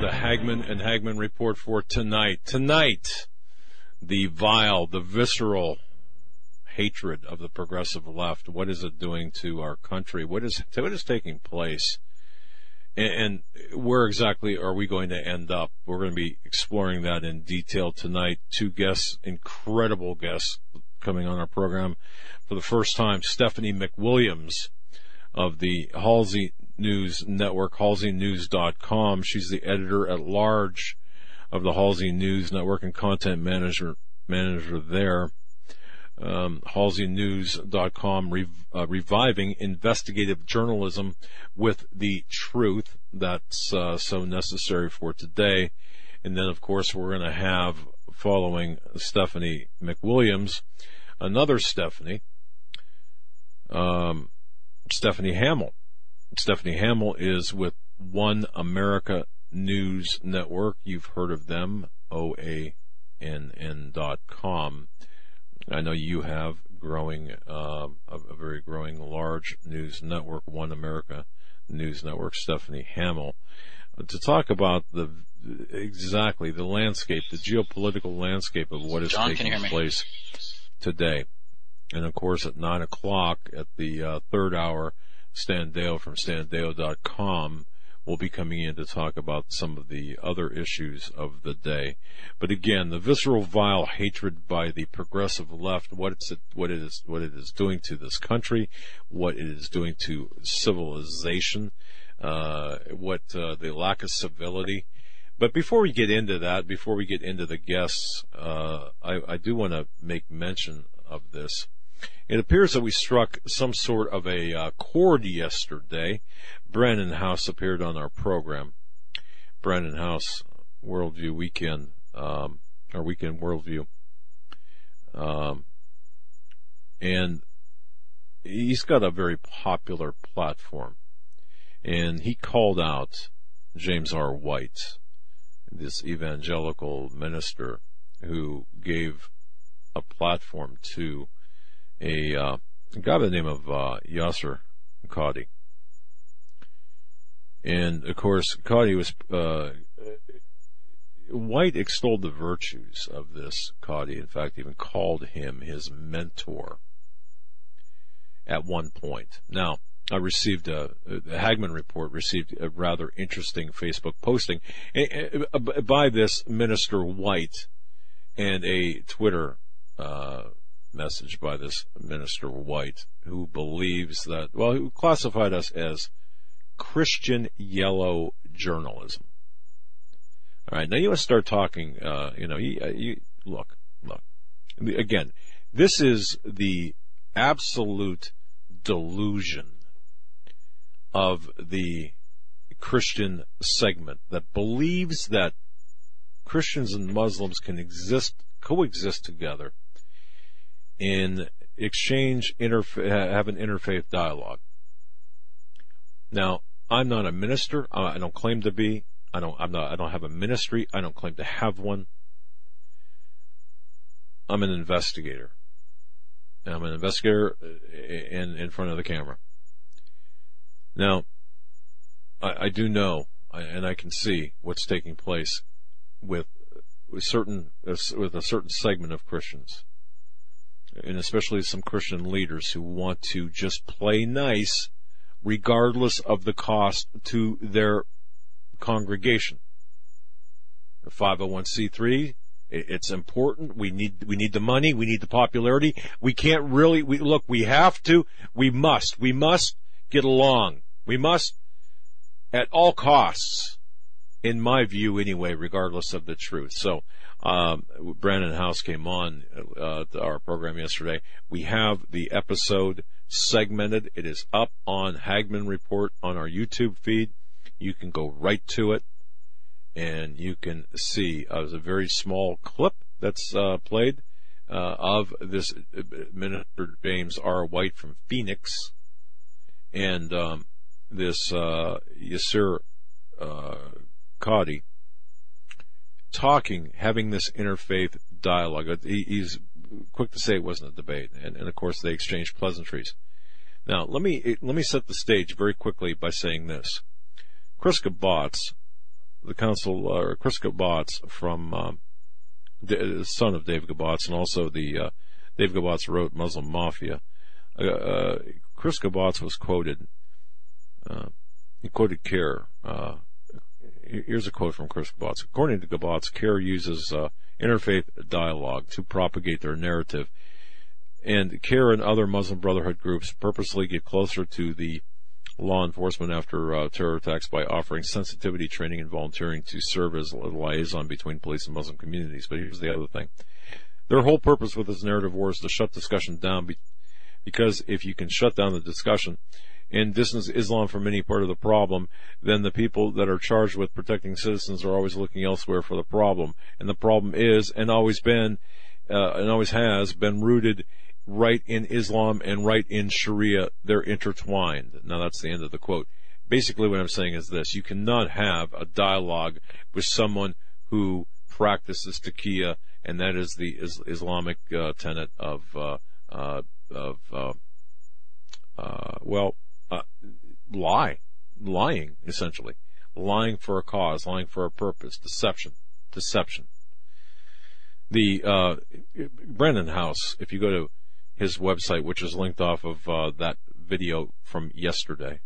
The Hagmann and Hagmann report for tonight. Tonight, the vile, the visceral hatred of the progressive left. What is it doing to our country? What is what is taking place? And, and where exactly are we going to end up? We're going to be exploring that in detail tonight. Two guests, incredible guests, coming on our program for the first time. Stephanie MacWilliams of the Halsey News Network, halseynews.com. She's the editor at large of the Halsey News Network and content manager manager there. Um, halseynews.com rev- uh, reviving investigative journalism with the truth that's uh, so necessary for today. And then, of course, we're going to have following Stephanie MacWilliams, another Stephanie, um, Stephanie Hamill. Stephanie Hamill is with One America News Network. You've heard of them, O-A-N-N dot com. I know you have growing, uh, a, a very growing large news network, One America News Network, Stephanie Hamill, uh, to talk about the exactly the landscape, the geopolitical landscape of what is John, taking place today. And of course, at nine o'clock at the uh, third hour, Stan Deyo from standeyo.com will be coming in to talk about some of the other issues of the day. But again, the visceral, vile hatred by the progressive left, what it's what it is what it is doing to this country, what it is doing to civilization, uh, what uh, the lack of civility. But before we get into that, before we get into the guests, uh, I, I do want to make mention of this. It appears that we struck some sort of a uh, chord yesterday. Brannon Howse appeared on our program. Brannon Howse, Worldview Weekend, um, our Weekend Worldview. Um, and he's got a very popular platform. And he called out James R. White, this evangelical minister who gave a platform to a, uh, guy by the name of uh, Yasir Qadhi. And of course, Qadhi was uh, White extolled the virtues of this Qadhi. In fact, even called him his mentor at one point. Now, I received a, the Hagmann report received a rather interesting Facebook posting by this minister White and a Twitter uh, message by this minister White who believes that, well, who classified us as Christian yellow journalism. All right, now you want to start talking. Uh, you know, you, you look, look. Again, this is the absolute delusion of the Christian segment that believes that Christians and Muslims can exist, coexist together in exchange, have an interfaith dialogue. Now, I'm not a minister. I don't claim to be. I don't. I'm not. I don't have a ministry. I don't claim to have one. I'm an investigator. I'm an investigator uh, in in front of the camera. Now, I, I do know, and I can see what's taking place with with certain uh, with a certain segment of Christians, and especially some Christian leaders who want to just play nice, regardless of the cost to their congregation. The 501c3, it's important. We need, we need the money. We need the popularity. We can't really, we, look, we have to, we must, we must get along. We must, at all costs, in my view anyway, regardless of the truth. So, um, Brannon Howse came on, uh, our program yesterday. We have the episode segmented. It is up on Hagmann Report on our YouTube feed. You can go right to it and you can see uh, a very small clip that's uh, played uh, of this uh, Minister James R. White from Phoenix, and um, this uh, Yasir uh, Qadhi talking, having this interfaith dialogue. He, he's quick to say it wasn't a debate, and, and of course they exchanged pleasantries. Now let me let me set the stage very quickly by saying this: Chris Gaubatz, the council, or Chris Gaubatz from um, the son of Dave Gaubatz, and also the uh, Dave Gaubatz wrote Muslim Mafia. Uh, uh, Chris Gaubatz was quoted. Uh, he quoted CAIR. Here's a quote from Chris Gaubatz. According to Gaubatz, CAIR uses uh, interfaith dialogue to propagate their narrative, and CAIR and other Muslim Brotherhood groups purposely get closer to the law enforcement after uh, terror attacks by offering sensitivity training and volunteering to serve as a liaison between police and Muslim communities. But here's the other thing. Their whole purpose with this narrative war is to shut discussion down be- because if you can shut down the discussion and distance Islam from any part of the problem, then the people that are charged with protecting citizens are always looking elsewhere for the problem. And the problem is, and always been, uh, and always has been rooted right in Islam and right in Sharia. They're intertwined. Now that's the end of the quote. Basically what I'm saying is this. You cannot have a dialogue with someone who practices taqiyya, and that is the is- Islamic uh, tenet of, uh, uh, of, uh, uh, well, uh, lie, lying, essentially. Lying for a cause, lying for a purpose, deception, deception. The, uh, Brannon Howse, if you go to his website, which is linked off of uh, that video from yesterday.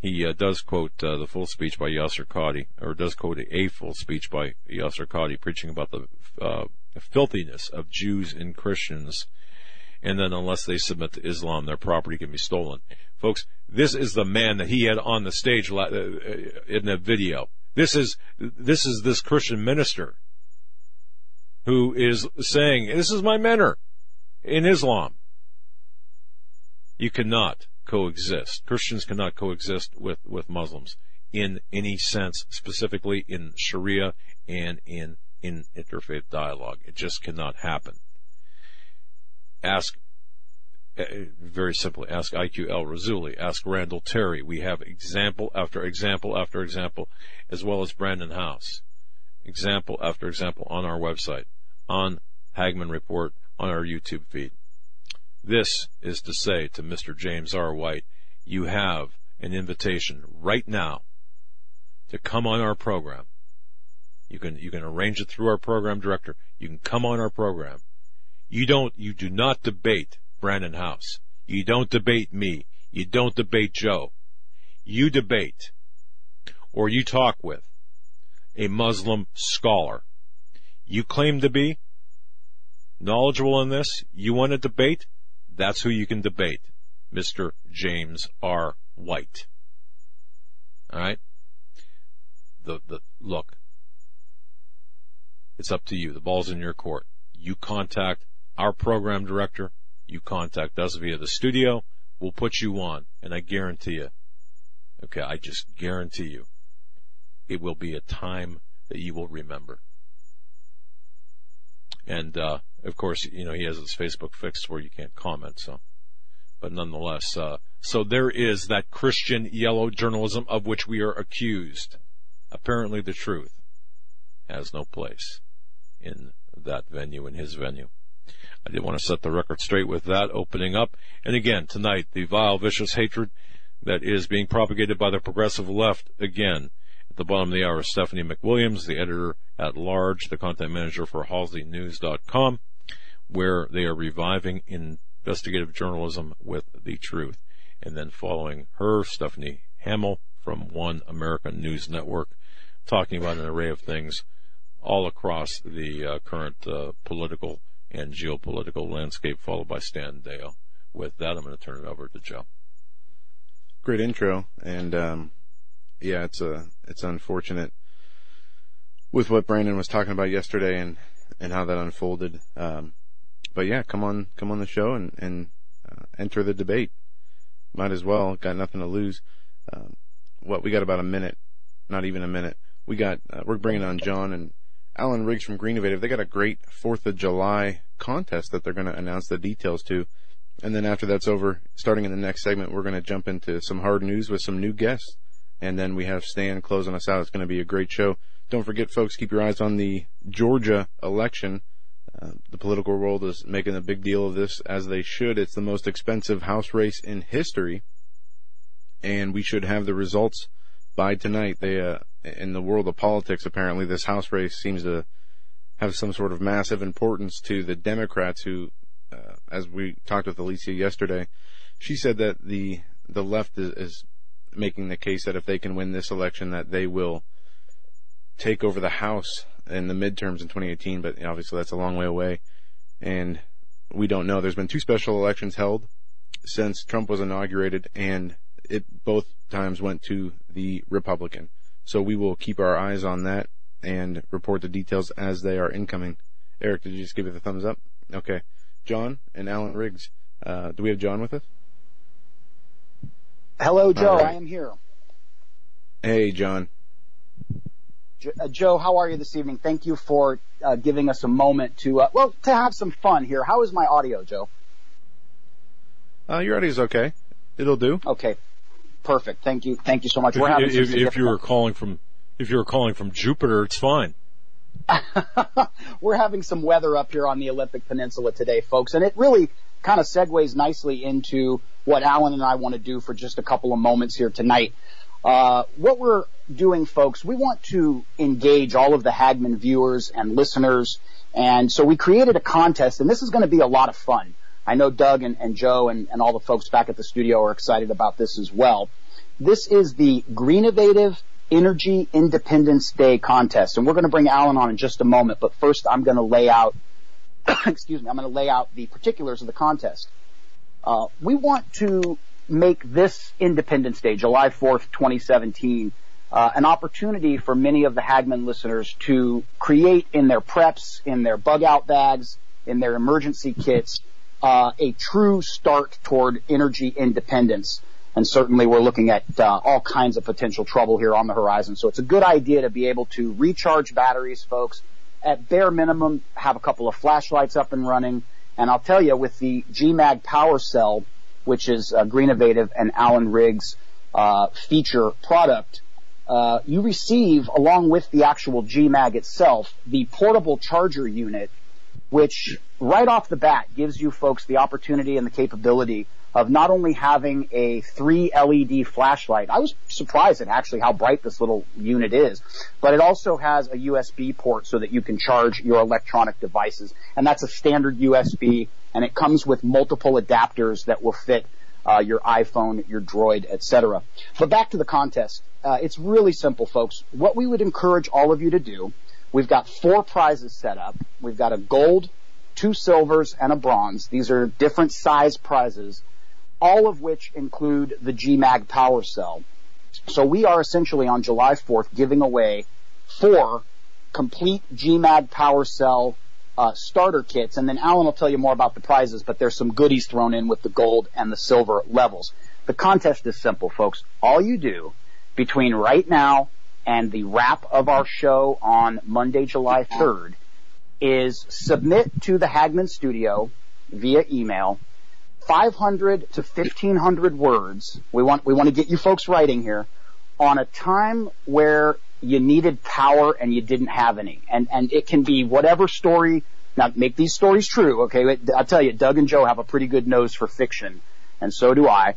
He uh, does quote uh, the full speech by Yasir Qadhi, or does quote a full speech by Yasir Qadhi, preaching about the uh, filthiness of Jews and Christians, and then unless they submit to Islam, their property can be stolen. Folks, this is the man that he had on the stage uh, in the video. This is this is this Christian minister who is saying, "This is my mentor." in Islam. You cannot coexist. Christians cannot coexist with, with Muslims in any sense, specifically in Sharia and in, in interfaith dialogue. It just cannot happen. Ask, uh, Uh, very simply, ask IQ El Rassouli, ask Randall Terry. We have example after example after example, as well as Brannon Howse. Example after example on our website, on Hagmann Report, on our YouTube feed. This is to say to Mr. James R. White, you have an invitation right now to come on our program. You can, you can arrange it through our program director. You can come on our program. You don't, you do not debate Brannon Howse. You don't debate me. You don't debate Joe. You debate or you talk with a Muslim scholar. You claim to be, knowledgeable in this, you want to debate, that's who you can debate. Mr. James R. White. Alright? The, the, look. It's up to you. The ball's in your court. You contact our program director. You contact us via the studio. We'll put you on. And I guarantee you, okay, I just guarantee you, it will be a time that you will remember. And, uh, of course, you know, he has his Facebook fixed where you can't comment, so. But nonetheless, uh, so there is that Christian yellow journalism of which we are accused. Apparently the truth has no place in that venue, in his venue. I did want to set the record straight with that opening up. And again, tonight, the vile, vicious hatred that is being propagated by the progressive left again at the bottom of the hour, Stephanie MacWilliams, the editor at large, the content manager for HalseyNews.com, where they are reviving investigative journalism with the truth. And then following her, Stephanie Hamill from One American News Network, talking about an array of things all across the uh, current uh, political and geopolitical landscape, followed by Stan Deyo. With that, I'm going to turn it over to Joe. Great intro, and um, yeah, it's a it's unfortunate with what Brannon was talking about yesterday and and how that unfolded. Um, but yeah, come on, come on the show and and uh, enter the debate. Might as well. Got nothing to lose. Um, what we got about a minute, not even a minute. we got uh, we're bringing on John and Alan Riggs from Greenovative. They got a great Fourth of July contest that they're going to announce the details to. And then after that's over, starting in the next segment, we're going to jump into some hard news with some new guests. And then we have Stan closing us out. It's going to be a great show. Don't forget, folks, keep your eyes on the Georgia election. Uh, the political world is making a big deal of this, as they should. It's the most expensive House race in history. And we should have the results by tonight. They, uh, in the world of politics, apparently this House race seems to have some sort of massive importance to the Democrats who, uh, as we talked with Alicia yesterday, she said that the, the left is, is making the case that if they can win this election that they will take over the House in the midterms in 2018, but obviously that's a long way away. And we don't know. There's been two special elections held since Trump was inaugurated and it both times went to the Republican. So we will keep our eyes on that and report the details as they are incoming. Eric, did you just give it the thumbs up? Okay. John and Alan Riggs. Uh, do we have John with us? Hello, Joe. Right. I am here. Hey, John. Uh, Joe, how are you this evening? Thank you for uh, giving us a moment to, uh, well, to have some fun here. How is my audio, Joe? Uh, your audio is okay. It'll do. Okay. Perfect. Thank you. Thank you so much. If, if, if you were calling from, if you were calling from Jupiter, it's fine. we're having some weather up here on the Olympic Peninsula today, folks, and it really kind of segues nicely into what Alan and I want to do for just a couple of moments here tonight. Uh, what we're doing, folks, we want to engage all of the Hagmann viewers and listeners, and so we created a contest, and this is going to be a lot of fun. I know Doug and, and Joe and, and all the folks back at the studio are excited about this as well. This is the Greenovative Energy Independence Day contest, and we're going to bring Alan on in just a moment. But first, I'm going to lay out, excuse me, I'm going to lay out the particulars of the contest. Uh, we want to make this Independence Day, July 4th, 2017, uh, an opportunity for many of the Hagmann listeners to create in their preps, in their bug out bags, in their emergency kits, uh, a true start toward energy independence. And certainly we're looking at uh, all kinds of potential trouble here on the horizon. So it's a good idea to be able to recharge batteries, folks. At bare minimum, have a couple of flashlights up and running. And I'll tell you, with the GMAG power cell, which is uh, Greenovative and Alan Riggs uh, feature product, uh, you receive, along with the actual GMAG itself, the portable charger unit which right off the bat gives you folks the opportunity and the capability of not only having a three LED flashlight. I was surprised at actually how bright this little unit is, but it also has a USB port so that you can charge your electronic devices. And that's a standard USB and it comes with multiple adapters that will fit uh, your iPhone, your Droid, etc. But back to the contest. Uh, it's really simple, folks. What we would encourage all of you to do We've got four prizes set up. We've got a gold, two silvers, and a bronze. These are different size prizes, all of which include the GMAG power cell. So we are essentially on July 4th giving away four complete GMAG power cell uh, starter kits, and then Alan will tell you more about the prizes, but there's some goodies thrown in with the gold and the silver levels. The contest is simple, folks. All you do between right now and the wrap of our show on Monday, July 3rd is submit to the Hagmann studio via email 500 to 1500 words. We want, we want to get you folks writing here on a time where you needed power and you didn't have any. And, and it can be whatever story. Now make these stories true, okay? I'll tell you, Doug and Joe have a pretty good nose for fiction, and so do I.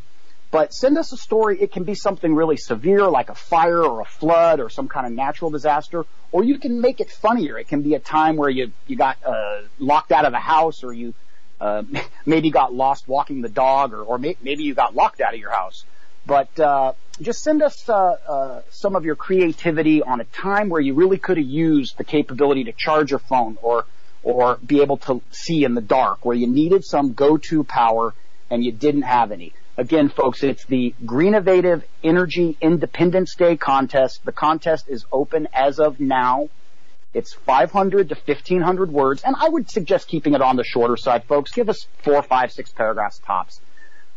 But send us a story. It can be something really severe like a fire or a flood or some kind of natural disaster, or you can make it funnier. It can be a time where you, you got, uh, locked out of the house or you, uh, maybe got lost walking the dog or, or may, maybe you got locked out of your house. But, uh, just send us, uh, uh, some of your creativity on a time where you really could have used the capability to charge your phone or, or be able to see in the dark, where you needed some go-to power and you didn't have any. Again, folks, it's the Greenovative Energy Independence Day contest. The contest is open as of now. It's 500 to 1500 words, and I would suggest keeping it on the shorter side, folks. Give us four, five, six paragraphs tops.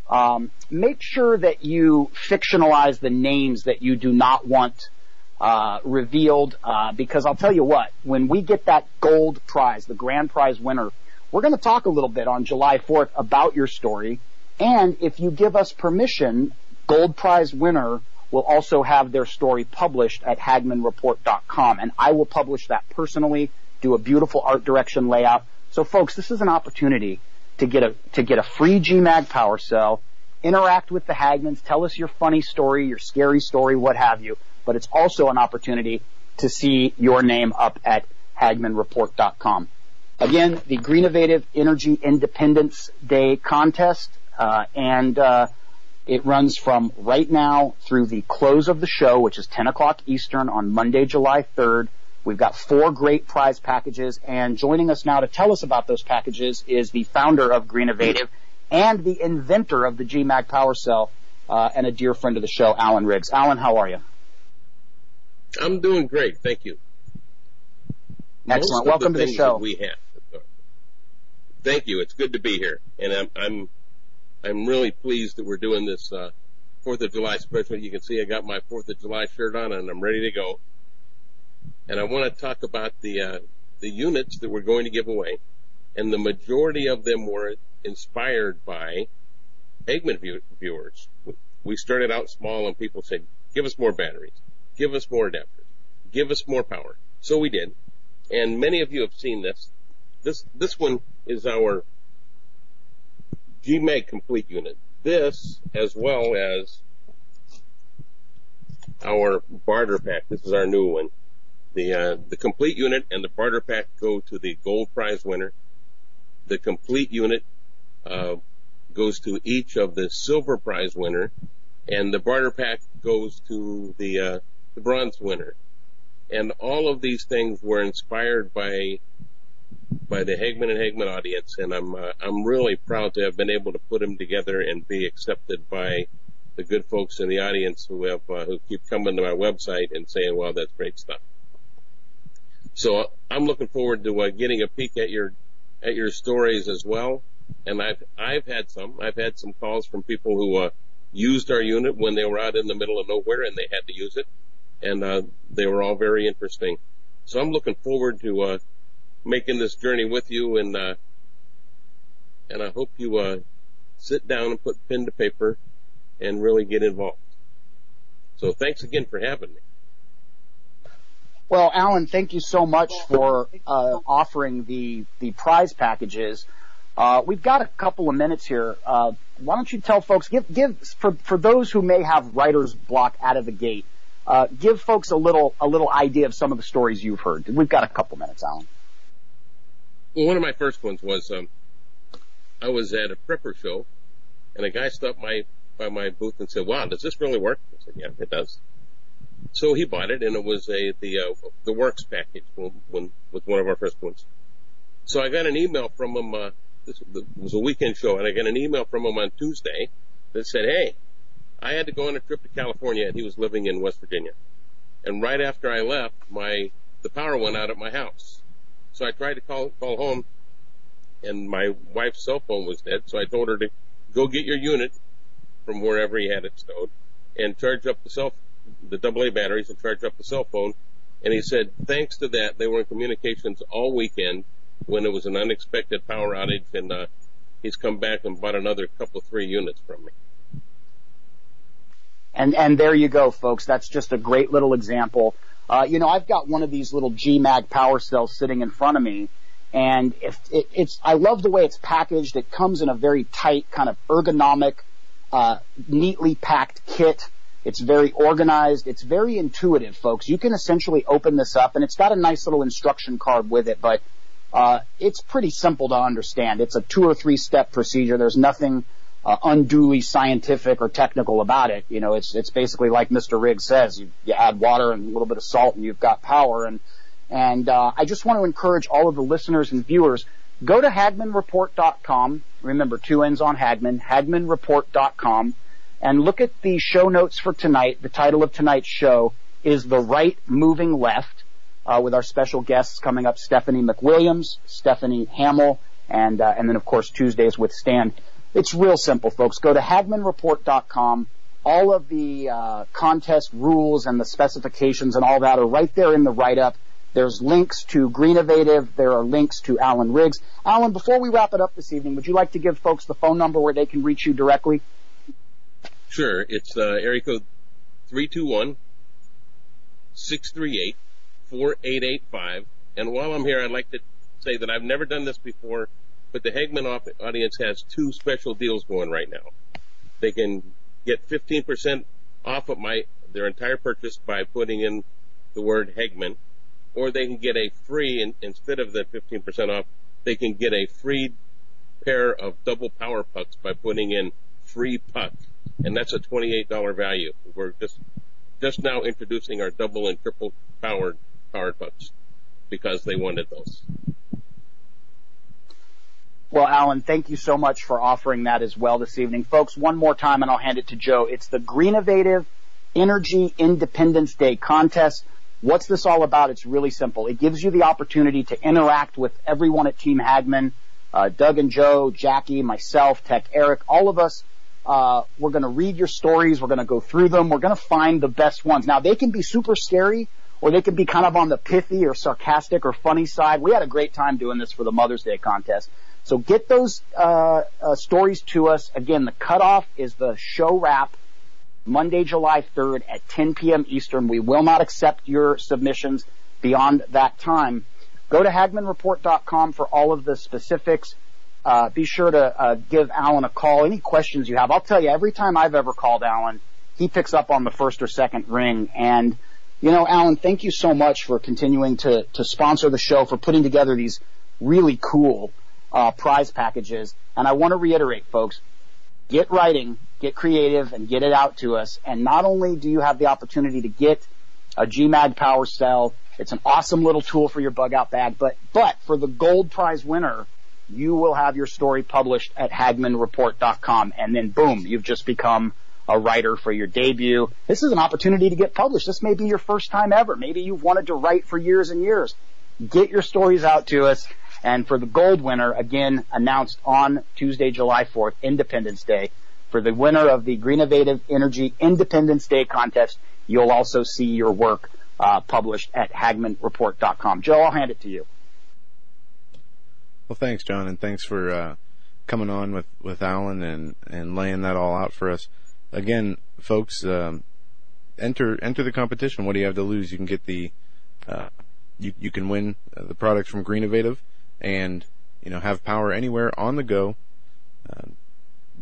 Um, make sure that you fictionalize the names that you do not want uh, revealed uh, because I'll tell you what, when we get that gold prize, the grand prize winner, we're going to talk a little bit on July 4th about your story. And if you give us permission, gold prize winner will also have their story published at HagmannReport.com. And I will publish that personally, do a beautiful art direction layout. So folks, this is an opportunity to get a, to get a free GMAG power cell, interact with the Hagmanns, tell us your funny story, your scary story, what have you but it's also an opportunity to see your name up at HagmannReport.com. Again, the Greenovative Energy Independence Day contest, uh, and uh, it runs from right now through the close of the show, which is 10 o'clock Eastern on Monday, July 3rd. We've got four great prize packages, and joining us now to tell us about those packages is the founder of Greenovative and the inventor of the GMAG Power Cell, uh, and a dear friend of the show, Alan Riggs. Alan, how are you? I'm doing great, thank you. Excellent. Welcome the to the show. We have. Thank you. It's good to be here, and I'm I'm I'm really pleased that we're doing this uh, Fourth of July special. You can see I got my Fourth of July shirt on, and I'm ready to go. And I want to talk about the uh, the units that we're going to give away, and the majority of them were inspired by Hagmann view- viewers. We started out small, and people said, "Give us more batteries." Give us more adapters. Give us more power. So we did. And many of you have seen this. This, this one is our GMAG complete unit. This, as well as our barter pack. This is our new one. The, uh, the complete unit and the barter pack go to the gold prize winner. The complete unit, uh, goes to each of the silver prize winner and the barter pack goes to the, uh, the bronze winner. And all of these things were inspired by by the Hagmann and Hagmann audience, and I'm uh, I'm really proud to have been able to put them together and be accepted by the good folks in the audience who have uh, who keep coming to my website and saying, "Wow, that's great stuff." So I'm looking forward to uh, getting a peek at your at your stories as well. And I've I've had some I've had some calls from people who uh, used our unit when they were out in the middle of nowhere and they had to use it and uh, they were all very interesting. So I'm looking forward to uh, making this journey with you, and uh, and I hope you uh, sit down and put pen to paper and really get involved. So thanks again for having me. Well, Alan, thank you so much for uh, offering the the prize packages. Uh, we've got a couple of minutes here. Uh, why don't you tell folks, give give for for those who may have writer's block out of the gate uh, give folks a little a little idea of some of the stories you've heard. We've got a couple minutes, Alan. Well, one of my first ones was um, I was at a prepper show, and a guy stopped my by my booth and said, "Wow, does this really work?" I said, "Yeah, it does." So he bought it, and it was a the uh, the works package when, when with one of our first ones. So I got an email from him. Uh, this was a weekend show, and I got an email from him on Tuesday that said, "Hey, I had to go on a trip to California and he was living in West Virginia. And right after I left, my, the power went out at my house. So I tried to call, call home and my wife's cell phone was dead. So I told her to go get your unit from wherever he had it stowed and charge up the cell, the AA batteries and charge up the cell phone. And he said, thanks to that, they were in communications all weekend when it was an unexpected power outage and, uh, he's come back and bought another couple, three units from me. And, and there you go, folks. That's just a great little example. Uh, you know, I've got one of these little GMAG power cells sitting in front of me. And if it, it's, I love the way it's packaged. It comes in a very tight, kind of ergonomic, uh, neatly packed kit. It's very organized. It's very intuitive, folks. You can essentially open this up and it's got a nice little instruction card with it, but, uh, it's pretty simple to understand. It's a two or three step procedure. There's nothing, uh, unduly scientific or technical about it. You know, it's it's basically like Mr. Riggs says: you, you add water and a little bit of salt, and you've got power. And and uh, I just want to encourage all of the listeners and viewers go to HagmannReport.com. Remember, two ends on Hagmann. HagmannReport.com, and look at the show notes for tonight. The title of tonight's show is "The Right Moving Left." Uh, with our special guests coming up, Stephanie MacWilliams, Stephanie Hamill, and uh, and then of course Tuesdays with Stan. It's real simple, folks. Go to HagmannReport.com. all of the uh, contest rules and the specifications and all that are right there in the write-up. There's links to Greenovative. There are links to Alan Riggs. Alan, before we wrap it up this evening, would you like to give folks the phone number where they can reach you directly? Sure. It's uh, area code 321 638 4885. And while I'm here, I'd like to say that I've never done this before, but the Hagmann audience has two special deals going right now. They can get 15% off of my their entire purchase by putting in the word Hagmann, or they can get a free in, instead of the 15% off, they can get a free pair of double power pucks by putting in free puck, and that's a $28 value. We're just just now introducing our double and triple powered powered pucks because they wanted those. Well, Alan, thank you so much for offering that as well this evening. Folks, one more time and I'll hand it to Joe. It's the Greenovative Energy Independence Day contest. What's this all about? It's really simple. It gives you the opportunity to interact with everyone at Team Hagmann, uh, Doug and Joe, Jackie, myself, Tech Eric, all of us. Uh, we're going to read your stories. We're going to go through them. We're going to find the best ones. Now, they can be super scary or they can be kind of on the pithy or sarcastic or funny side. We had a great time doing this for the Mother's Day contest. So get those uh, uh, stories to us. Again, the cutoff is the show wrap Monday, July 3rd at 10 p.m. Eastern. We will not accept your submissions beyond that time. Go to HagmannReport.com for all of the specifics. Uh, be sure to uh, give Alan a call. Any questions you have, I'll tell you. Every time I've ever called Alan, he picks up on the first or second ring. And you know, Alan, thank you so much for continuing to to sponsor the show, for putting together these really cool uh, prize packages. And I want to reiterate, folks, get writing, get creative, and get it out to us. And not only do you have the opportunity to get a GMAG power cell, it's an awesome little tool for your bug out bag, but, but for the gold prize winner, you will have your story published at hagmannreport.com and then boom, you've just become a writer for your debut. This is an opportunity to get published. This may be your first time ever. Maybe you've wanted to write for years and years. Get your stories out to us and for the gold winner, again, announced on Tuesday, July 4th, Independence Day, for the winner of the Greenovative Energy Independence Day contest, you'll also see your work uh, published at HagmannReport.com. Joe, I'll hand it to you. Well, thanks, John, and thanks for uh, coming on with, with Alan and, and laying that all out for us. Again, folks, um, enter enter the competition. What do you have to lose? You can get the uh, you you can win the products from Greenovative and you know have power anywhere on the go. Uh,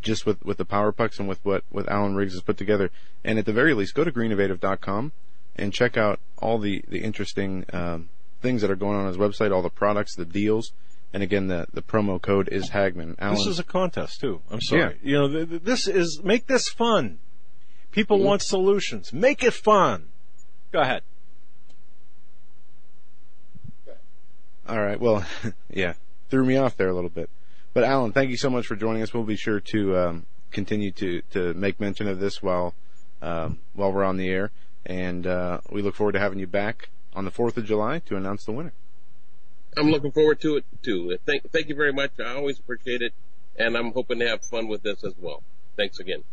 just with, with the power pucks and with what, what Alan Riggs has put together. And at the very least, go to greenovative.com and check out all the, the interesting, um, things that are going on his website, all the products, the deals. And again, the, the promo code is Hagmann. Alan, this is a contest too. I'm sorry. Yeah. You know, th- th- this is, make this fun. People mm-hmm. want solutions. Make it fun. Go ahead. All right. Well, yeah, threw me off there a little bit. But Alan, thank you so much for joining us. We'll be sure to um, continue to to make mention of this while um, while we're on the air, and uh, we look forward to having you back on the Fourth of July to announce the winner. I'm looking forward to it too. Thank thank you very much. I always appreciate it, and I'm hoping to have fun with this as well. Thanks again.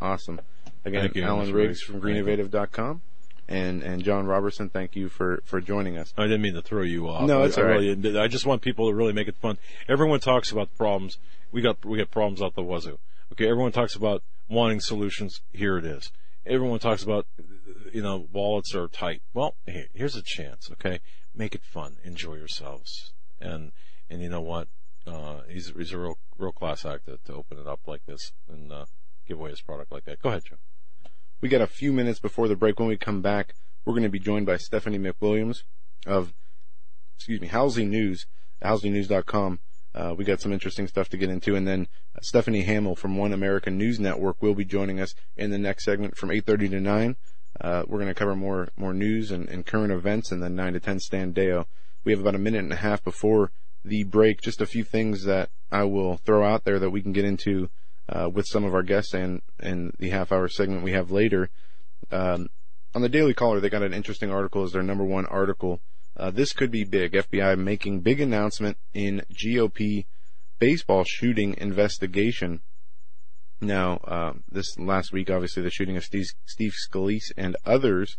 Awesome. Again, Alan Riggs from greenovative.com and and John Robertson, thank you for for joining us. I didn't mean to throw you off. No, it's I, all right. really, I just want people to really make it fun. Everyone talks about problems. We got we got problems out the wazoo. Okay, everyone talks about wanting solutions. Here it is. Everyone talks about you know wallets are tight. Well, here's a chance. Okay, make it fun. Enjoy yourselves. And and you know what? Uh, he's he's a real real class act to, to open it up like this and uh, give away his product like that. Go ahead, Joe. We got a few minutes before the break. When we come back, we're going to be joined by Stephanie MacWilliams of, excuse me, Halsey News, halseynews.com. Uh, we got some interesting stuff to get into. And then uh, Stephanie Hamill from One American News Network will be joining us in the next segment from 8.30 to 9. Uh, we're going to cover more, more news and, and, current events and then 9 to 10 Stan Deyo. We have about a minute and a half before the break. Just a few things that I will throw out there that we can get into uh, with some of our guests and and the half hour segment we have later. Um, on the Daily Caller, they got an interesting article as their number one article. Uh, this could be big. FBI making big announcement in GOP baseball shooting investigation. Now, uh, this last week, obviously, the shooting of Steve, Steve Scalise and others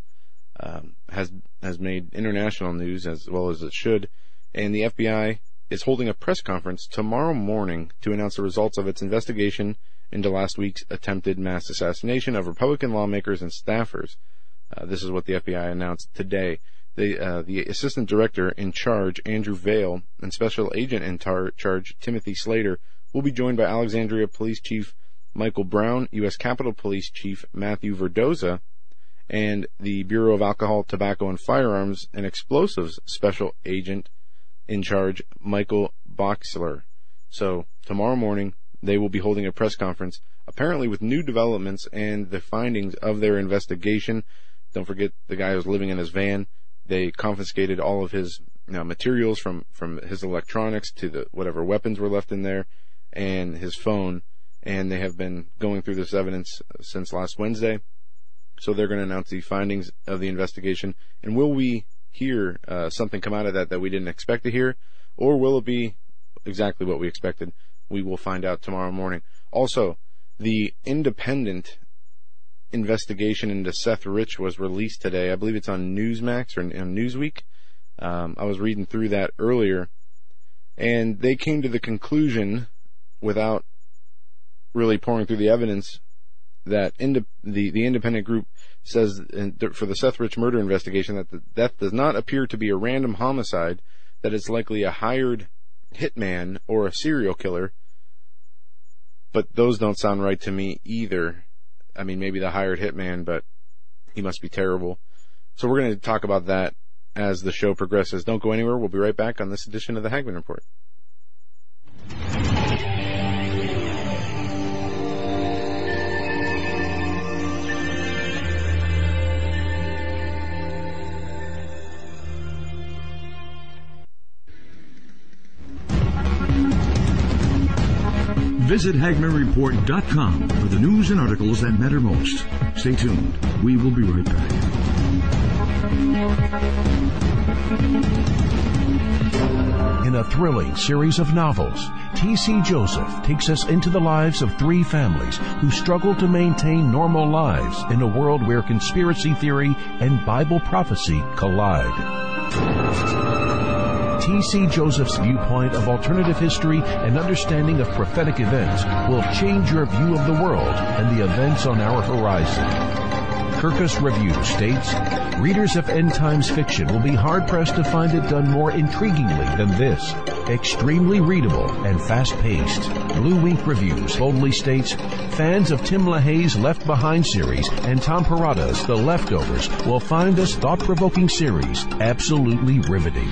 um, has has made international news as well as it should, and the FBI is holding a press conference tomorrow morning to announce the results of its investigation into last week's attempted mass assassination of Republican lawmakers and staffers. Uh, this is what the FBI announced today. The, uh, the assistant director in charge, Andrew Vale, and special agent in tar- charge, Timothy Slater, will be joined by Alexandria Police Chief Michael Brown, U.S. Capitol Police Chief Matthew Verderosa, and the Bureau of Alcohol, Tobacco, and Firearms and Explosives Special Agent in charge, Michael Boxler. So tomorrow morning, they will be holding a press conference, apparently with new developments and the findings of their investigation. Don't forget the guy was living in his van. They confiscated all of his you know, materials from, from his electronics to the whatever weapons were left in there and his phone. And they have been going through this evidence since last Wednesday. So they're going to announce the findings of the investigation. And will we hear uh, something come out of that that we didn't expect to hear, or will it be exactly what we expected? We will find out tomorrow morning. Also, the independent investigation into Seth Rich was released today. I believe it's on Newsmax or on Newsweek. Um, I was reading through that earlier, and they came to the conclusion, without really pouring through the evidence, that ind- the the independent group says for the Seth Rich murder investigation that the death does not appear to be a random homicide, that it's likely a hired hitman or a serial killer. But those don't sound right to me either. I mean, maybe the hired hitman, but he must be terrible. So we're going to talk about that as the show progresses. Don't go anywhere. We'll be right back on this edition of the Hagmann Report. Visit HagmannReport.com for the news and articles that matter most. Stay tuned. We will be right back. In a thrilling series of novels, T.C. Joseph takes us into the lives of three families who struggle to maintain normal lives in a world where conspiracy theory and Bible prophecy collide. T.C. Joseph's viewpoint of alternative history and understanding of prophetic events will change your view of the world and the events on our horizon. Kirkus Review states, readers of end times fiction will be hard pressed to find it done more intriguingly than this. Extremely readable and fast paced. BlueInk Reviews boldly states, fans of Tim LaHaye's Left Behind series and Tom Perrotta's The Leftovers will find this thought provoking series absolutely riveting.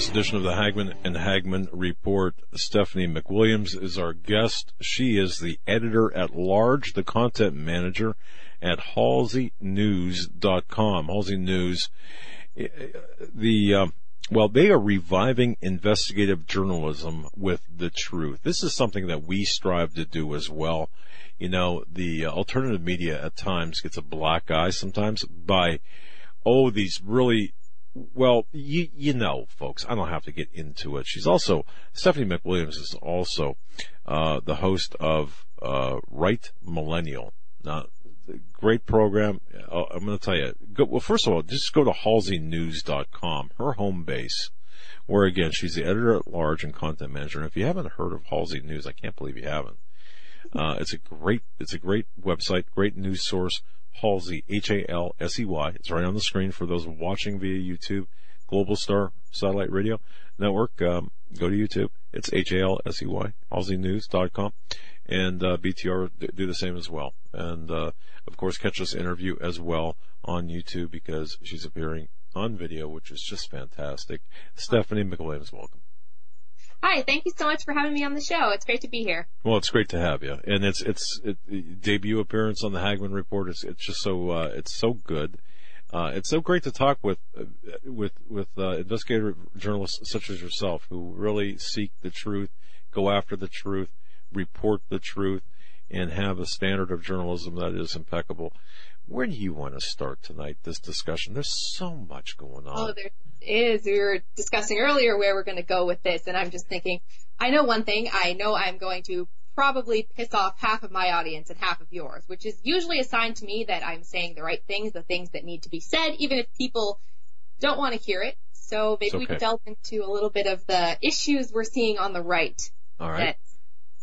This edition of the Hagmann and Hagmann Report. Stephanie MacWilliams is our guest. She is the editor at large, the content manager at HalseyNews.com. Halsey News, eh, the, uh, well, they are reviving investigative journalism with the truth. This is something that we strive to do as well. You know, the uh, alternative media at times gets a black eye sometimes by, oh, these really well, you you know, folks, I don't have to get into it. She's also Stephanie MacWilliams is also uh, the host of uh, Right Millennial. Now, great program. Uh, I'm going to tell you. Go, well, first of all, just go to HalseyNews.com, her home base, where again she's the editor at large and content manager. And if you haven't heard of Halsey News, I can't believe you haven't. Uh, it's a great, it's a great website, great news source. Halsey, H-A-L-S-E-Y. It's right on the screen for those watching via YouTube. Global Star Satellite Radio Network. Um, go to YouTube. It's H-A-L-S-E-Y, halseynews.com. And, uh, BTR do the same as well. And, uh, of course, catch this interview as well on YouTube because she's appearing on video, which is just fantastic. Stephanie MacWilliams, welcome. Hi, thank you so much for having me on the show. It's great to be here. Well, it's great to have you, and it's it's it, debut appearance on the Hagmann Report. It's it's just so uh, it's so good. Uh, it's so great to talk with uh, with with uh, investigative journalists such as yourself who really seek the truth, go after the truth, report the truth, and have a standard of journalism that is impeccable. Where do you want to start tonight? This discussion. There's so much going on. Oh, there is. We were discussing earlier where we're going to go with this, and I'm just thinking. I know one thing. I know I'm going to probably piss off half of my audience and half of yours, which is usually a sign to me that I'm saying the right things, the things that need to be said, even if people don't want to hear it. So maybe okay. we can delve into a little bit of the issues we're seeing on the right. All right.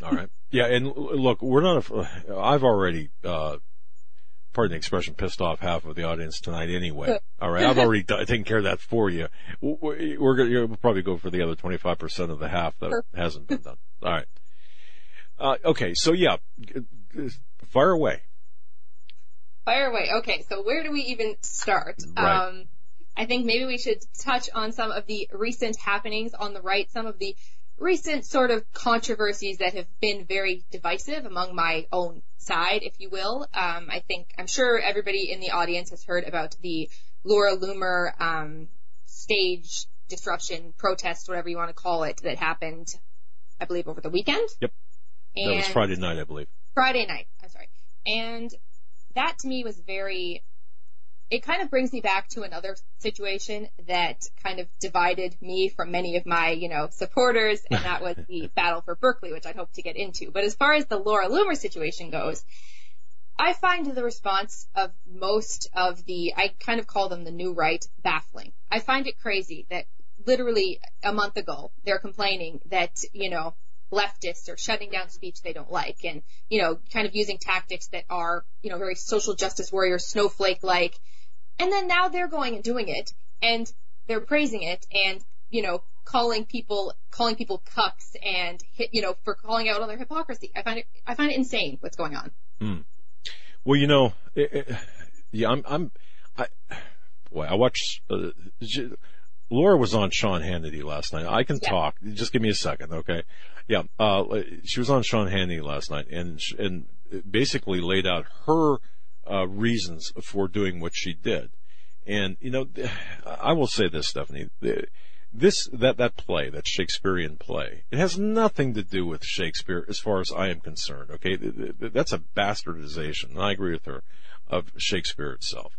All right. Yeah, and look, we're not. A, I've already uh, pardon the expression, pissed off half of the audience tonight anyway. All right, I've already taken care of that for you. We're going to we'll probably go for the other 25% of the half that hasn't been done. All right. Uh, okay, so yeah, fire away. Fire away. Okay, so where do we even start? Right. Um, I think maybe we should touch on some of the recent happenings on the right, some of the recent sort of controversies that have been very divisive among my own side, if you will. Um, I think I'm sure everybody in the audience has heard about the Laura Loomer um, stage disruption protest, whatever you want to call it, that happened, I believe, over the weekend. Yep. And that was Friday night, I believe. Friday night. I'm sorry. And that to me was very it kind of brings me back to another situation that kind of divided me from many of my, you know, supporters, and that was the battle for Berkeley, which I hope to get into. But as far as the Laura Loomer situation goes, I find the response of most of the, I kind of call them the new right, baffling. I find it crazy that literally a month ago they're complaining that, you know, leftists are shutting down speech they don't like and, you know, kind of using tactics that are, you know, very social justice warrior snowflake like and then now they're going and doing it and they're praising it and, you know, calling people, calling people cucks and, you know, for calling out on their hypocrisy. I find it, I find it insane what's going on. Hmm. Well, you know, it, it, yeah, I'm, I'm, I, boy, I watched, uh, Laura was on Sean Hannity last night. I can yeah. talk. Just give me a second, okay? Yeah, uh, she was on Sean Hannity last night and, and basically laid out her uh, reasons for doing what she did. And you know, I will say this, Stephanie. This that that play, that Shakespearean play, it has nothing to do with Shakespeare, as far as I am concerned. Okay, that's a bastardization, and I agree with her, of Shakespeare itself.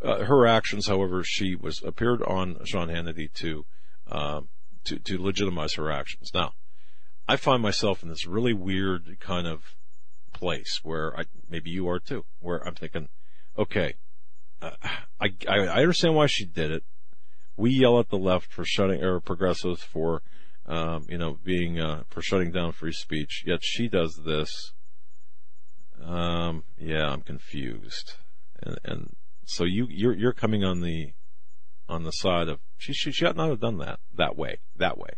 Uh, her actions, however, she was appeared on Sean Hannity to uh, to to legitimize her actions. Now, I find myself in this really weird kind of place where I, maybe you are too, where I'm thinking, okay, uh, I, I, understand why she did it. We yell at the left for shutting, or progressives for, um, you know, being, uh, for shutting down free speech. Yet she does this. Um, yeah, I'm confused. And, and so you, you're, you're coming on the, on the side of, she, she, she ought not have done that, that way, that way.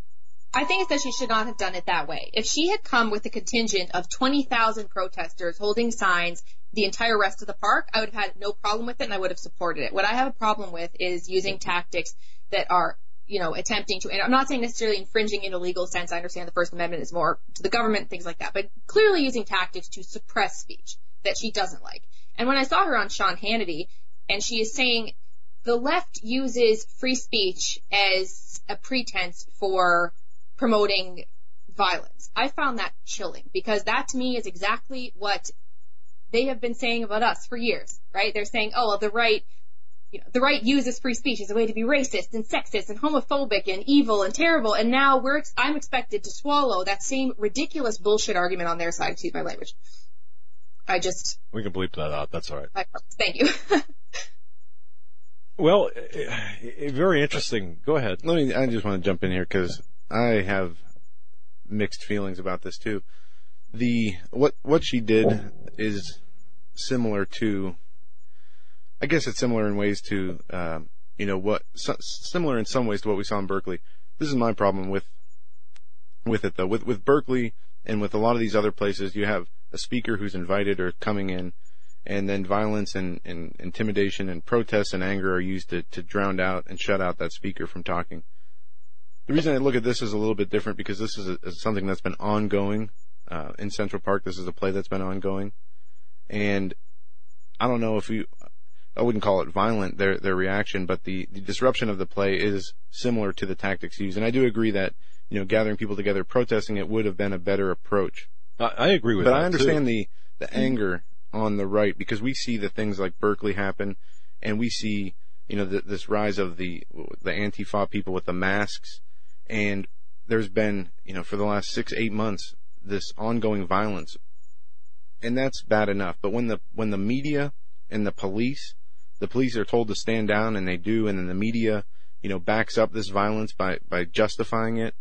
I think it's that she should not have done it that way. If she had come with a contingent of 20,000 protesters holding signs the entire rest of the park, I would have had no problem with it and I would have supported it. What I have a problem with is using tactics that are you know, attempting to, and I'm not saying necessarily infringing in a legal sense. I understand the First Amendment is more to the government, things like that, but clearly using tactics to suppress speech that she doesn't like. And when I saw her on Sean Hannity, and she is saying the left uses free speech as a pretense for promoting violence. I found that chilling because that to me is exactly what they have been saying about us for years, right? They're saying, oh, well, the right, you know, the right uses free speech as a way to be racist and sexist and homophobic and evil and terrible. And now we're, I'm expected to swallow that same ridiculous bullshit argument on their side. Excuse my language. I just. We can bleep that out. That's all right. Thank you. well, eh, eh, very interesting. Go ahead. Let me. I just want to jump in here because I have mixed feelings about this too. The what what she did is similar to. I guess it's similar in ways to, um, you know, what similar in some ways to what we saw in Berkeley. This is my problem with with it though. With with Berkeley and with a lot of these other places, you have a speaker who's invited or coming in, and then violence and, and intimidation and protests and anger are used to, to drown out and shut out that speaker from talking. The reason I look at this is a little bit different because this is, a, is something that's been ongoing uh, in Central Park. This is a play that's been ongoing, and I don't know if you, I wouldn't call it violent their their reaction, but the, the disruption of the play is similar to the tactics used. And I do agree that you know gathering people together, protesting it would have been a better approach. I, I agree with but that. But I understand too. the the anger on the right because we see the things like Berkeley happen, and we see you know the, this rise of the the Antifa people with the masks, and there's been you know for the last six eight months this ongoing violence, and that's bad enough. But when the when the media and the police, the police are told to stand down and they do, and then the media you know backs up this violence by by justifying it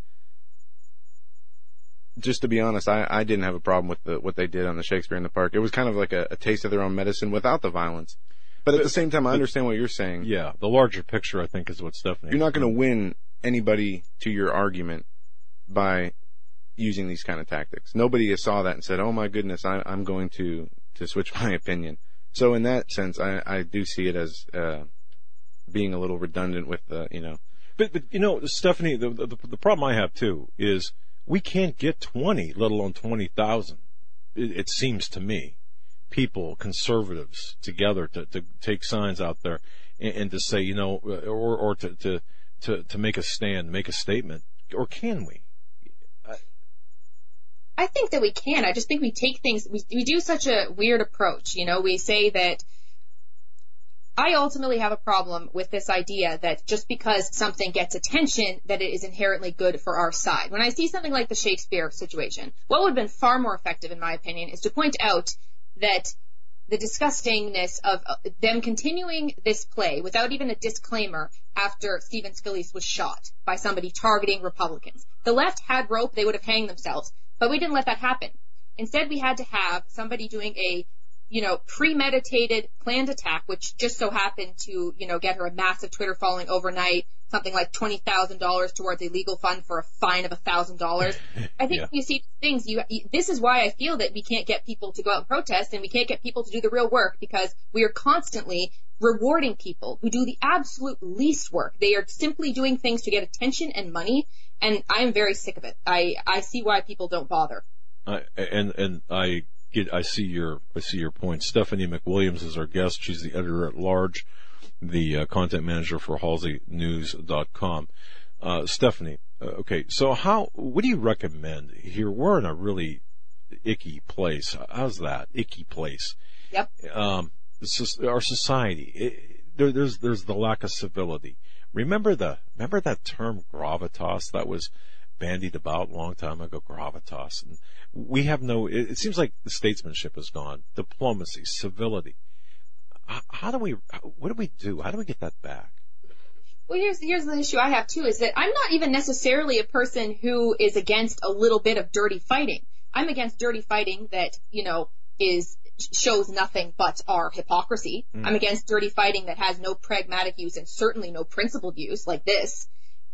just to be honest, I, I didn't have a problem with the, what they did on the Shakespeare in the Park. It was kind of like a, a taste of their own medicine without the violence. But at the same time, I understand what you're saying. Yeah, the larger picture, I think, is what Stephanie. You're not going to win anybody to your argument by using these kind of tactics. Nobody saw that and said, "Oh my goodness, I, am going to to switch my opinion." So in that sense, I, I do see it as uh, being a little redundant with the, you know. But but you know, Stephanie, the, the the problem I have too is we can't get 20, let alone 20,000. It, it, seems to me, people, conservatives, together to, to take signs out there and, and to say, you know, or, or to, to, to, to make a stand, make a statement. Or can we? I think that we can. I just think we take things, we, we do such a weird approach. You know, we say that I ultimately have a problem with this idea that just because something gets attention, that it is inherently good for our side. When I see something like the Shakespeare situation, what would have been far more effective, in my opinion, is to point out that the disgustingness of uh, them continuing this play without even a disclaimer after Stephen Scalise was shot by somebody targeting Republicans. The left had rope, they would have hanged themselves, but we didn't let that happen. Instead, we had to have somebody doing a you know, premeditated, planned attack, which just so happened to, you know, get her a massive Twitter following overnight, something like $20,000 towards a legal fund for a fine of $1,000. I think yeah. you see things, you, this is why I feel that we can't get people to go out and protest and we can't get people to do the real work because we are constantly rewarding people who do the absolute least work. They are simply doing things to get attention and money, and I am very sick of it. I, I see why people don't bother. I, and, and I get, I see your, I see your point. Stephanie MacWilliams is our guest. She's the editor at large, the uh, content manager for HalseyNews.com. Uh, Stephanie, uh, okay, so how, what do you recommend here? We're in a really icky place. How's that? Icky place. Yep. Um, our society, it, there, there's, there's the lack of civility. Remember the, remember that term gravitas that was bandied about a long time ago, gravitas. And we have no, it, it seems like the statesmanship is gone, diplomacy, civility. How, how do we, what do we do? How do we get that back? Well, here's here's the issue I have too is that I'm not even necessarily a person who is against a little bit of dirty fighting. I'm against dirty fighting that you know is shows nothing but our hypocrisy. Mm. I'm against dirty fighting that has no pragmatic use and certainly no principled use like this.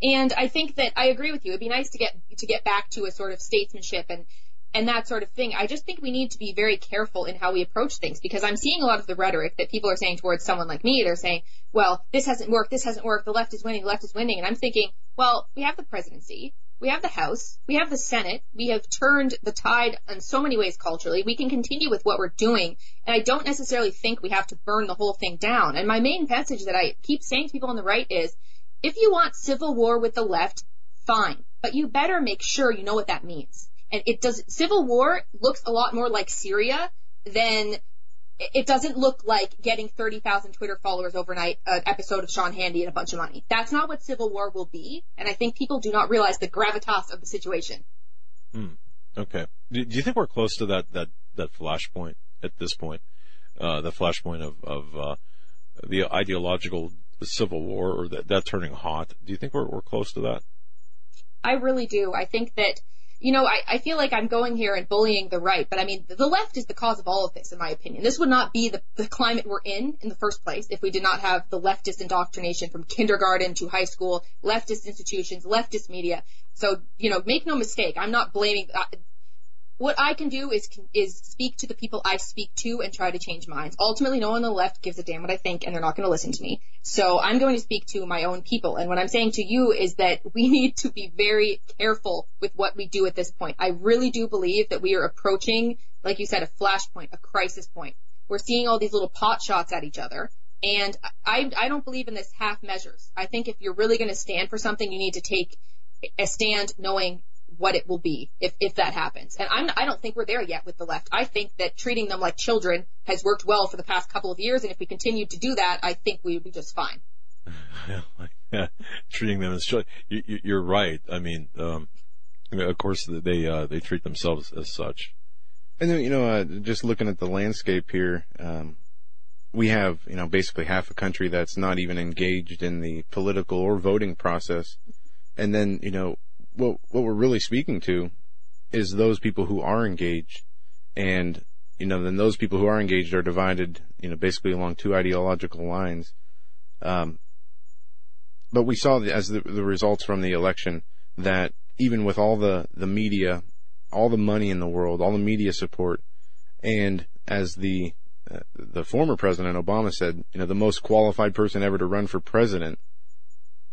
And I think that I agree with you. It'd be nice to get to get back to a sort of statesmanship and and that sort of thing. I just think we need to be very careful in how we approach things because I'm seeing a lot of the rhetoric that people are saying towards someone like me. They're saying, well, this hasn't worked, this hasn't worked, the left is winning, the left is winning. And I'm thinking, Well, we have the presidency. We have the House. We have the Senate. We have turned the tide in so many ways culturally. We can continue with what we're doing. And I don't necessarily think we have to burn the whole thing down. And my main message that I keep saying to people on the right is, if you want civil war with the left, fine. But you better make sure you know what that means. And it does, civil war looks a lot more like Syria than it doesn't look like getting 30,000 Twitter followers overnight, an episode of Sean Hannity and a bunch of money. That's not what civil war will be, and I think people do not realize the gravitas of the situation. Hmm. Okay. Do, do you think we're close to that that that flashpoint at this point? Uh, the flashpoint of of uh, the ideological civil war, or that, that turning hot. Do you think we're we're close to that? I really do. I think that you know, I, I feel like I'm going here and bullying the right, but I mean, the left is the cause of all of this, in my opinion. This would not be the, the climate we're in in the first place if we did not have the leftist indoctrination from kindergarten to high school, leftist institutions, leftist media. So, you know, make no mistake, I'm not blaming, uh, what I can do is is speak to the people I speak to and try to change minds. Ultimately, no one on the left gives a damn what I think, and they're not going to listen to me. So I'm going to speak to my own people. And what I'm saying to you is that we need to be very careful with what we do at this point. I really do believe that we are approaching, like you said, a flashpoint, a crisis point. We're seeing all these little pot shots at each other. And I, I don't believe in this half measures. I think if you're really going to stand for something, you need to take a stand knowing what it will be if, if that happens. And I'm, I don't think we're there yet with the left. I think that treating them like children has worked well for the past couple of years, and if we continue to do that, I think we would be just fine. yeah, treating them as children. You, are right. I mean, um, of course, they uh, they treat themselves as such. And then, you know, uh, just looking at the landscape here, um, we have, you know, basically half a country that's not even engaged in the political or voting process. And then, you know, what what we're really speaking to is those people who are engaged, and you know, then those people who are engaged are divided, you know, basically along two ideological lines. Um, but we saw as the, the results from the election that even with all the the media, all the money in the world, all the media support, and as the uh, the former president Obama said, you know, the most qualified person ever to run for president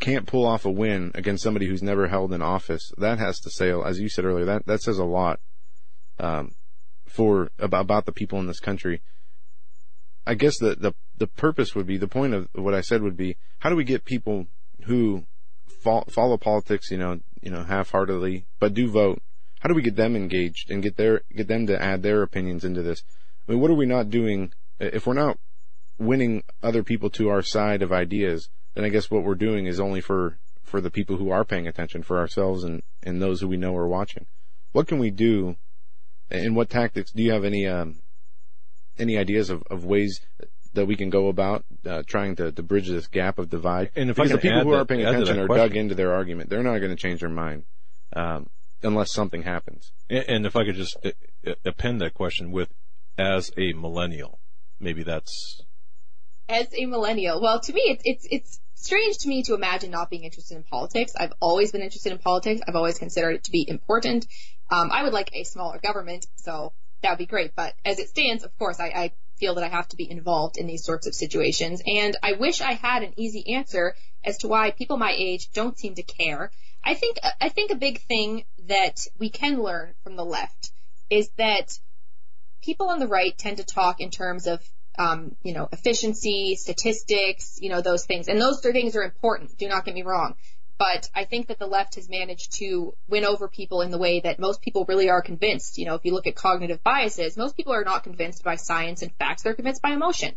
can't pull off a win against somebody who's never held an office, that has to say, as you said earlier, that, that says a lot, um, for, about, about the people in this country. I guess the, the, the purpose would be, the point of what I said would be, how do we get people who fo- follow politics, you know, you know, half-heartedly, but do vote? How do we get them engaged and get their, get them to add their opinions into this? I mean, what are we not doing if we're not winning other people to our side of ideas? Then I guess what we're doing is only for, for the people who are paying attention, for ourselves and, and those who we know are watching. What can we do and what tactics do you have any, um, any ideas of, of ways that we can go about uh, trying to, to bridge this gap of divide? And if because the people who that, are paying attention are question. dug into their argument, they're not going to change their mind um, unless something happens. And if I could just uh, uh, append that question with, as a millennial, maybe that's as a millennial. Well, to me, it's it's it's strange to me to imagine not being interested in politics. I've always been interested in politics. I've always considered it to be important. Um, I would like a smaller government, so that would be great. But as it stands, of course, I, I feel that I have to be involved in these sorts of situations. And I wish I had an easy answer as to why people my age don't seem to care. I think I think a big thing that we can learn from the left is that people on the right tend to talk in terms of um, you know, efficiency, statistics, you know, those things. And those three things are important. Do not get me wrong. But I think that the left has managed to win over people in the way that most people really are convinced. You know, if you look at cognitive biases, most people are not convinced by science and facts. They're convinced by emotion.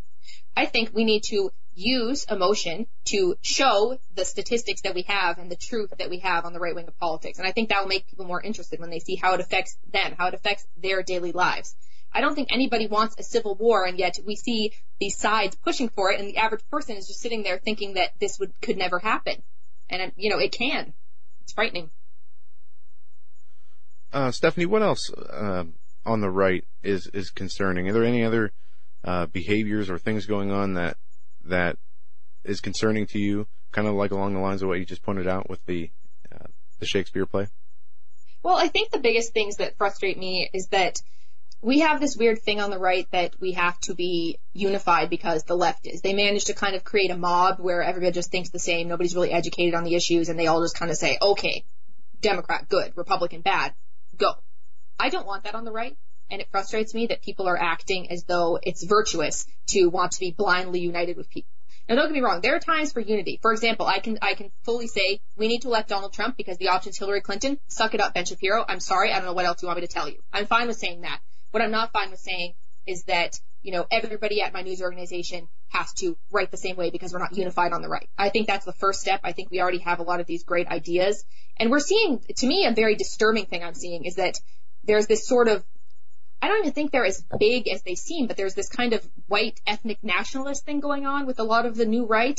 I think we need to use emotion to show the statistics that we have and the truth that we have on the right wing of politics. And I think that will make people more interested when they see how it affects them, how it affects their daily lives. I don't think anybody wants a civil war, and yet we see these sides pushing for it, and the average person is just sitting there thinking that this would could never happen, and you know it can. It's frightening. Uh, Stephanie, what else uh, on the right is is concerning? Are there any other uh, behaviors or things going on that that is concerning to you? Kind of like along the lines of what you just pointed out with the uh, the Shakespeare play. Well, I think the biggest things that frustrate me is that we have this weird thing on the right that we have to be unified because the left is. They managed to kind of create a mob where everybody just thinks the same. Nobody's really educated on the issues and they all just kind of say, okay, Democrat, good. Republican, bad. Go. I don't want that on the right. And it frustrates me that people are acting as though it's virtuous to want to be blindly united with people. Now don't get me wrong, there are times for unity. For example, I can I can fully say we need to elect Donald Trump because the option's Hillary Clinton. Suck it up, Ben Shapiro. I'm sorry, I don't know what else you want me to tell you. I'm fine with saying that. What I'm not fine with saying is that, you know, everybody at my news organization has to write the same way because we're not unified on the right. I think that's the first step. I think we already have a lot of these great ideas. And we're seeing, to me, a very disturbing thing I'm seeing is that there's this sort of I don't even think they're as big as they seem, but there's this kind of white ethnic nationalist thing going on with a lot of the new right.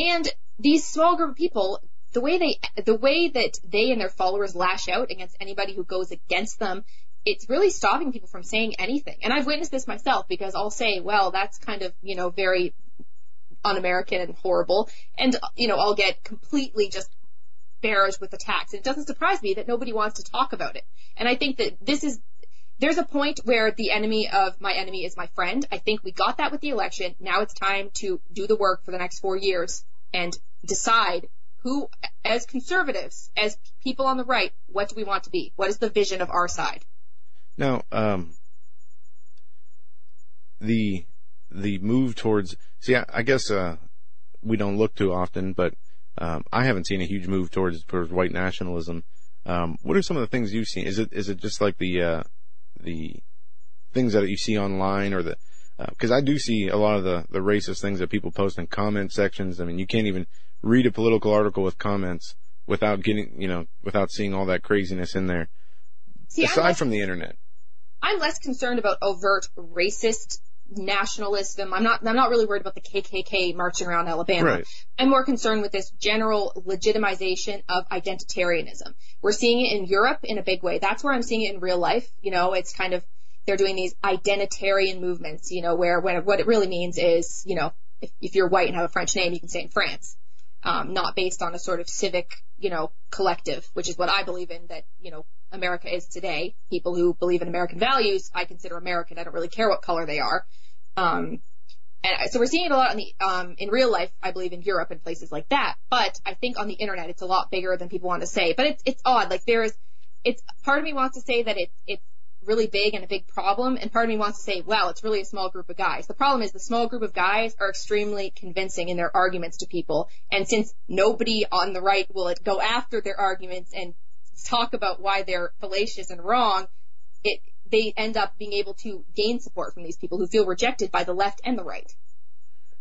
And these small group of people, the way they, the way that they and their followers lash out against anybody who goes against them, it's really stopping people from saying anything. And I've witnessed this myself because I'll say, well, that's kind of, you know, very un-American and horrible. And, you know, I'll get completely just barraged with attacks. And it doesn't surprise me that nobody wants to talk about it. And I think that this is there's a point where the enemy of my enemy is my friend. I think we got that with the election. Now it's time to do the work for the next four years and decide who, as conservatives, as people on the right, what do we want to be? What is the vision of our side? Now, um, the the move towards see, I, I guess uh, we don't look too often, but um, I haven't seen a huge move towards towards white nationalism. Um, what are some of the things you've seen? Is it is it just like the uh, the things that you see online or the because uh, I do see a lot of the the racist things that people post in comment sections. I mean, you can't even read a political article with comments without getting you know without seeing all that craziness in there. See, aside from the internet, I'm less concerned about overt racist nationalism. I'm not I'm not really worried about the KKK marching around Alabama. Right. I'm more concerned with this general legitimization of identitarianism. We're seeing it in Europe in a big way. That's where I'm seeing it in real life. You know, it's kind of they're doing these identitarian movements, you know, where when, what it really means is, you know, if, if you're white and have a French name, you can stay in France. Um, not based on a sort of civic, you know, collective, which is what I believe in that, you know, America is today. People who believe in American values, I consider American. I don't really care what color they are. Um, and so we're seeing it a lot in the um, in real life, I believe, in Europe and places like that. But I think on the internet, it's a lot bigger than people want to say. But it's it's odd. Like there's, it's part of me wants to say that it's it's really big and a big problem, and part of me wants to say, well, it's really a small group of guys. The problem is the small group of guys are extremely convincing in their arguments to people, and since nobody on the right will go after their arguments and talk about why they're fallacious and wrong, it, they end up being able to gain support from these people who feel rejected by the left and the right.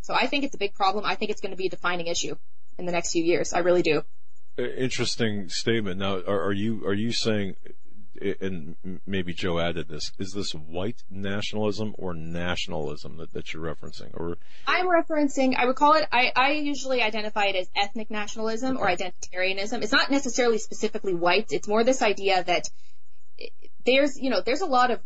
So I think it's a big problem. I think it's going to be a defining issue in the next few years. I really do. Interesting statement. Now, are, are you are you saying, and maybe Joe added this, is this white nationalism or nationalism that, that you're referencing? Or I'm referencing. I would call it. I, I usually identify it as ethnic nationalism or identitarianism. It's not necessarily specifically white. It's more this idea that there's, you know, there's a lot of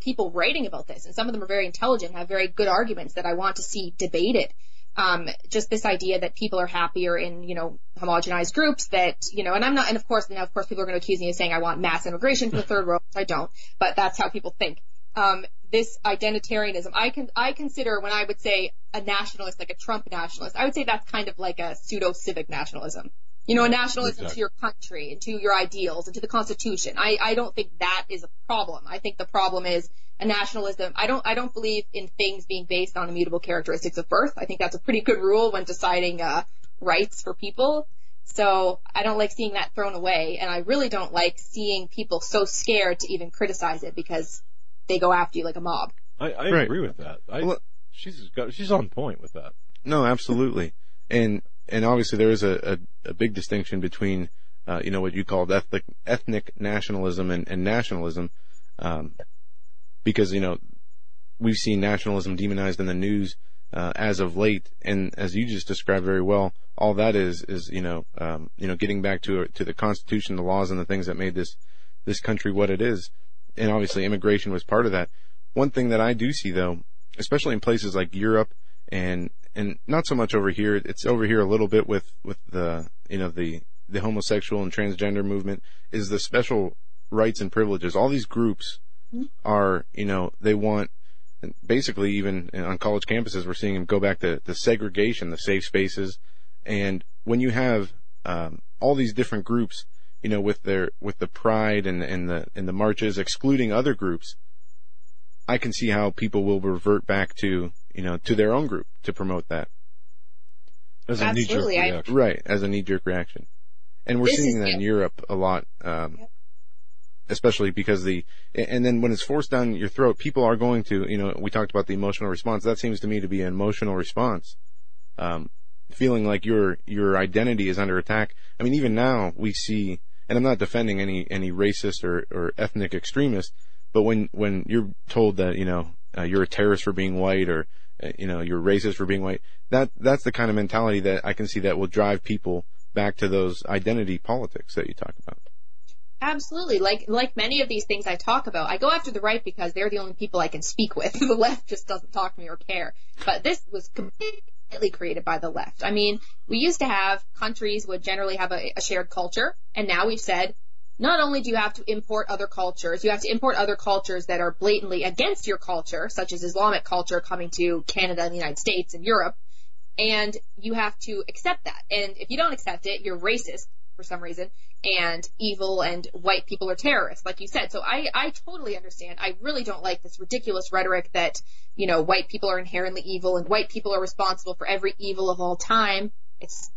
people writing about this, and some of them are very intelligent, have very good arguments that I want to see debated. Um, just this idea that people are happier in, you know, homogenized groups that, you know, and I'm not, and of course, now of course people are going to accuse me of saying I want mass immigration to the third world, which I don't, but that's how people think. Um, this identitarianism, I can, I consider when I would say a nationalist, like a Trump nationalist, I would say that's kind of like a pseudo civic nationalism. You know, a nationalism exactly. to your country and to your ideals and to the Constitution. I, I don't think that is a problem. I think the problem is a nationalism. I don't I don't believe in things being based on immutable characteristics of birth. I think that's a pretty good rule when deciding uh, rights for people. So I don't like seeing that thrown away, and I really don't like seeing people so scared to even criticize it because they go after you like a mob. I, I right. agree with that. I, well, she's got, she's on point with that. No, absolutely. And and obviously there is a, a, a big distinction between, uh, you know, what you called ethnic, ethnic nationalism and, and nationalism, um, because, you know, we've seen nationalism demonized in the news, uh, as of late. And as you just described very well, all that is, is, you know, um, you know, getting back to, to the Constitution, the laws and the things that made this, this country what it is. And obviously immigration was part of that. One thing that I do see though, especially in places like Europe and and not so much over here. It's over here a little bit with with the you know the the homosexual and transgender movement is the special rights and privileges. All these groups are, you know, they want basically even on college campuses, we're seeing them go back to, the segregation, the safe spaces. And when you have, um, all these different groups, you know, with their, with the pride and, and the, and the marches excluding other groups, I can see how people will revert back to, you know, to their own group to promote that. As a knee jerk Absolutely, I- reaction. Right, as a knee jerk reaction. And we're This seeing is- that in. Europe a lot, um, Yep. Especially because the, and then when it's forced down your throat, people are going to, you know, we talked about the emotional response. That seems to me to be an emotional response. Um, feeling like your, your identity is under attack. I mean, even now we see, and I'm not defending any, any racist or, or ethnic extremist, but when, when you're told that, you know, uh, you're a terrorist for being white or, uh, you know, you're racist for being white, that, that's the kind of mentality that I can see that will drive people back to those identity politics that you talk about. Absolutely. Like like many of these things I talk about, I go after the right because they're the only people I can speak with. the left just doesn't talk to me or care. But this was completely created by the left. I mean, we used to have countries would generally have a, a shared culture, and now we've said not only do you have to import other cultures, you have to import other cultures that are blatantly against your culture, such as Islamic culture coming to Canada and the United States and Europe, and you have to accept that. And if you don't accept it, you're racist for some reason, and evil and white people are terrorists, like you said. So I, I totally understand. I really don't like this ridiculous rhetoric that, you know, white people are inherently evil and white people are responsible for every evil of all time. It's,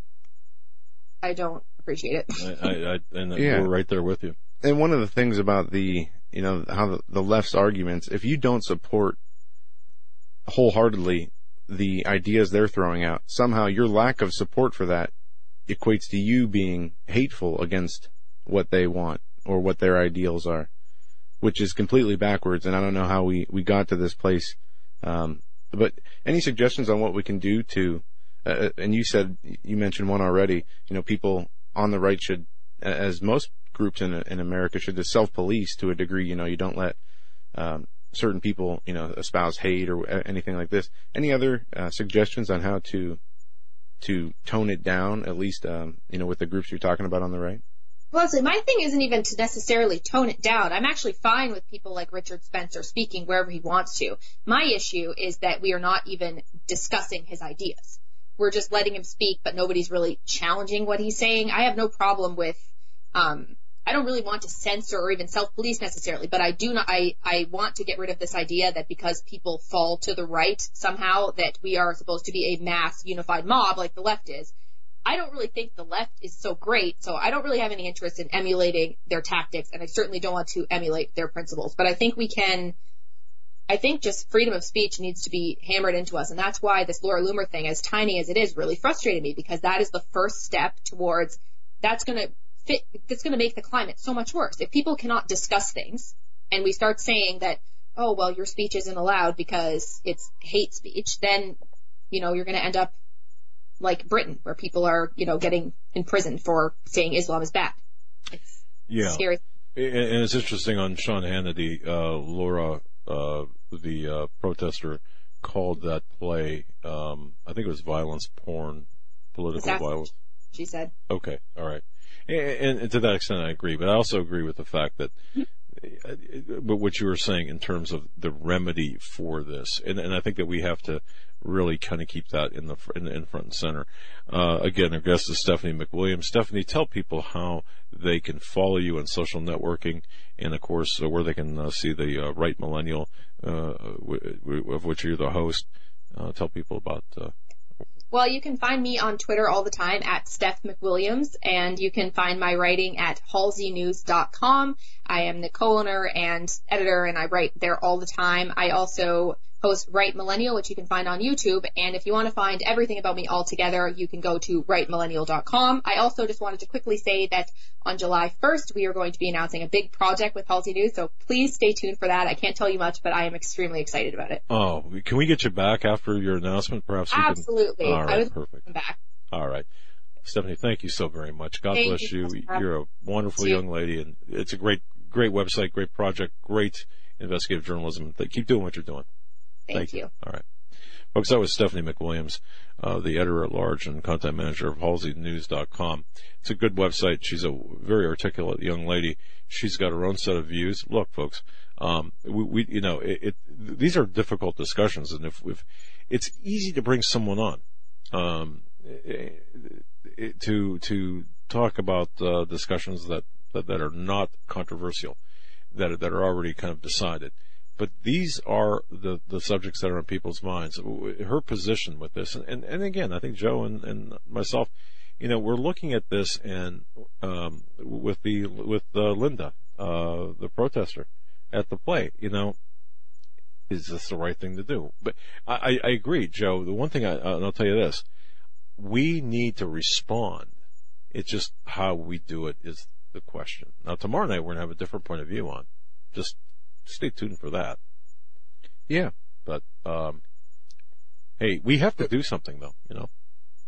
I don't appreciate it. I, I, I, and Yeah. we're right there with you. and one of the things about the you know how the, the left's arguments if you don't support wholeheartedly the ideas they're throwing out somehow your lack of support for that equates to you being hateful against what they want or what their ideals are which is completely backwards and i don't know how we we got to this place um but any suggestions on what we can do to uh, and you said you mentioned one already you know people on the right should as most groups in in America should just self police to a degree. You know, you don't let um, certain people, you know, espouse hate or anything like this. Any other uh, suggestions on how to to tone it down, at least, um, you know, with the groups you're talking about on the right? Well, see, my thing isn't even to necessarily tone it down. I'm actually fine with people like Richard Spencer speaking wherever he wants to. My issue is that we are not even discussing his ideas. We're just letting him speak, but nobody's really challenging what he's saying. I have no problem with, um, I don't really want to censor or even self-police necessarily, but I do not, I, I want to get rid of this idea that because people fall to the right somehow that we are supposed to be a mass unified mob like the left is. I don't really think the left is so great, so I don't really have any interest in emulating their tactics, and I certainly don't want to emulate their principles. But I think we can, I think just freedom of speech needs to be hammered into us, and that's why this Laura Loomer thing, as tiny as it is, really frustrated me, because that is the first step towards, that's gonna fit, that's gonna make the climate so much worse. If people cannot discuss things, and we start saying that, oh, well, your speech isn't allowed because it's hate speech, then, you know, you're gonna end up like Britain, where people are, you know, getting imprisoned for saying Islam is bad. It's Yeah. scary. And and it's interesting on Sean Hannity, uh, Laura, uh, the, uh, protester called that play, um, I think it was violence porn, political Exactly. violence. She said. Okay, all right. And, and to that extent, I agree. But I also agree with the fact that, uh, what you were saying in terms of the remedy for this, and, and I think that we have to really kind of keep that in the in, in front and center. Uh, again, our guest is Stephanie MacWilliams. Stephanie, tell people how they can follow you on social networking, and of course, uh, where they can uh, see the uh, Right Millennial, uh, w- w- of which you're the host. Tell people about. Well, you can find me on Twitter all the time at Steph MacWilliams, and you can find my writing at halseynews.com. I am the co-owner and editor, and I write there all the time. I also host Right Millennial, which you can find on YouTube. And if you want to find everything about me all together, you can go to rightmillennial.com. I also just wanted to quickly say that on July 1st, we are going to be announcing a big project with Halsey News, so please stay tuned for that. I can't tell you much, but I am extremely excited about it. oh, can we get you back after your announcement? Perhaps we can. Absolutely. All I would perfect. come back. All right. Stephanie, thank you so very much. God Thank bless you you. so much for having You're a wonderful young lady and it's a great, great website, great project, great investigative journalism. Keep doing what you're doing. Thank, you. All right. Folks, that was Stephanie MacWilliams, uh, the editor at large and content manager of HalseyNews.com. It's a good website. She's a very articulate young lady. She's got her own set of views. Look, folks, um, we, we, you know, it, it, these are difficult discussions, and if, if it's easy to bring someone on, um, it, to to talk about uh, discussions that, that that are not controversial, that that are already kind of decided. But these are the, the subjects that are on people's minds. Her position with this, and, and, and again, I think Joe and, and myself, you know, we're looking at this and um, with the with uh, Linda, uh, the protester, at the plate. You know, is this the right thing to do? But I, I agree, Joe. The one thing I, and I'll tell you this, we need to respond. It's just how we do it is the question. Now tomorrow night we're gonna have a different point of view on. Just stay tuned for that. Yeah. But um, hey, we have to do something though, you know.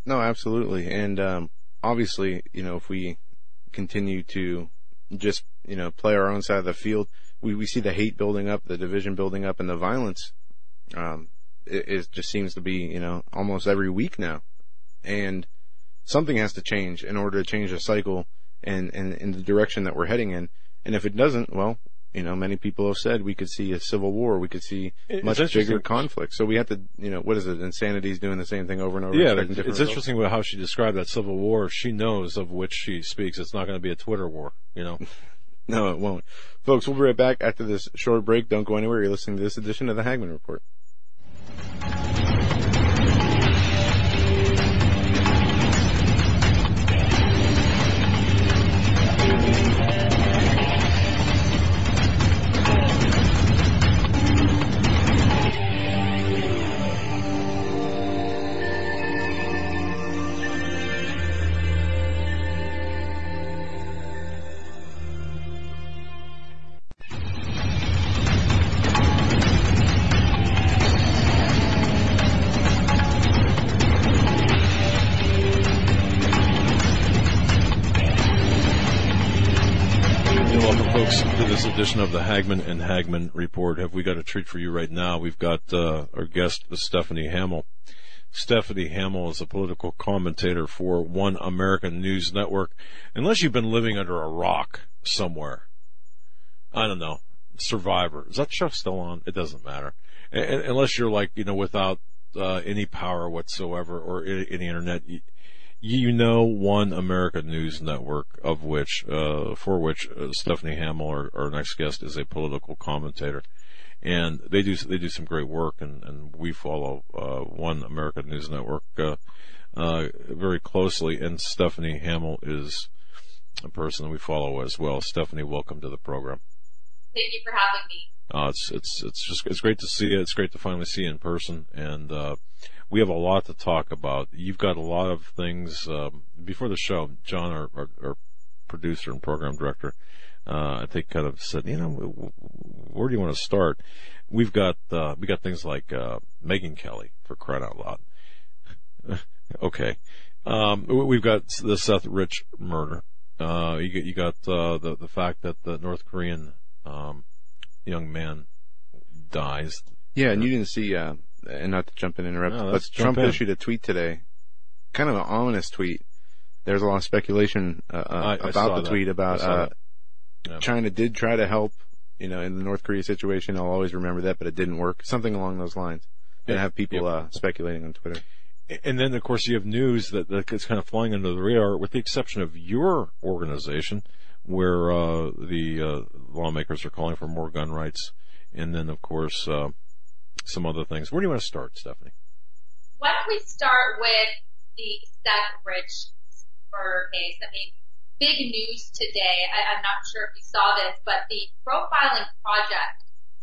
No, absolutely. And um, obviously, you know, if we continue to just, you know, play our own side of the field, we, we see the hate building up, the division building up, and the violence. Um, it, it just seems to be, you know, almost every week now. And something has to change in order to change the cycle and, and in the direction that we're heading in. And if it doesn't, well, you know, many people have said we could see a civil war, we could see It's much bigger conflict. So we have to, you know, what is it? Insanity's doing the same thing over and over. Yeah, it's different interesting how she described that civil war. She knows of which she speaks, it's not going to be a Twitter war, you know. No, it won't. Folks, we'll be right back after this short break. Don't go anywhere. You're listening to this edition of the Hagmann Report. Hagmann and Hagmann Report. Have we got a treat for you right now? We've got uh, our guest, Stephanie Hamill. Stephanie Hamill is a political commentator for One American News Network. Unless you've been living under a rock somewhere, I don't know. Survivor is that show still on? It doesn't matter, unless you're like you know without uh, any power whatsoever or any, any internet. You, know one American News Network, of which, uh, for which uh, Stephanie Hamill, our, our next guest, is a political commentator, and they do they do some great work, and, and we follow uh, one American News Network uh, uh, very closely, and Stephanie Hamill is a person that we follow as well. Stephanie, welcome to the program. Thank you for having me. Uh, it's it's it's just it's great to see you. It's great to finally see you in person, and uh, we have a lot to talk about. You've got a lot of things um, before the show. John, our, our, our producer and program director, uh, I think, kind of said, you know, where do you want to start? We've got uh, we got things like uh, Megyn Kelly for crying out loud. okay, um, we- we've got the Seth Rich murder. Uh, you, you got uh, the the fact that the North Korean um, young man dies. Yeah, and you didn't see, uh, and not to jump in and interrupt, No, but Trump in. issued a tweet today, kind of an ominous tweet. There's a lot of speculation uh, uh, I- I about saw the that. tweet about uh. Yeah. China did try to help, you know, in the North Korea situation. I'll always remember that, but it didn't work. Something along those lines. And Yeah. have people Yeah. uh, speculating on Twitter. And then, of course, you have news that, that is kind of flying under the radar, with the exception of your organization, where uh, the uh, lawmakers are calling for more gun rights, and then, of course, uh, some other things. Where do you want to start, Stephanie? Why don't we start with the Seth Rich murder case? I mean, big news today. I, I'm not sure if you saw this, but the Profiling Project,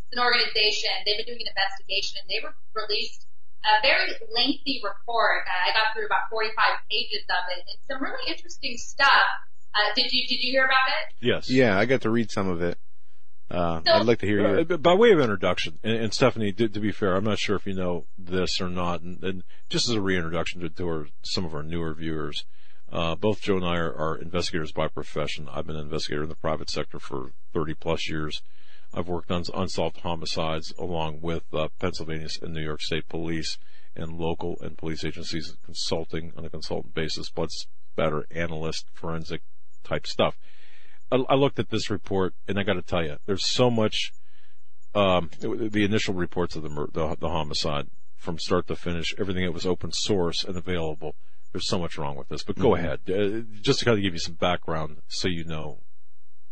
it's an organization. They've been doing an investigation, and they re- released a very lengthy report. Uh, I got through about 45 pages of it, and some really interesting stuff. Uh, did you did you hear about it? Yes. Yeah, I got to read some of it. Uh, So- I'd like to hear your. Uh, by way of introduction, and, and Stephanie, to, to be fair, I'm not sure if you know this or not, and, and just as a reintroduction to, to our, some of our newer viewers, uh, both Joe and I are, are investigators by profession. I've been an investigator in the private sector for 30 plus years. I've worked on unsolved homicides along with uh, Pennsylvania and New York State Police and local and police agencies consulting on a consultant basis, blood spatter analyst, forensic type stuff. I, I looked at this report and I got to tell you, there's so much. Um, the initial reports of the, the the homicide from start to finish, everything that was open source and available. There's so much wrong with this, but go Mhm. ahead, uh, just to kind of give you some background, so you know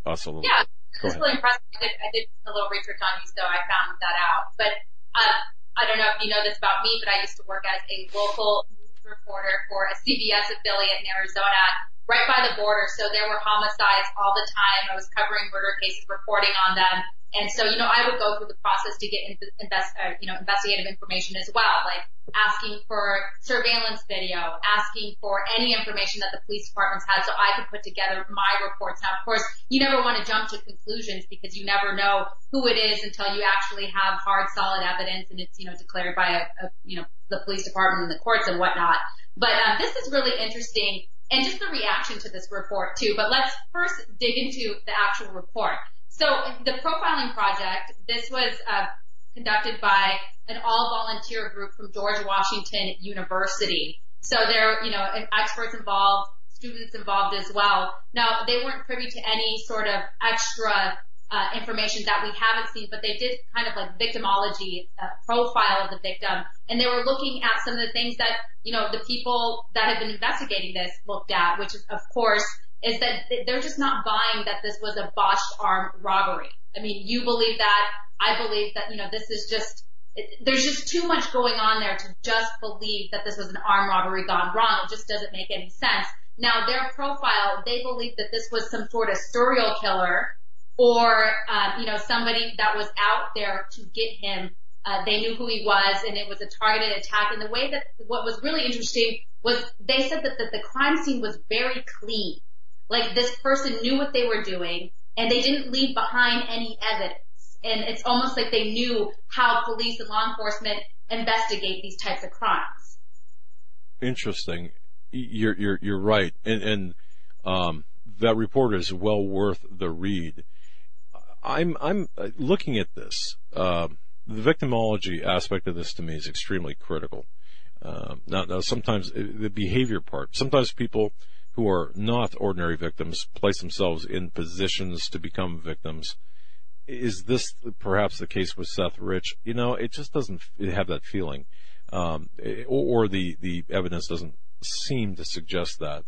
us a little. Yeah, Go it's ahead. really impressive. I did, I did a little research on you, so I found that out. But um, I don't know if you know this about me, but I used to work as a local news reporter for a CBS affiliate in Arizona, right by the border. So there were homicides all the time. I was covering murder cases, reporting on them. And so, you know, I would go through the process to get invest, uh, you know, investigative information as well, like asking for surveillance video, asking for any information that the police departments had so I could put together my reports. Now, of course, you never want to jump to conclusions because you never know who it is until you actually have hard, solid evidence and it's, you know, declared by a, a you know, the police department and the courts and whatnot. But um, this is really interesting and just the reaction to this report too. But let's first dig into the actual report. So the profiling project, this was uh, conducted by an all-volunteer group from George Washington University. So there, you know, experts involved, students involved as well. Now they weren't privy to any sort of extra uh, information that we haven't seen, but they did kind of like victimology uh, profile of the victim, and they were looking at some of the things that you know the people that have been investigating this looked at, which is of course is that they're just not buying that this was a botched armed robbery. I mean, you believe that, I believe that you know this is just it, there's just too much going on there to just believe that this was an armed robbery gone wrong. It just doesn't make any sense. Now their profile, they believe that this was some sort of serial killer or, um, you know, somebody that was out there to get him. Uh, they knew who he was and it was a targeted attack. And the way that, what was really interesting was they said that the, the crime scene was very clean. Like this person knew what they were doing and they didn't leave behind any evidence. And it's almost like they knew how police and law enforcement investigate these types of crimes. Interesting. You're you're you're right, and and um, that report is well worth the read. I'm I'm uh, looking at this. Um, the victimology aspect of this to me is extremely critical. Um, now, now, sometimes uh, the behavior part. Sometimes people who are not ordinary victims place themselves in positions to become victims. Is this perhaps the case with Seth Rich? You know, it just doesn't have that feeling, um, eh, or, or the the evidence doesn't seem to suggest that.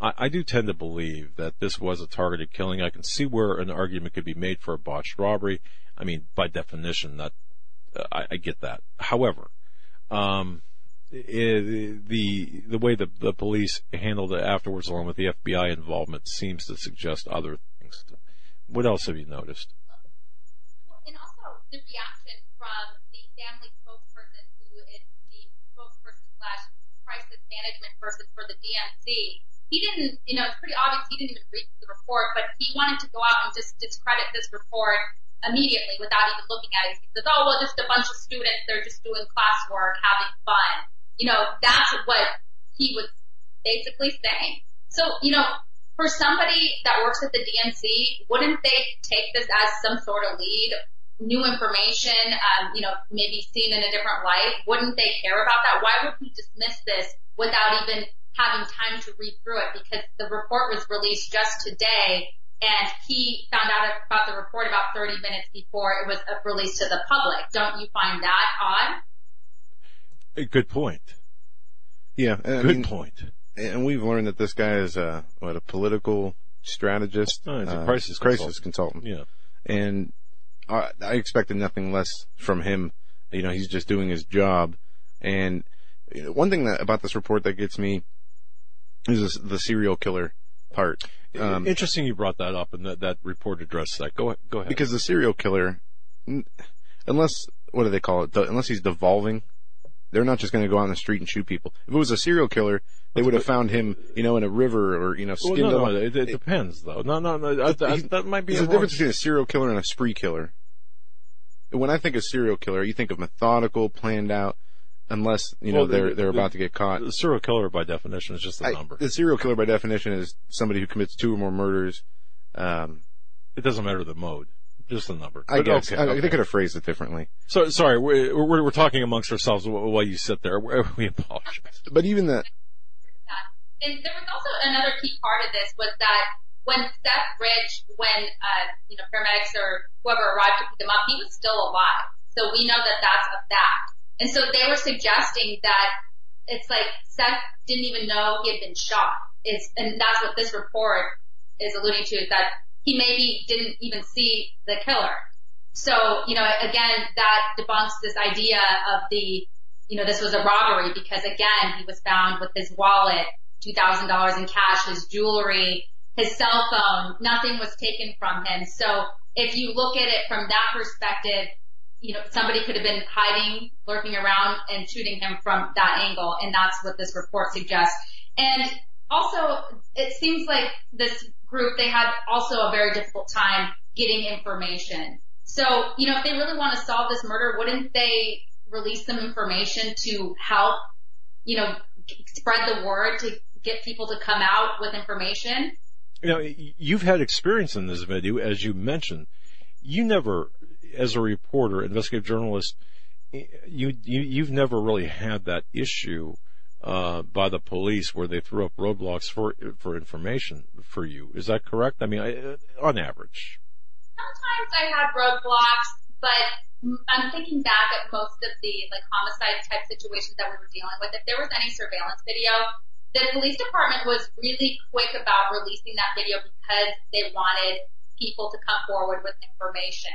I, I do tend to believe that this was a targeted killing. I can see where an argument could be made for a botched robbery. I mean, by definition, that uh, I, I get that. However, um, eh, the the way the the police handled it afterwards, along with the FBI involvement, seems to suggest other things. What else have you noticed? And also the reaction from the family spokesperson who is the spokesperson slash crisis management person for the DNC. He didn't, you know, it's pretty obvious he didn't even read the report, but he wanted to go out and just discredit this report immediately without even looking at it. He says, oh, well, just a bunch of students, they're just doing classwork, having fun. You know, that's what he was basically saying. So, you know, for somebody that works at the DNC, wouldn't they take this as some sort of lead, new information, um, you know, maybe seen in a different light? Wouldn't they care about that? Why would we dismiss this without even having time to read through it? Because the report was released just today and he found out about the report about 30 minutes before it was released to the public. Don't you find that odd? A good point. Yeah, I Good mean, point. And we've learned that this guy is a what a political strategist, Oh, he's a uh, crisis crisis consultant. consultant. Yeah. and I, I expected nothing less from him. You know, he's just doing his job. And you know, one thing that about this report that gets me is this, the serial killer part. Um, Interesting you brought that up and that, that report addressed that. Go, go ahead. because the serial killer, unless what do they call it? Unless he's devolving, they're not just going to go out in the street and shoot people. If it was a serial killer, they would have found him, you know, in a river or you know, well, skinned no, off. no, it, it depends though. No, no, no. I, I, that might be There's a difference between a serial killer and a spree killer. When I think of serial killer, you think of methodical, planned out, unless you know Well, the- they're they're the- about to get caught. The serial killer by definition is just a I- number. the serial killer, by definition, is somebody who commits two or more murders. Um, It doesn't matter the mode. just the number. I But guess okay, I, okay. they could have phrased it differently. So sorry, we're, we're we're talking amongst ourselves while while you sit there. We apologize. But even the And there was also another key part of this was that when Seth Rich, when uh, you know paramedics or whoever arrived to pick him up, he was still alive. So we know that that's a fact. And so they were suggesting that it's like Seth didn't even know he had been shot. Is and that's what this report is alluding to is that he maybe didn't even see the killer. So, you know, again, that debunks this idea of the, you know, this was a robbery because again, he was found with his wallet, $2,000 in cash, his jewelry, his cell phone, nothing was taken from him. So if you look at it from that perspective, you know, somebody could have been hiding, lurking around and shooting him from that angle. And that's what this report suggests. And also, it seems like this group, they had also a very difficult time getting information. So, you know, if they really want to solve this murder, wouldn't they release some information to help, you know, spread the word to get people to come out with information? You know, you've had experience in this video, as you mentioned. You never, as a reporter, investigative journalist, you, you you've never really had that issue uh, by the police where they threw up roadblocks for for information for you. Is that correct? I mean, I, uh, on average. Sometimes I had roadblocks, but I'm thinking back at most of the like homicide type situations that we were dealing with. If there was any surveillance video, the police department was really quick about releasing that video because they wanted people to come forward with information.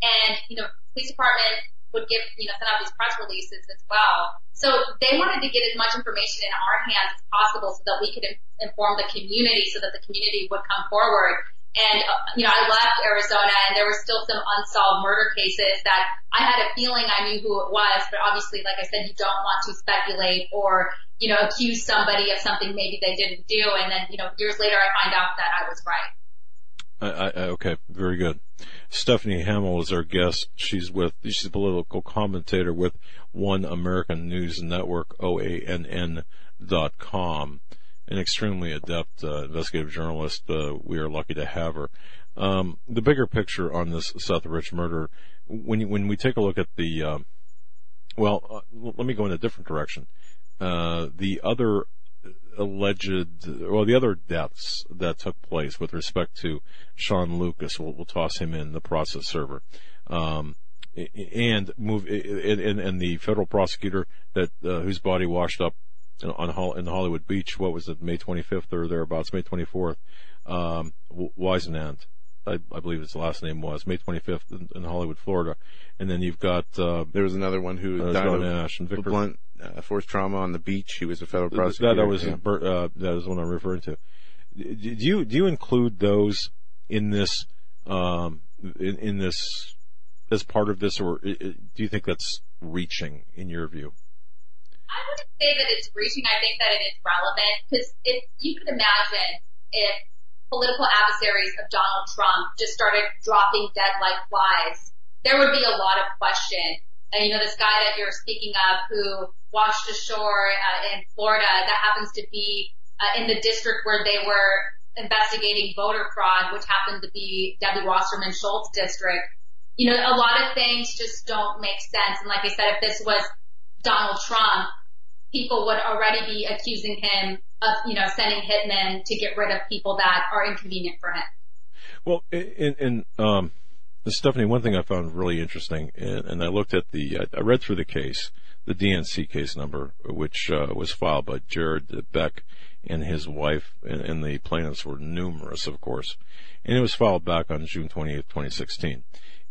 And, you know, police department would give, you know, send out these press releases as well. So they wanted to get as much information in our hands as possible so that we could inform the community so that the community would come forward. And, uh, you know, I left Arizona and there were still some unsolved murder cases that I had a feeling I knew who it was, but obviously, like I said, you don't want to speculate or, you know, accuse somebody of something maybe they didn't do. And then, you know, years later I find out that I was right. I, I, okay, very good. Stephanie Hamill is our guest. She's with, she's a political commentator with One American News Network, OANN dot com. An extremely adept uh, investigative journalist. Uh, we are lucky to have her. Um, the bigger picture on this Seth Rich murder, when you, when we take a look at the, uh, well, uh, let me go in a different direction. Uh, the other alleged, well, the other deaths that took place with respect to Sean Lucas, we'll, we'll toss him in the process server, um, and move, and, and the federal prosecutor that, uh, whose body washed up on in Hollywood Beach, what was it, May 25th or thereabouts, May 24th, um, Whisenant, I, I believe his last name was, May 25th in, in Hollywood, Florida. And then you've got, uh, there was another one who uh, died John and Victor blunt uh, force trauma on the beach. He was a federal That, prosecutor. that was yeah. uh, that is what I'm referring to. Do you do you include those in this um, in, in this as part of this, or i- i- do you think that's reaching in your view? I wouldn't say that it's reaching. I think that it is relevant because if you could imagine if political adversaries of Donald Trump just started dropping dead like flies, there would be a lot of question. And you know, this guy that you're speaking of who washed ashore uh, in Florida, that happens to be uh, in the district where they were investigating voter fraud, which happened to be Debbie Wasserman Schultz district. You know, a lot of things just don't make sense. And like I said, if this was Donald Trump, people would already be accusing him of, you know, sending hitmen to get rid of people that are inconvenient for him. Well, in, in um, Stephanie, one thing I found really interesting, and, and I looked at the, I, I read through the case, the DNC case number, which uh, was filed by Jared Beck and his wife, and, and the plaintiffs were numerous, of course, and it was filed back on June 28th, 2016,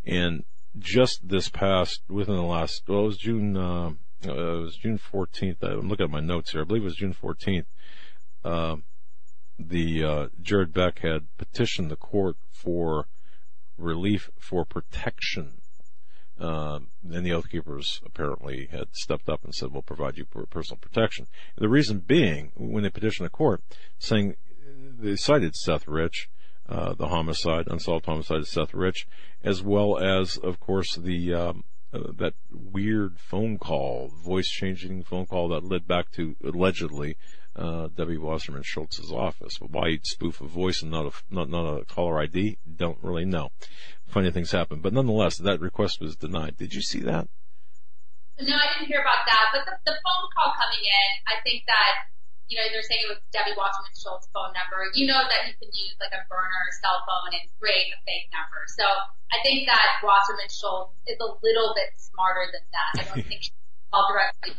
and just this past, within the last, well, it was June, uh, uh, it was June 14th. I'm looking at my notes here. I believe it was June 14th. Uh, the uh, Jared Beck had petitioned the court for relief for protection. Um, and the Oath Keepers apparently had stepped up and said, we'll provide you per- personal protection. The reason being, when they petitioned the court, saying they cited Seth Rich, uh, the homicide, unsolved homicide of Seth Rich, as well as, of course, the, um, uh, that weird phone call, voice changing phone call that led back to allegedly uh, Debbie Wasserman Schultz's office. Why he'd spoof a voice and not a not not a caller ID? Don't really know. Funny things happen, but nonetheless, that request was denied. Did you see that? No, I didn't hear about that. But the, the phone call coming in, I think that you know, they're saying it was Debbie Wasserman Schultz's phone number. You know that you can use like a burner cell phone and create a fake number. So I think that Wasserman Schultz is a little bit smarter than that. I don't think she called directly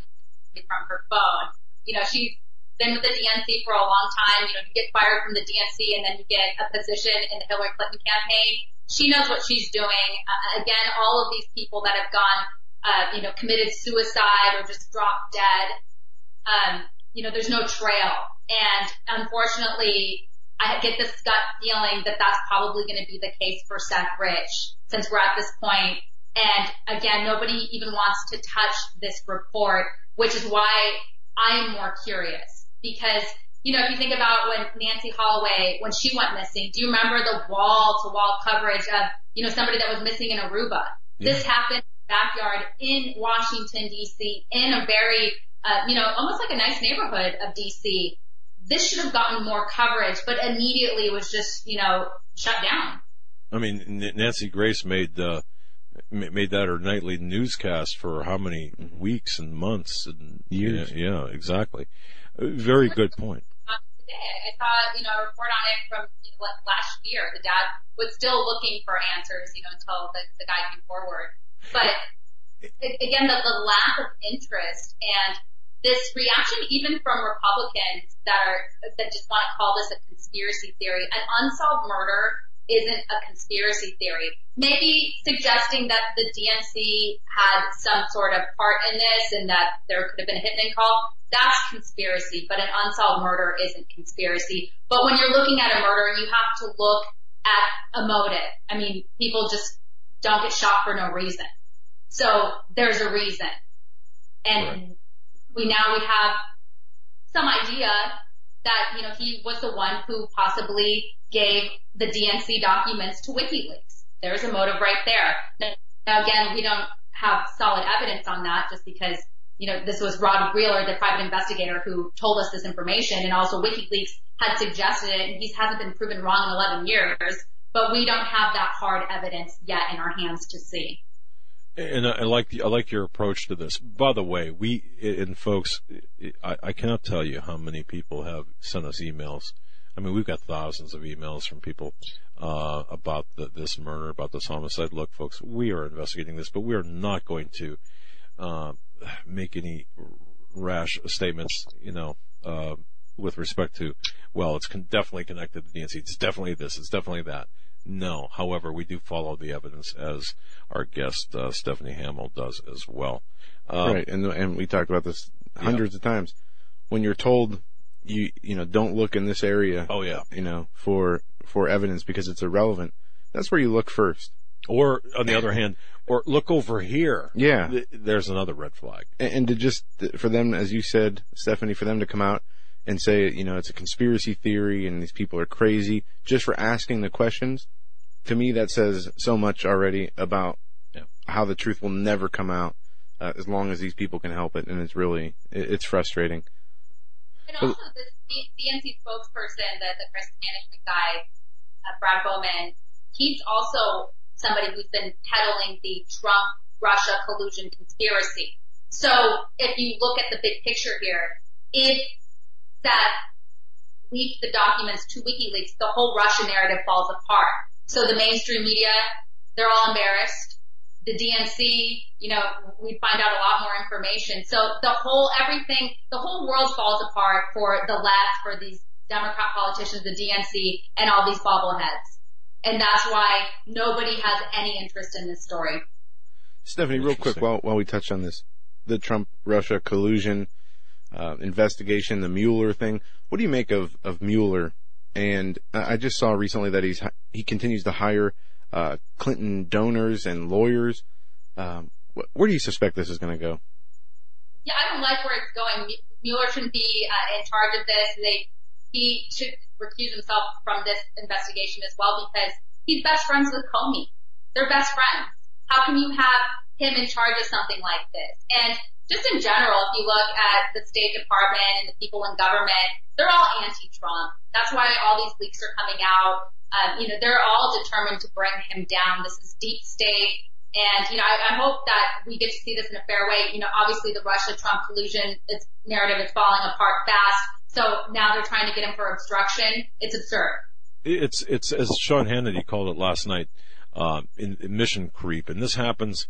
from her phone. You know, she's been with the DNC for a long time. You know, you get fired from the DNC and then you get a position in the Hillary Clinton campaign. She knows what she's doing. Uh, again, all of these people that have gone, uh, you know, committed suicide or just dropped dead, um, you know, there's no trail. And unfortunately, I get this gut feeling that that's probably going to be the case for Seth Rich since we're at this point. And again, nobody even wants to touch this report, which is why I am more curious because you know, if you think about when Nancy Holloway, when she went missing, do you remember the wall to wall coverage of, you know, somebody that was missing in Aruba? Yeah. This happened in the backyard in Washington DC in a very uh, you know, almost like a nice neighborhood of DC. This should have gotten more coverage, but immediately was just, you know, shut down. I mean, Nancy Grace made uh, made that her nightly newscast for how many weeks and months and years? Yeah, yeah exactly. Very good point. I saw, you know, a report on it from you know, last year. The dad was still looking for answers, you know, until the, the guy came forward. But again, the, the lack of interest and this reaction even from Republicans that are that just want to call this a conspiracy theory. An unsolved murder isn't a conspiracy theory. Maybe suggesting that the DNC had some sort of part in this and that there could have been a hitman call. That's conspiracy, but an unsolved murder isn't conspiracy. But when you're looking at a murder, you have to look at a motive. I mean, people just don't get shot for no reason. So there's a reason. And we now we have some idea that, you know, he was the one who possibly gave the DNC documents to WikiLeaks. There's a motive right there. Now again, we don't have solid evidence on that just because, you know, this was Rod Wheeler, the private investigator who told us this information and also WikiLeaks had suggested it and he hasn't been proven wrong in 11 years, but we don't have that hard evidence yet in our hands to see. And I, like the, I like your approach to this. By the way, we and folks, I, I cannot tell you how many people have sent us emails. I mean, we've got thousands of emails from people uh, about the, this murder, about this homicide. Look, folks, we are investigating this, but we are not going to uh, make any rash statements. You know, uh, with respect to, well, it's con- definitely connected to the DNC. It's definitely this. It's definitely that. No. However, we do follow the evidence as our guest uh, Stephanie Hamill does as well. Um, right, and and we talked about this hundreds yeah. of times. When you're told you you know don't look in this area. Oh yeah. You know for for evidence because it's irrelevant. That's where you look first. Or on the other hand, or look over here. Yeah. There's another red flag. And, and to just for them, as you said, Stephanie, for them to come out and say, you know, it's a conspiracy theory and these people are crazy just for asking the questions, to me that says so much already about yeah. how the truth will never come out uh, as long as these people can help it. And it's really, it, it's frustrating. And also the DNC spokesperson, the, the crisis management guy, uh, Brad Bauman, he's also somebody who's been peddling the Trump Russia collusion conspiracy. So if you look at the big picture here, if that leaked the documents to WikiLeaks, the whole Russia narrative falls apart. So the mainstream media, they're all embarrassed. The DNC, you know, we find out a lot more information. So the whole, everything, the whole world falls apart for the left, for these Democrat politicians, the DNC, and all these bobbleheads. And that's why nobody has any interest in this story. Stephanie, real quick, while, while we touch on this, the Trump Russia collusion, uh, investigation, the Mueller thing. What do you make of of Mueller? And I just saw recently that he's he continues to hire uh, Clinton donors and lawyers. Um, wh- where do you suspect this is going to go? Yeah, I don't like where it's going. Mueller shouldn't be uh, in charge of this. and They he should recuse himself from this investigation as well because he's best friends with Comey. They're best friends. How can you have him in charge of something like this. And just in general, if you look at the State Department and the people in government, they're all anti-Trump. That's why all these leaks are coming out. Um, you know, they're all determined to bring him down. This is deep state. And, you know, I, I hope that we get to see this in a fair way. You know, obviously the Russia-Trump collusion narrative is falling apart fast. So now they're trying to get him for obstruction. It's absurd. It's, it's, as Sean Hannity called it last night, uh, in, in mission creep. And this happens,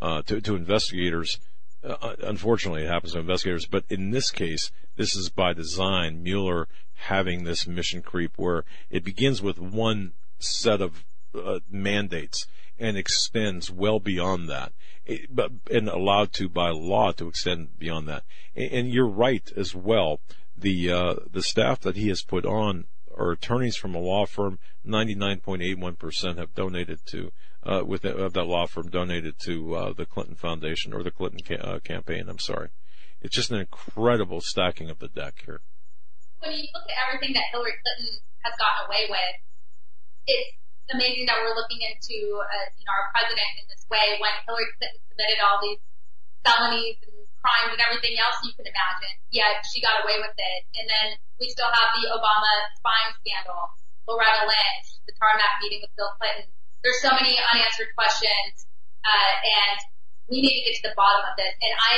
uh, to, to investigators. Uh, unfortunately, it happens to investigators, but in this case, this is by design. Mueller having this mission creep where it begins with one set of uh, mandates and extends well beyond that, it, but, and allowed to by law to extend beyond that. And, and you're right as well. The uh, the staff that he has put on are attorneys from a law firm. 99.81% have donated to uh, with the, of that law firm donated to uh, the Clinton Foundation or the Clinton ca- uh, campaign. I'm sorry. It's just an incredible stacking of the deck here. When you look at everything that Hillary Clinton has gotten away with, it's amazing that we're looking into uh, you know our president in this way when Hillary Clinton committed all these felonies and crimes and everything else you can imagine. Yet she got away with it. And then we still have the Obama spying scandal, Loretta Lynch, the tarmac meeting with Bill Clinton. There's so many unanswered questions, uh, and we need to get to the bottom of this. And I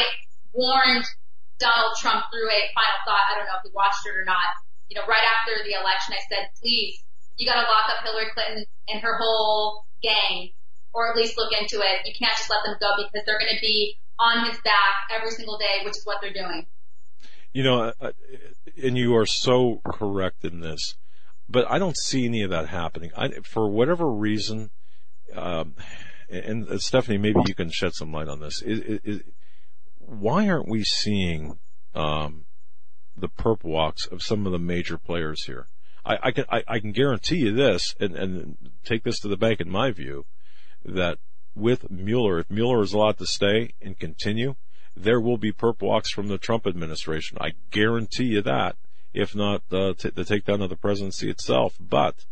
warned Donald Trump through a final thought. I don't know if he watched it or not. You know, right after the election, I said, please, you got to lock up Hillary Clinton and her whole gang, or at least look into it. You can't just let them go because they're going to be on his back every single day, which is what they're doing. You know, and you are so correct in this, but I don't see any of that happening. I, for whatever reason, um, and Stephanie, maybe you can shed some light on this. Is, is, why aren't we seeing um, the perp walks of some of the major players here? I, I can I, I, can guarantee you this, and, and take this to the bank in my view, that with Mueller, if Mueller is allowed to stay and continue, there will be perp walks from the Trump administration. I guarantee you that, if not uh, t- the takedown of the presidency itself. But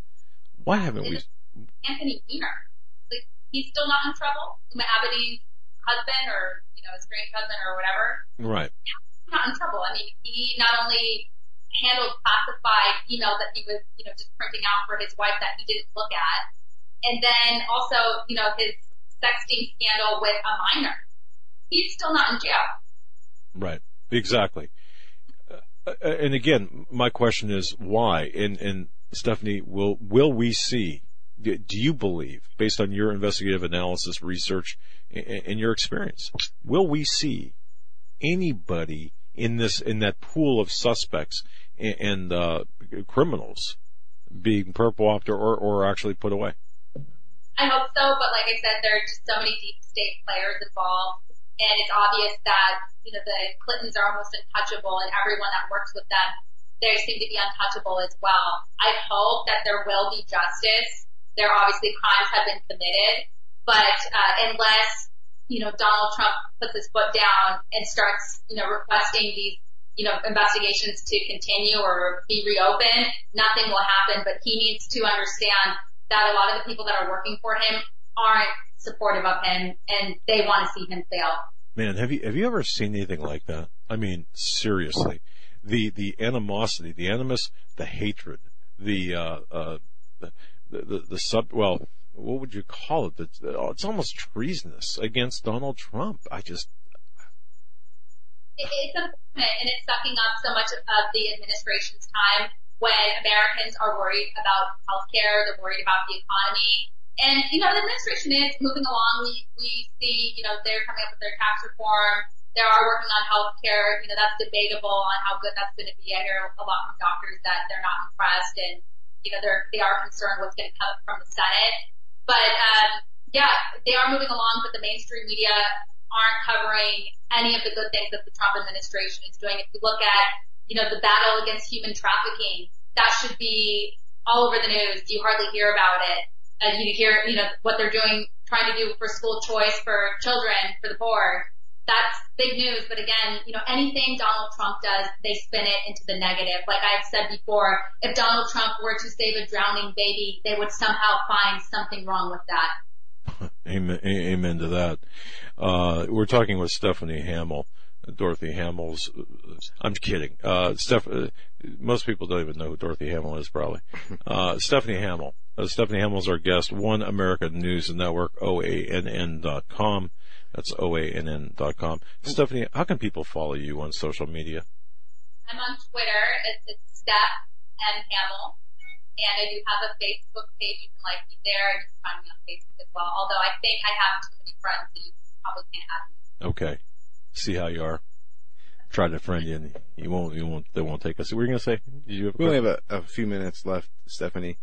why haven't we? Anthony Weiner, like he's still not in trouble. Huma Abedin's husband, or you know, his estranged husband, or whatever. Right. He's not in trouble. I mean, he not only handled classified emails that he was, you know, just printing out for his wife that he didn't look at. And then also, you know, his sexting scandal with a minor. He's still not in jail. Right. Exactly. Uh, and again, my question is why? And, and Stephanie, will, will we see, do you believe, based on your investigative analysis, research, and your experience, will we see anybody in this, in that pool of suspects and uh, criminals being perp walked or, or actually put away? I hope so, but like I said, there are just so many deep state players involved, and it's obvious that you know the Clintons are almost untouchable, and everyone that works with them, they seem to be untouchable as well. I hope that there will be justice. There obviously crimes have been committed, but uh, unless you know Donald Trump puts his foot down and starts you know requesting these you know, investigations to continue or be reopened, nothing will happen, but he needs to understand that a lot of the people that are working for him aren't supportive of him and they want to see him fail. Man, have you, have you ever seen anything like that? I mean, seriously. The, the animosity, the animus, the hatred, the, uh, uh, the, the, the sub, well, what would you call it? It's almost treasonous against Donald Trump. I just, it's unfortunate and it's sucking up so much of the administration's time when Americans are worried about healthcare, they're worried about the economy. And, you know, the administration is moving along. We, we see, you know, they're coming up with their tax reform. They are working on healthcare. You know, that's debatable on how good that's going to be. I hear a lot from doctors that they're not impressed and, you know, they're, they are concerned what's going to come from the Senate. But, um, yeah, they are moving along, but the mainstream media aren't covering any of the good things that the Trump administration is doing. If you look at, you know, the battle against human trafficking, that should be all over the news. You hardly hear about it. And you hear, you know, what they're doing, trying to do for school choice for children, for the poor. That's big news. But again, you know, anything Donald Trump does, they spin it into the negative. Like I've said before, if Donald Trump were to save a drowning baby, they would somehow find something wrong with that. Amen, amen to that. Uh, we're talking with Stephanie Hamill, Dorothy Hamill's. I'm kidding. Uh, Steph, uh, most people don't even know who Dorothy Hamill is, probably. Uh, Stephanie Hamill. Uh, Stephanie Hamill is our guest. One American News Network, OANN dot com. That's OANN dot com. Stephanie, how can people follow you on social media? I'm on Twitter. It's, it's Steph M. Hamill. And I do have a Facebook page. You can like me there and you can find me on Facebook as well. Although I think I have too many friends, so you probably can't add me. Okay. See how you are. Try to friend you and you won't, you won't, they won't take us. What were you going to say? Did you have a We only have a, a few minutes left, Stephanie.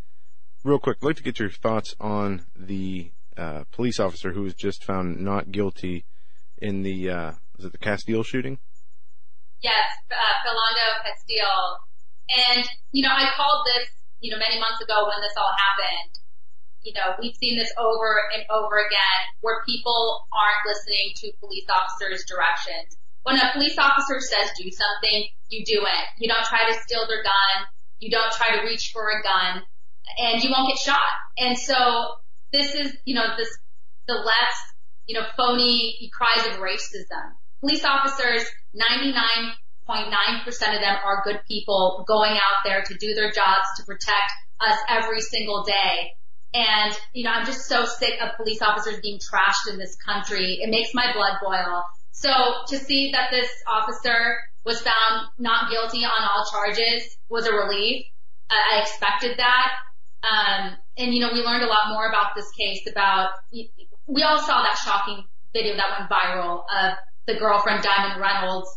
Real quick, I'd like to get your thoughts on the uh, police officer who was just found not guilty in the uh, was it the Castile shooting? Yes, uh, Philando Castile. And, you know, I called this, you know, many months ago when this all happened. You know, we've seen this over and over again where people aren't listening to police officers' directions. When a police officer says do something, you do it. You don't try to steal their gun. You don't try to reach for a gun and you won't get shot. And so this is, you know, this, the less, you know, phony cries of racism. Police officers, 99.9% of them are good people going out there to do their jobs to protect us every single day. And, you know, I'm just so sick of police officers being trashed in this country. It makes my blood boil. So to see that this officer was found not guilty on all charges was a relief. I expected that. Um, and you know, we learned a lot more about this case about, we all saw that shocking video that went viral of the girlfriend Diamond Reynolds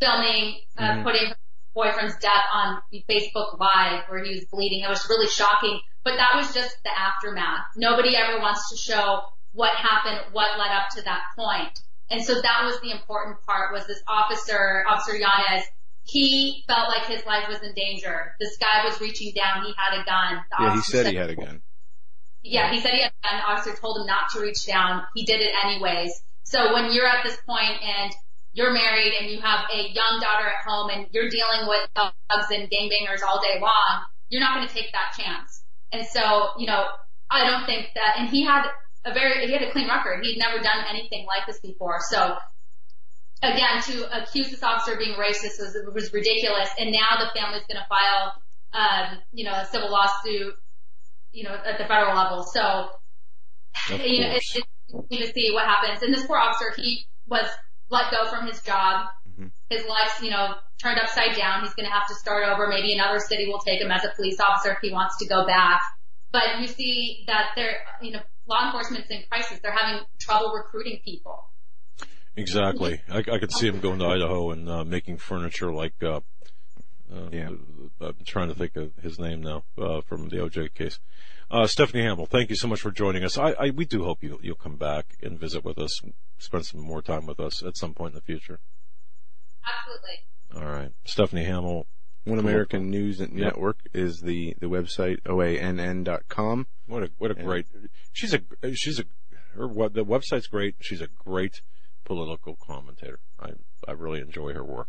filming, uh, mm-hmm. putting her boyfriend's death on Facebook Live where he was bleeding. It was really shocking, but that was just the aftermath. Nobody ever wants to show what happened, what led up to that point. And so that was the important part was this officer, Officer Yanez, he felt like his life was in danger. This guy was reaching down. He had a gun. The yeah, he said, said he had a gun. Yeah, he said he had a gun. The officer told him not to reach down. He did it anyways. So when you're at this point and you're married and you have a young daughter at home and you're dealing with thugs and gangbangers all day long, you're not going to take that chance. And so, you know, I don't think that, and he had a very, he had a clean record. He'd never done anything like this before. So again, to accuse this officer of being racist was, was ridiculous. And now the family's going to file, um, you know, a civil lawsuit, you know, at the federal level. So, you know, it's, it's to see what happens. And this poor officer, he was let go from his job. Mm-hmm. His life's, you know, turned upside down. He's going to have to start over. Maybe another city will take him as a police officer if he wants to go back. But you see that they're, you know, law enforcement's in crisis. They're having trouble recruiting people. Exactly. I, I could see him going to Idaho and uh, making furniture like. Uh, uh, yeah. I'm trying to think of his name now uh, from the OJ case. Uh, Stephanie Hamill, thank you so much for joining us. I, I we do hope you you'll come back and visit with us, spend some more time with us at some point in the future. Absolutely. All right, Stephanie Hamill. One American News Network is the, the website oann.com. What a what a and great she's a she's a her the website's great. She's a great political commentator. I I really enjoy her work.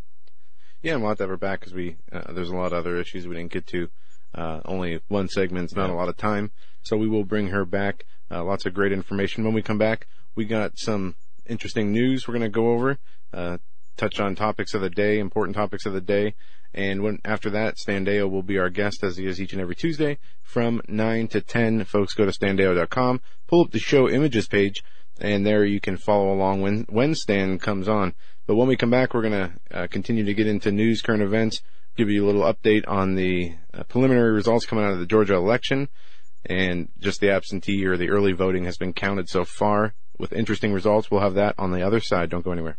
Yeah, and we'll have to have her back because we uh, there's a lot of other issues we didn't get to. Uh, only one segment's not yeah. a lot of time, so we will bring her back. Uh, lots of great information when we come back. We got some interesting news we're going to go over, uh, touch on topics of the day, important topics of the day, and when after that, Stan Deyo will be our guest as he is each and every Tuesday from 9 to 10. Folks, go to standeyo.com, pull up the show images page, and there you can follow along when when Stan comes on. But when we come back, we're going to uh, continue to get into news, current events, give you a little update on the uh, preliminary results coming out of the Georgia election, and just the absentee or the early voting has been counted so far with interesting results. We'll have that on the other side. Don't go anywhere.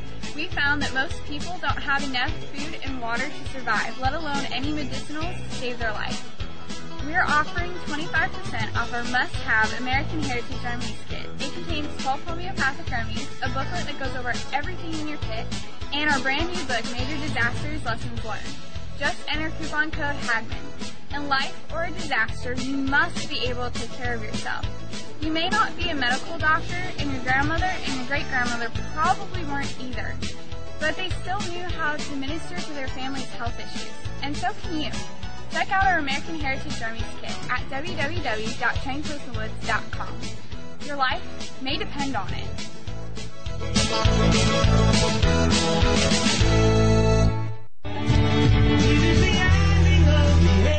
We found that most people don't have enough food and water to survive, let alone any medicinals to save their life. We are offering 25% off our must-have American Heritage Remedies kit. It contains 12 homeopathic remedies, a booklet that goes over everything in your kit, and our brand new book, Major Disasters Lessons Learned. Just enter coupon code HAGMANN. In life or a disaster, you must be able to take care of yourself. You may not be a medical doctor, and your grandmother and your great grandmother probably weren't either, but they still knew how to minister to their family's health issues, and so can you. Check out our American Heritage Remedies kit at www.traincloseinwoods.com. Your life may depend on it.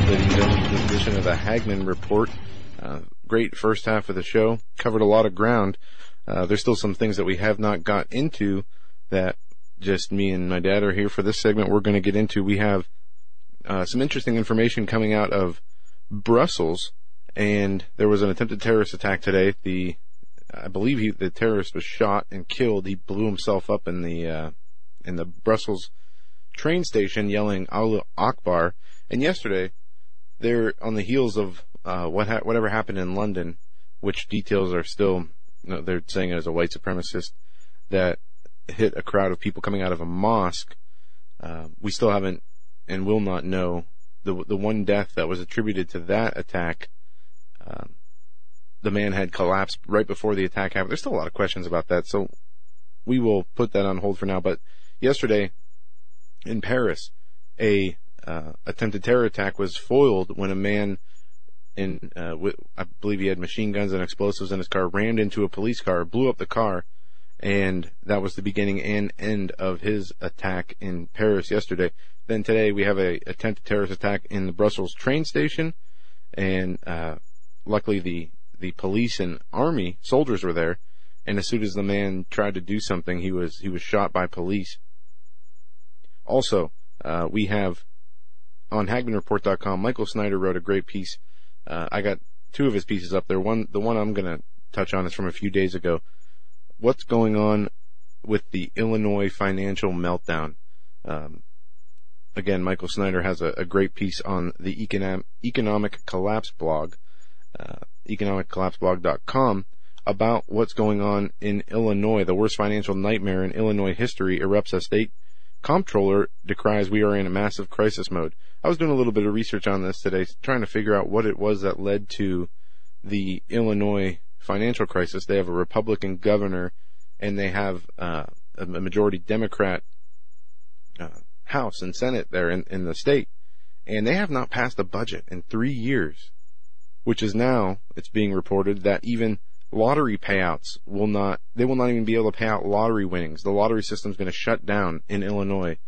Back, ladies and gentlemen, this edition of the Hagmann Report. Uh, great first half of the show. Covered a lot of ground. Uh, there's still some things that we have not got into that just me and my dad are here for this segment. We're going to get into. We have uh, some interesting information coming out of Brussels, and there was an attempted terrorist attack today. The I believe he, the terrorist was shot and killed. He blew himself up in the uh, in the Brussels train station, yelling "Allah Akbar." And yesterday, they're on the heels of uh, what ha- whatever happened in London, which details are still you know, they're saying it as a white supremacist that hit a crowd of people coming out of a mosque. Uh, we still haven't and will not know the the one death that was attributed to that attack. Um, the man had collapsed right before the attack happened. There's still a lot of questions about that, so we will put that on hold for now. But yesterday in Paris, a uh, attempted terror attack was foiled when a man in, uh, believe he had machine guns and explosives in his car, rammed into a police car, blew up the car, and that was the beginning and end of his attack in Paris yesterday. Then today we have a attempted terrorist attack in the Brussels train station, and uh, luckily the the police and army soldiers were there, and as soon as the man tried to do something, he was he was shot by police. Also, uh, we have on HagmannReport.com, Michael Snyder wrote a great piece. Uh, I got two of his pieces up there. One, the one I'm going to touch on is from a few days ago. What's going on with the Illinois financial meltdown? Um, again, Michael Snyder has a, a, great piece on the economic, economic collapse blog, uh, economiccollapseblog.com about what's going on in Illinois. The worst financial nightmare in Illinois history erupts as state comptroller decries we are in a massive crisis mode. I was doing a little bit of research on this today, trying to figure out what it was that led to the Illinois financial crisis. They have a Republican governor, and they have uh, a majority Democrat uh, House and Senate there in, in the state, and they have not passed a budget in three years, which is now it's being reported that even lottery payouts will not they will not even be able to pay out lottery winnings. The lottery system is going to shut down in Illinois.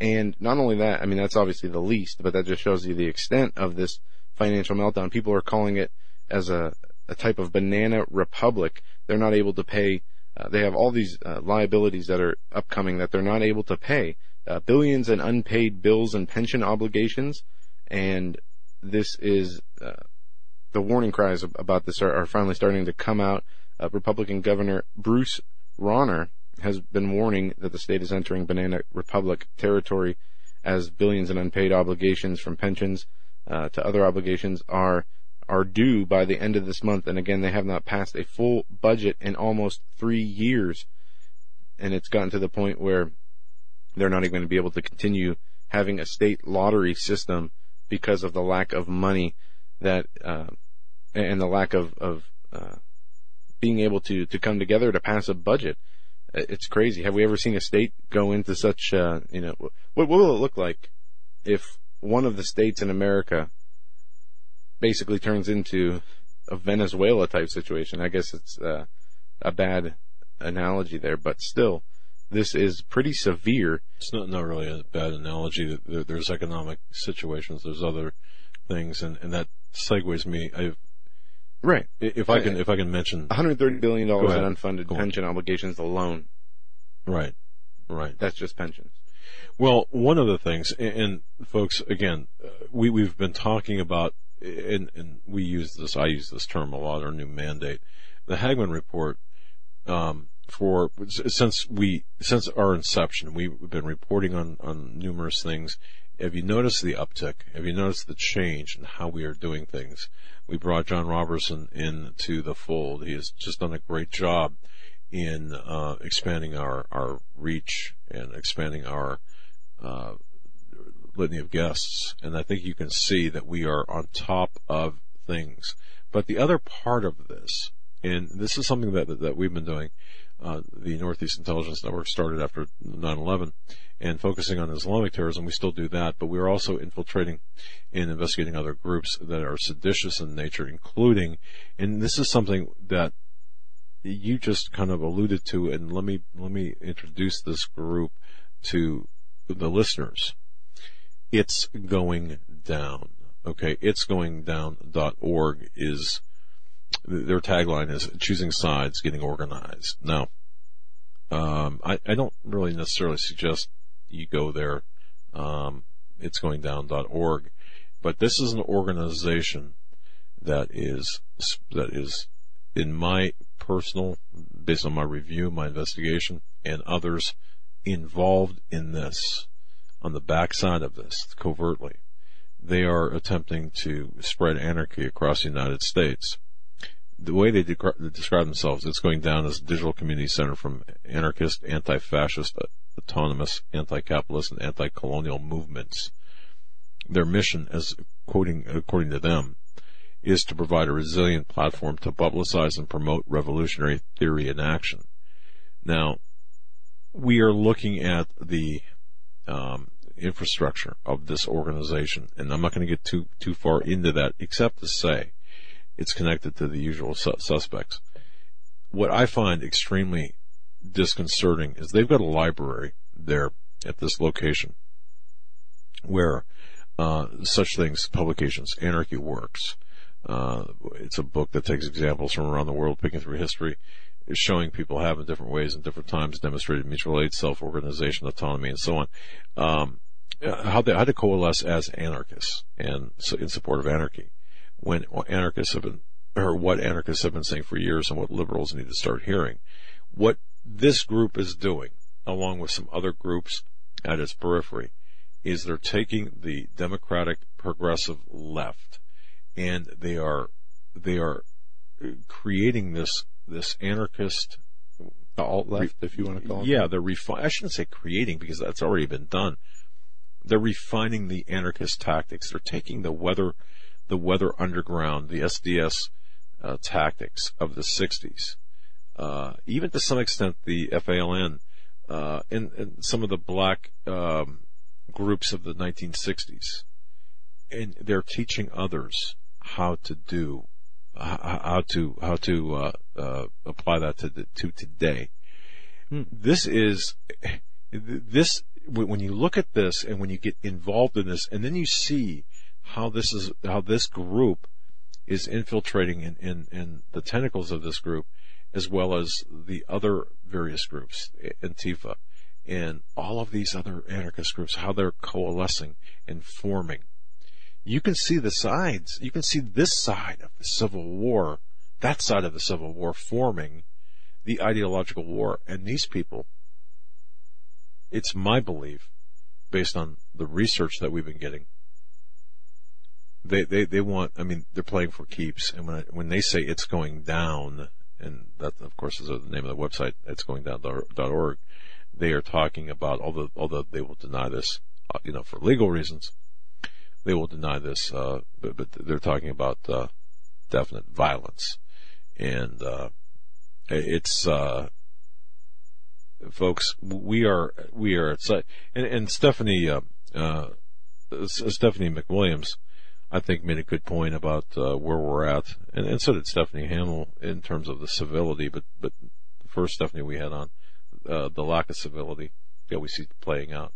And not only that, I mean that's obviously the least, but that just shows you the extent of this financial meltdown. People are calling it as a, a type of banana republic. They're not able to pay. Uh, they have all these uh, liabilities that are upcoming that they're not able to pay. Uh, billions in unpaid bills and pension obligations, and this is uh, the warning cries about this are, are finally starting to come out. Uh, Republican Governor Bruce Rauner has been warning that the state is entering banana republic territory as billions in unpaid obligations from pensions uh, to other obligations are are due by the end of this month. And again, they have not passed a full budget in almost three years, and it's gotten to the point where they're not even going to be able to continue having a state lottery system because of the lack of money that uh, and the lack of of uh, being able to to come together to pass a budget. It's crazy. Have we ever seen a state go into such uh, you know what, what will it look like if one of the states in America basically turns into a Venezuela type situation? I guess it's uh, a bad analogy there, but still, this is pretty severe. It's not not really a bad analogy. There's economic situations. There's other things, and, and that segues me. I've Right. If I can, if I can mention, 130 billion dollars in unfunded pension obligations alone. Right. Right. That's just pensions. Well, one of the things, and, and folks, again, uh, we we've been talking about, and, and we use this. I use this term a lot. Our new mandate, the Hagmann report. Um, for since we since our inception, we've been reporting on on numerous things. Have you noticed the uptick? Have you noticed the change in how we are doing things? We brought John Robertson into the fold. He has just done a great job in uh, expanding our, our reach and expanding our uh, litany of guests. And I think you can see that we are on top of things. But the other part of this, and this is something that that we've been doing, uh, the Northeast Intelligence Network started after 9/11, and focusing on Islamic terrorism. We still do that, but we're also infiltrating and investigating other groups that are seditious in nature, including, and this is something that you just kind of alluded to, and let me let me introduce this group to the listeners. It's going down. Okay, it's going down.org is their tagline is choosing sides, getting organized. Now, um, I, I, don't really necessarily suggest you go there. Um, it's going down.org, but this is an organization that is that is in my personal, based on my review, my investigation, and others involved in this on the backside of this covertly. They are attempting to spread anarchy across the United States the way they de- describe themselves, it's going down as a digital community center from anarchist, anti-fascist, autonomous, anti-capitalist, and anti-colonial movements. Their mission, as quoting according to them, is to provide a resilient platform to publicize and promote revolutionary theory and action. Now, we are looking at the um, infrastructure of this organization, and I'm not going to get too too far into that, except to say it's connected to the usual su- suspects. What I find extremely disconcerting is they've got a library there at this location where uh, such things, publications, Anarchy Works. Uh, it's a book that takes examples from around the world, picking through history, showing people have in different ways and different times demonstrated mutual aid, self-organization, autonomy, and so on. Um, how they how to coalesce as anarchists and so in support of anarchy when anarchists have been, or what anarchists have been saying for years and what liberals need to start hearing. What this group is doing, along with some other groups at its periphery, is they're taking the democratic progressive left and they are, they are creating this, this anarchist alt left, if you want to call it. Yeah, they're refi- I shouldn't say creating because that's already been done. They're refining the anarchist tactics. They're taking the weather the Weather Underground, the SDS uh, tactics of the 60s, uh, even to some extent the FALN, uh, and, and some of the black um, groups of the 1960s, and they're teaching others how to do, how to how to uh, uh, apply that to the, to today. Hmm. This is this when you look at this and when you get involved in this, and then you see how this is how this group is infiltrating in, in, in the tentacles of this group, as well as the other various groups, Antifa, and all of these other anarchist groups, how they're coalescing and forming. You can see the sides. You can see this side of the Civil War, that side of the Civil War forming the ideological war. And these people, it's my belief, based on the research that we've been getting, they, they, they want, I mean, they're playing for keeps. And when, I, when they say it's going down, and that, of course, is the name of the website, it's going down.org, they are talking about, although, although they will deny this, uh, you know, for legal reasons, they will deny this, uh, but, but they're talking about, uh, definite violence. And, uh, it's, uh, folks, we are, we are, and, and Stephanie, uh, Stephanie MacWilliams, I think made a good point about uh, where we're at, and, and so did Stephanie Hamill in terms of the civility. But but the first Stephanie we had on, uh, the lack of civility that we see playing out.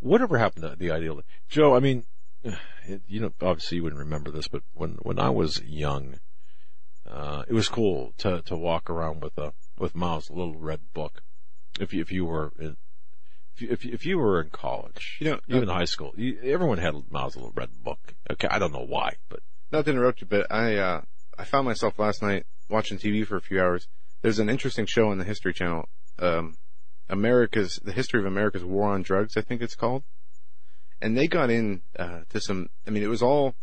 Whatever happened to the ideal, Joe? I mean, it, you know, obviously you wouldn't remember this, but when when I was young, uh, it was cool to to walk around with a with Mao's little red book. If you, if you were in, if you, if you, if you were in college, You know, even uh, high school, you, everyone had Mao's little red book. Okay, I don't know why, but Not to interrupt you, but I uh, I found myself last night watching TV for a few hours. There's an interesting show on the History Channel, um, America's the history of America's war on drugs, I think it's called, and they got in uh, to some. I mean, it was all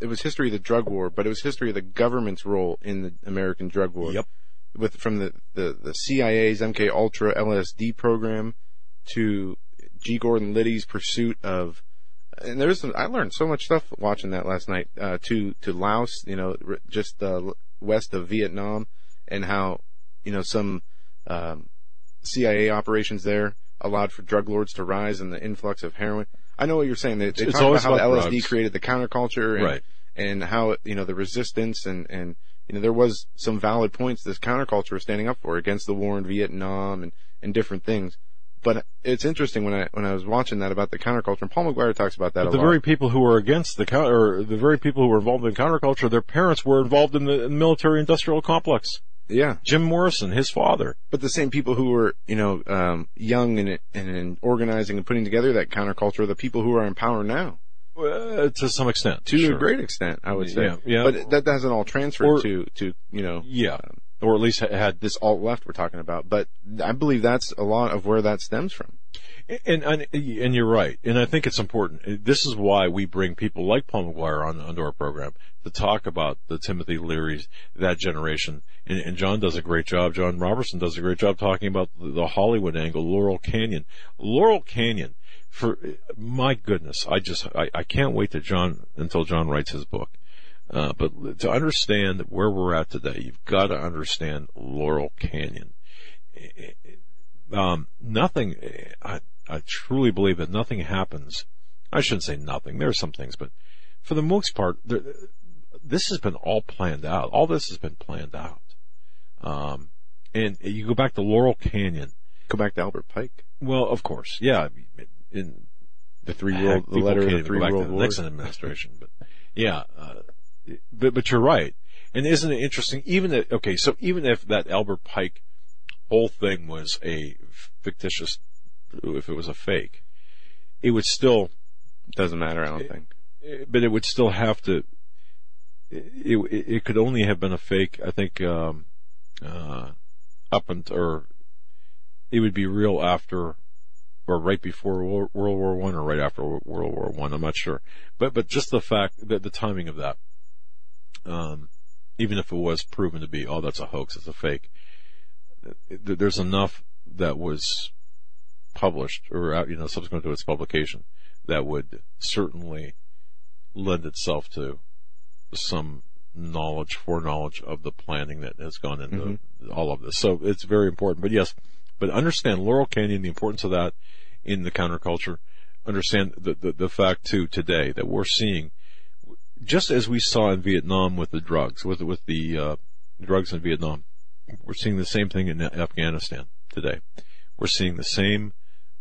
it was history of the drug war, but it was history of the government's role in the American drug war. Yep. With from the the, the CIA's MK Ultra LSD program to G. Gordon Liddy's pursuit of and there's some, I learned so much stuff watching that last night. Uh, to to Laos, you know, just uh, west of Vietnam, and how you know some um, CIA operations there allowed for drug lords to rise and the influx of heroin. I know what you're saying. They, they It's talk about how the LSD drugs. created the counterculture, and, Right. and how you know the resistance and and you know there was some valid points this counterculture was standing up for against the war in Vietnam and and different things. But it's interesting when I when I was watching that about the counterculture, and Paul McGuire talks about that the lot. very people who were against the counter, or the very people who were involved in counterculture, their parents were involved in the military-industrial complex. Yeah. Jim Morrison, his father. But the same people who were, you know, um, young and, and, and organizing and putting together that counterculture are the people who are in power now. Uh, to some extent. To sure. a great extent, I would say. Yeah, yeah. But that doesn't all transfer Or- to, to, you know, Yeah. Or at least had this alt left we're talking about. But I believe that's a lot of where that stems from. And, and and you're right, and I think it's important. This is why we bring people like Paul McGuire on onto our program to talk about the Timothy Leary's, that generation. And, and John does a great job. John Robertson does a great job talking about the, Hollywood angle, Laurel Canyon. Laurel Canyon, for my goodness, I just I, I can't wait to John until John writes his book. Uh, but to understand where we're at today, you've got to understand Laurel Canyon. Um, nothing, I, I truly believe that nothing happens. I shouldn't say nothing. There are some things, but for the most part, there, this has been all planned out. All this has been planned out. Um, and you go back to Laurel Canyon. Go back to Albert Pike. Well, of course, yeah. In The three world, the letter of the three world to the wars. Nixon administration, but yeah, uh, but but you're right. And isn't it interesting? Even if, okay, so even if that Albert Pike whole thing was a fictitious, if it was a fake, it would still Doesn't matter, I don't think. but it would still have to. It, it, it could only have been a fake. I think um, uh, up until or it would be real after or right before World War One or right after World War One. I'm not sure, but but just the fact that the timing of that, um, even if it was proven to be oh that's a hoax, it's a fake. There's enough that was published or you know subsequent to its publication that would certainly lend itself to some knowledge, foreknowledge of the planning that has gone into Mm-hmm. all of this. So it's very important. But yes, but understand Laurel Canyon, the importance of that in the counterculture. Understand the, the, the fact too today that we're seeing, just as we saw in Vietnam with the drugs, with, with the, uh, drugs in Vietnam, we're seeing the same thing in Afghanistan today. We're seeing the same,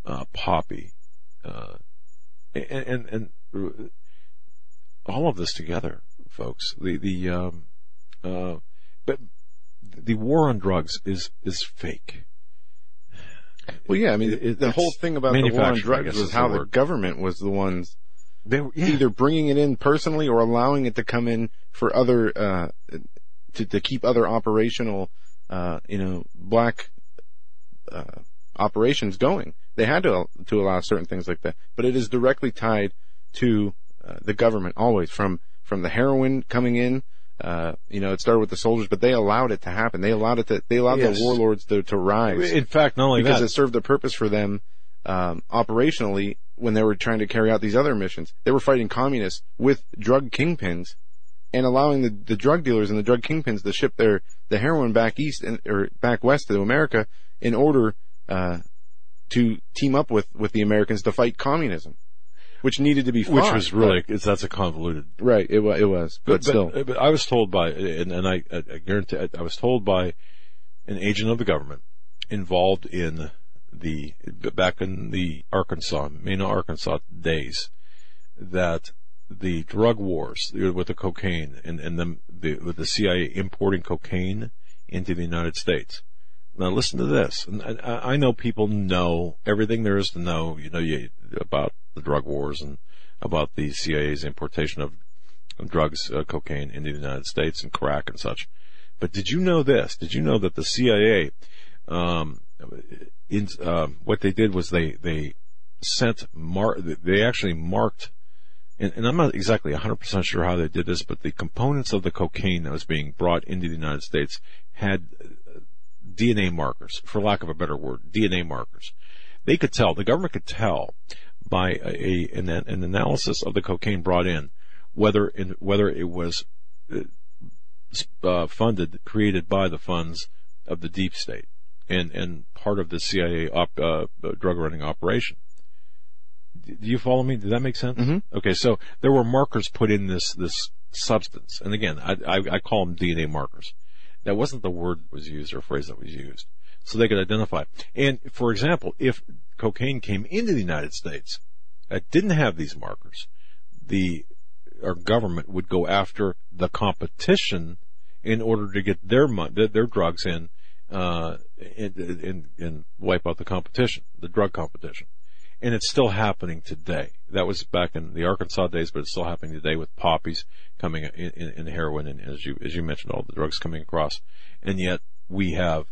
uh, poppy, uh, and, and, and all of this together, folks. The, the, um, uh, but the war on drugs is, is fake. Well, yeah, I mean, It- the whole thing about the war on drugs was is how the the government was the ones They were, yeah. either bringing it in personally or allowing it to come in for other, uh, to, to keep other operational, uh, you know, black, uh, operations going. They had to, to allow certain things like that, but it is directly tied to, uh, the government always from, from the heroin coming in, uh, you know, it started with the soldiers, but they allowed it to happen. They allowed it to, they allowed Yes. the warlords to, to rise In fact, not only because that, it served a purpose for them um, operationally when they were trying to carry out these other missions. They were fighting communists with drug kingpins and allowing the, the drug dealers and the drug kingpins to ship their the heroin back east and, or back west to America in order uh, to team up with with the Americans to fight communism, which needed to be fought. which was really, it's, that's a convoluted right. It was, it was, but, still, but I was told by, and, and I, I guarantee, I was told by an agent of the government involved in the back in the Arkansas, Mena, Arkansas days, that the drug wars with the cocaine and and the, the with the CIA importing cocaine into the United States. Now listen to this. I, I know people know everything there is to know. You know you, about the drug wars and about the CIA's importation of drugs, uh, cocaine into the United States and crack and such. But did you know this? Did you know that the CIA, um, in, um, what they did was they, they sent mar, they actually marked, and, and I'm not exactly 100% sure how they did this, but the components of the cocaine that was being brought into the United States had uh, DNA markers, for lack of a better word, DNA markers. They could tell, the government could tell by a, a an, an analysis of the cocaine brought in whether in, whether it was uh, uh, funded, created by the funds of the deep state and, and part of the CIA op, uh, drug running operation. Do you follow me? Did that make sense? Mm-hmm. Okay, so there were markers put in this, this substance. And again, I, I, I call them DNA markers. That wasn't the word that was used or phrase that was used. So they could identify. And for example, if cocaine came into the United States that didn't have these markers, the our government would go after the competition in order to get their their, their drugs in, uh, and, and, and wipe out the competition, the drug competition. And it's still happening today. That was back in the Arkansas days, but it's still happening today with poppies coming in, in, in heroin and as you, as you mentioned, all the drugs coming across. And yet we have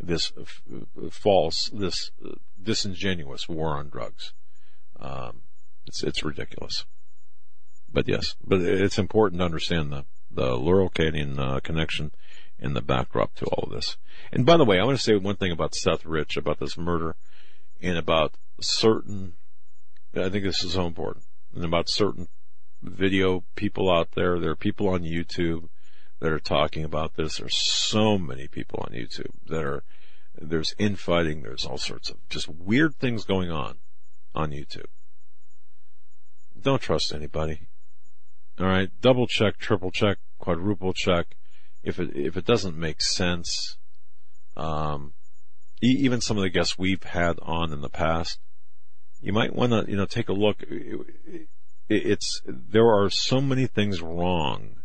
this f- false, this disingenuous war on drugs. Um, it's, it's ridiculous. But yes, but it's important to understand the, the Laurel Canyon uh, connection and the backdrop to all of this. And by the way, I want to say one thing about Seth Rich, about this murder, and about certain, I think this is so important, and about certain video people out there. There are people on YouTube that are talking about this. There's so many people on YouTube that are, there's infighting, there's all sorts of just weird things going on on YouTube. Don't trust anybody. All right, double check, triple check, quadruple check. If it if it doesn't make sense, um, e- even some of the guests we've had on in the past, you might want to you know take a look. It- It's there are so many things wrong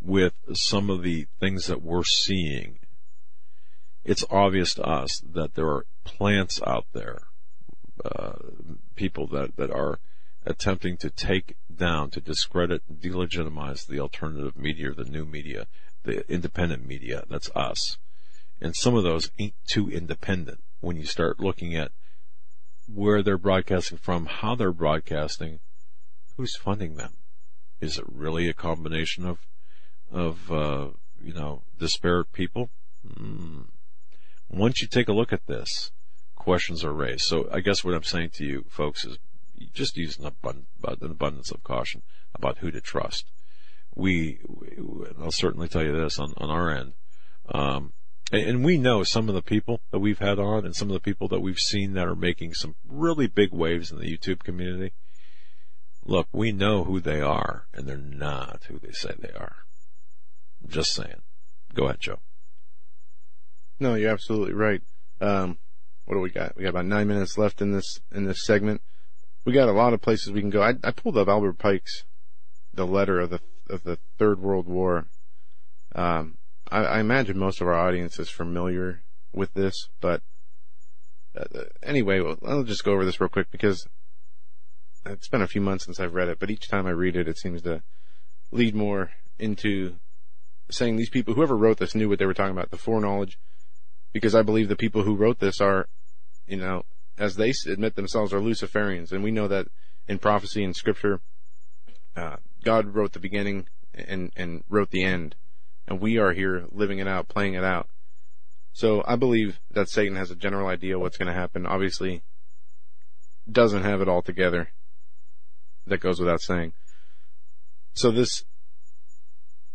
with some of the things that we're seeing. It's obvious to us that there are plants out there, uh, people that that are attempting to take down, to discredit, delegitimize the alternative media, the new media, the independent media. That's us. And some of those ain't too independent when you start looking at where they're broadcasting from, how they're broadcasting, who's funding them. Is it really a combination of, of, uh, you know, disparate people? Mm. Once you take a look at this, questions are raised. So I guess what I'm saying to you folks is just use an, abund- an abundance of caution about who to trust. we, we I'll certainly tell you this on, on our end. Um, and, and we know some of the people that we've had on and some of the people that we've seen that are making some really big waves in the YouTube community. Look, we know who they are and they're not who they say they are. Just saying. Go ahead, Joe. No, you're absolutely right. Um, what do we got? We got about nine minutes left in this in this segment. We got a lot of places we can go. I, I pulled up Albert Pike's the letter of the of the Third World War. Um, I, I imagine most of our audience is familiar with this, but uh, anyway, well, I'll just go over this real quick because it's been a few months since I've read it, but each time I read it, it seems to lead more into saying these people, whoever wrote this knew what they were talking about, the foreknowledge, because I believe the people who wrote this are, you know, as they admit themselves, are Luciferians, and we know that in prophecy and scripture, uh, God wrote the beginning and, and wrote the end, and we are here living it out, playing it out. So I believe that Satan has a general idea what's going to happen. Obviously, doesn't have it all together. That goes without saying. So this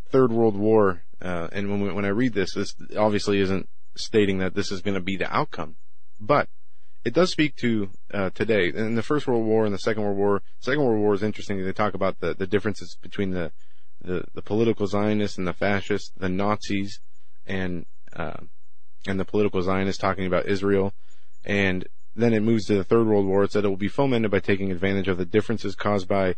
Third World War, uh, and when, we, when I read this, this obviously isn't stating that this is going to be the outcome, but it does speak to uh, today. In the First World War and the Second World War, Second World War is interesting. They talk about the, the differences between the, the, the political Zionists and the fascists, the Nazis, and uh, and the political Zionists talking about Israel. And then it moves to the Third World War. It said it will be fomented by taking advantage of the differences caused by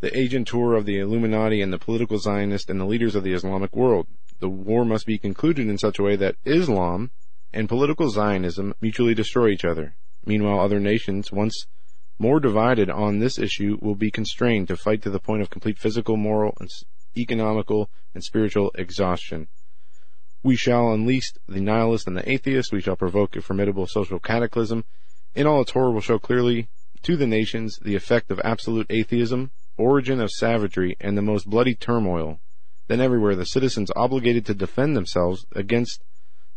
the agentur of the Illuminati and the political Zionists and the leaders of the Islamic world. The war must be concluded in such a way that Islam and political Zionism mutually destroy each other. Meanwhile, other nations, once more divided on this issue, will be constrained to fight to the point of complete physical, moral, and economical, and spiritual exhaustion. We shall unleash the nihilist and the atheist. We shall provoke a formidable social cataclysm. In all its horror will show clearly to the nations the effect of absolute atheism, origin of savagery, and the most bloody turmoil. Then everywhere the citizens obligated to defend themselves against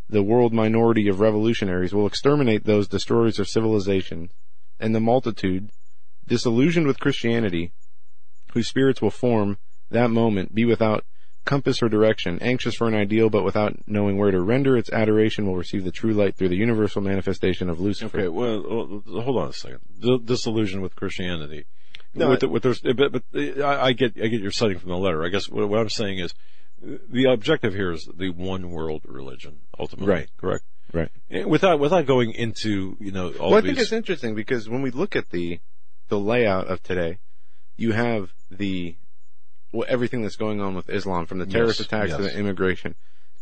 the world minority of revolutionaries will exterminate those destroyers of civilization, and the multitude, disillusioned with Christianity, whose spirits will form that moment be without compass or direction, anxious for an ideal but without knowing where to render its adoration, will receive the true light through the universal manifestation of Lucifer. Okay, well, hold on a second. Disillusion with Christianity. No, with, the, with those, but, but I, I get I get your citing from the letter. I guess what, what I'm saying is the objective here is the one world religion ultimately. Right. Correct. Right. Without without going into you know all well, I think it's interesting because when we look at the the layout of today, you have the well, everything that's going on with Islam, from the terrorist Yes, attacks to the immigration,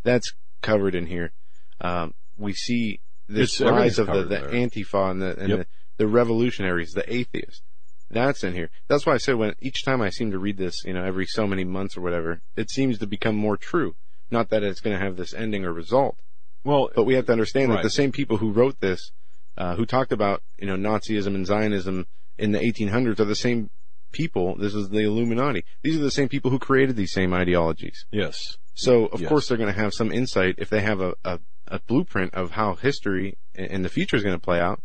that's covered in here. Um, we see this It's- rise of the, the there. Antifa and, the, and Yep. the, the revolutionaries, the atheists. That's in here. That's why I said when each time I seem to read this, you know, every so many months or whatever, it seems to become more true. Not that it's going to have this ending or result. Well, but we have to understand right. that the same people who wrote this, uh, who talked about, you know, Nazism and Zionism in the 1800s are the same people. This is the Illuminati. These are the same people who created these same ideologies. Yes. So of Yes. course they're going to have some insight if they have a, a, a blueprint of how history and the future is going to play out.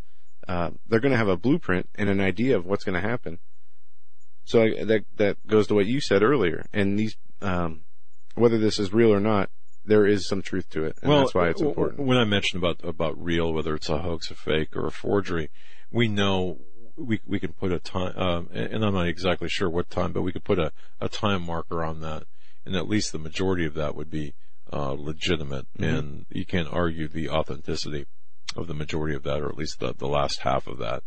Uh, they're going to have a blueprint and an idea of what's going to happen. So I, that that goes to what you said earlier. And these, um, whether this is real or not, there is some truth to it, and well, that's why it's important. When I mentioned about about real, whether it's a hoax, a fake, or a forgery, we know we we can put a time, um, and I'm not exactly sure what time, but we could put a, a time marker on that, and at least the majority of that would be uh, legitimate, Mhm. and you can't argue the authenticity of the majority of that, or at least the the last half of that.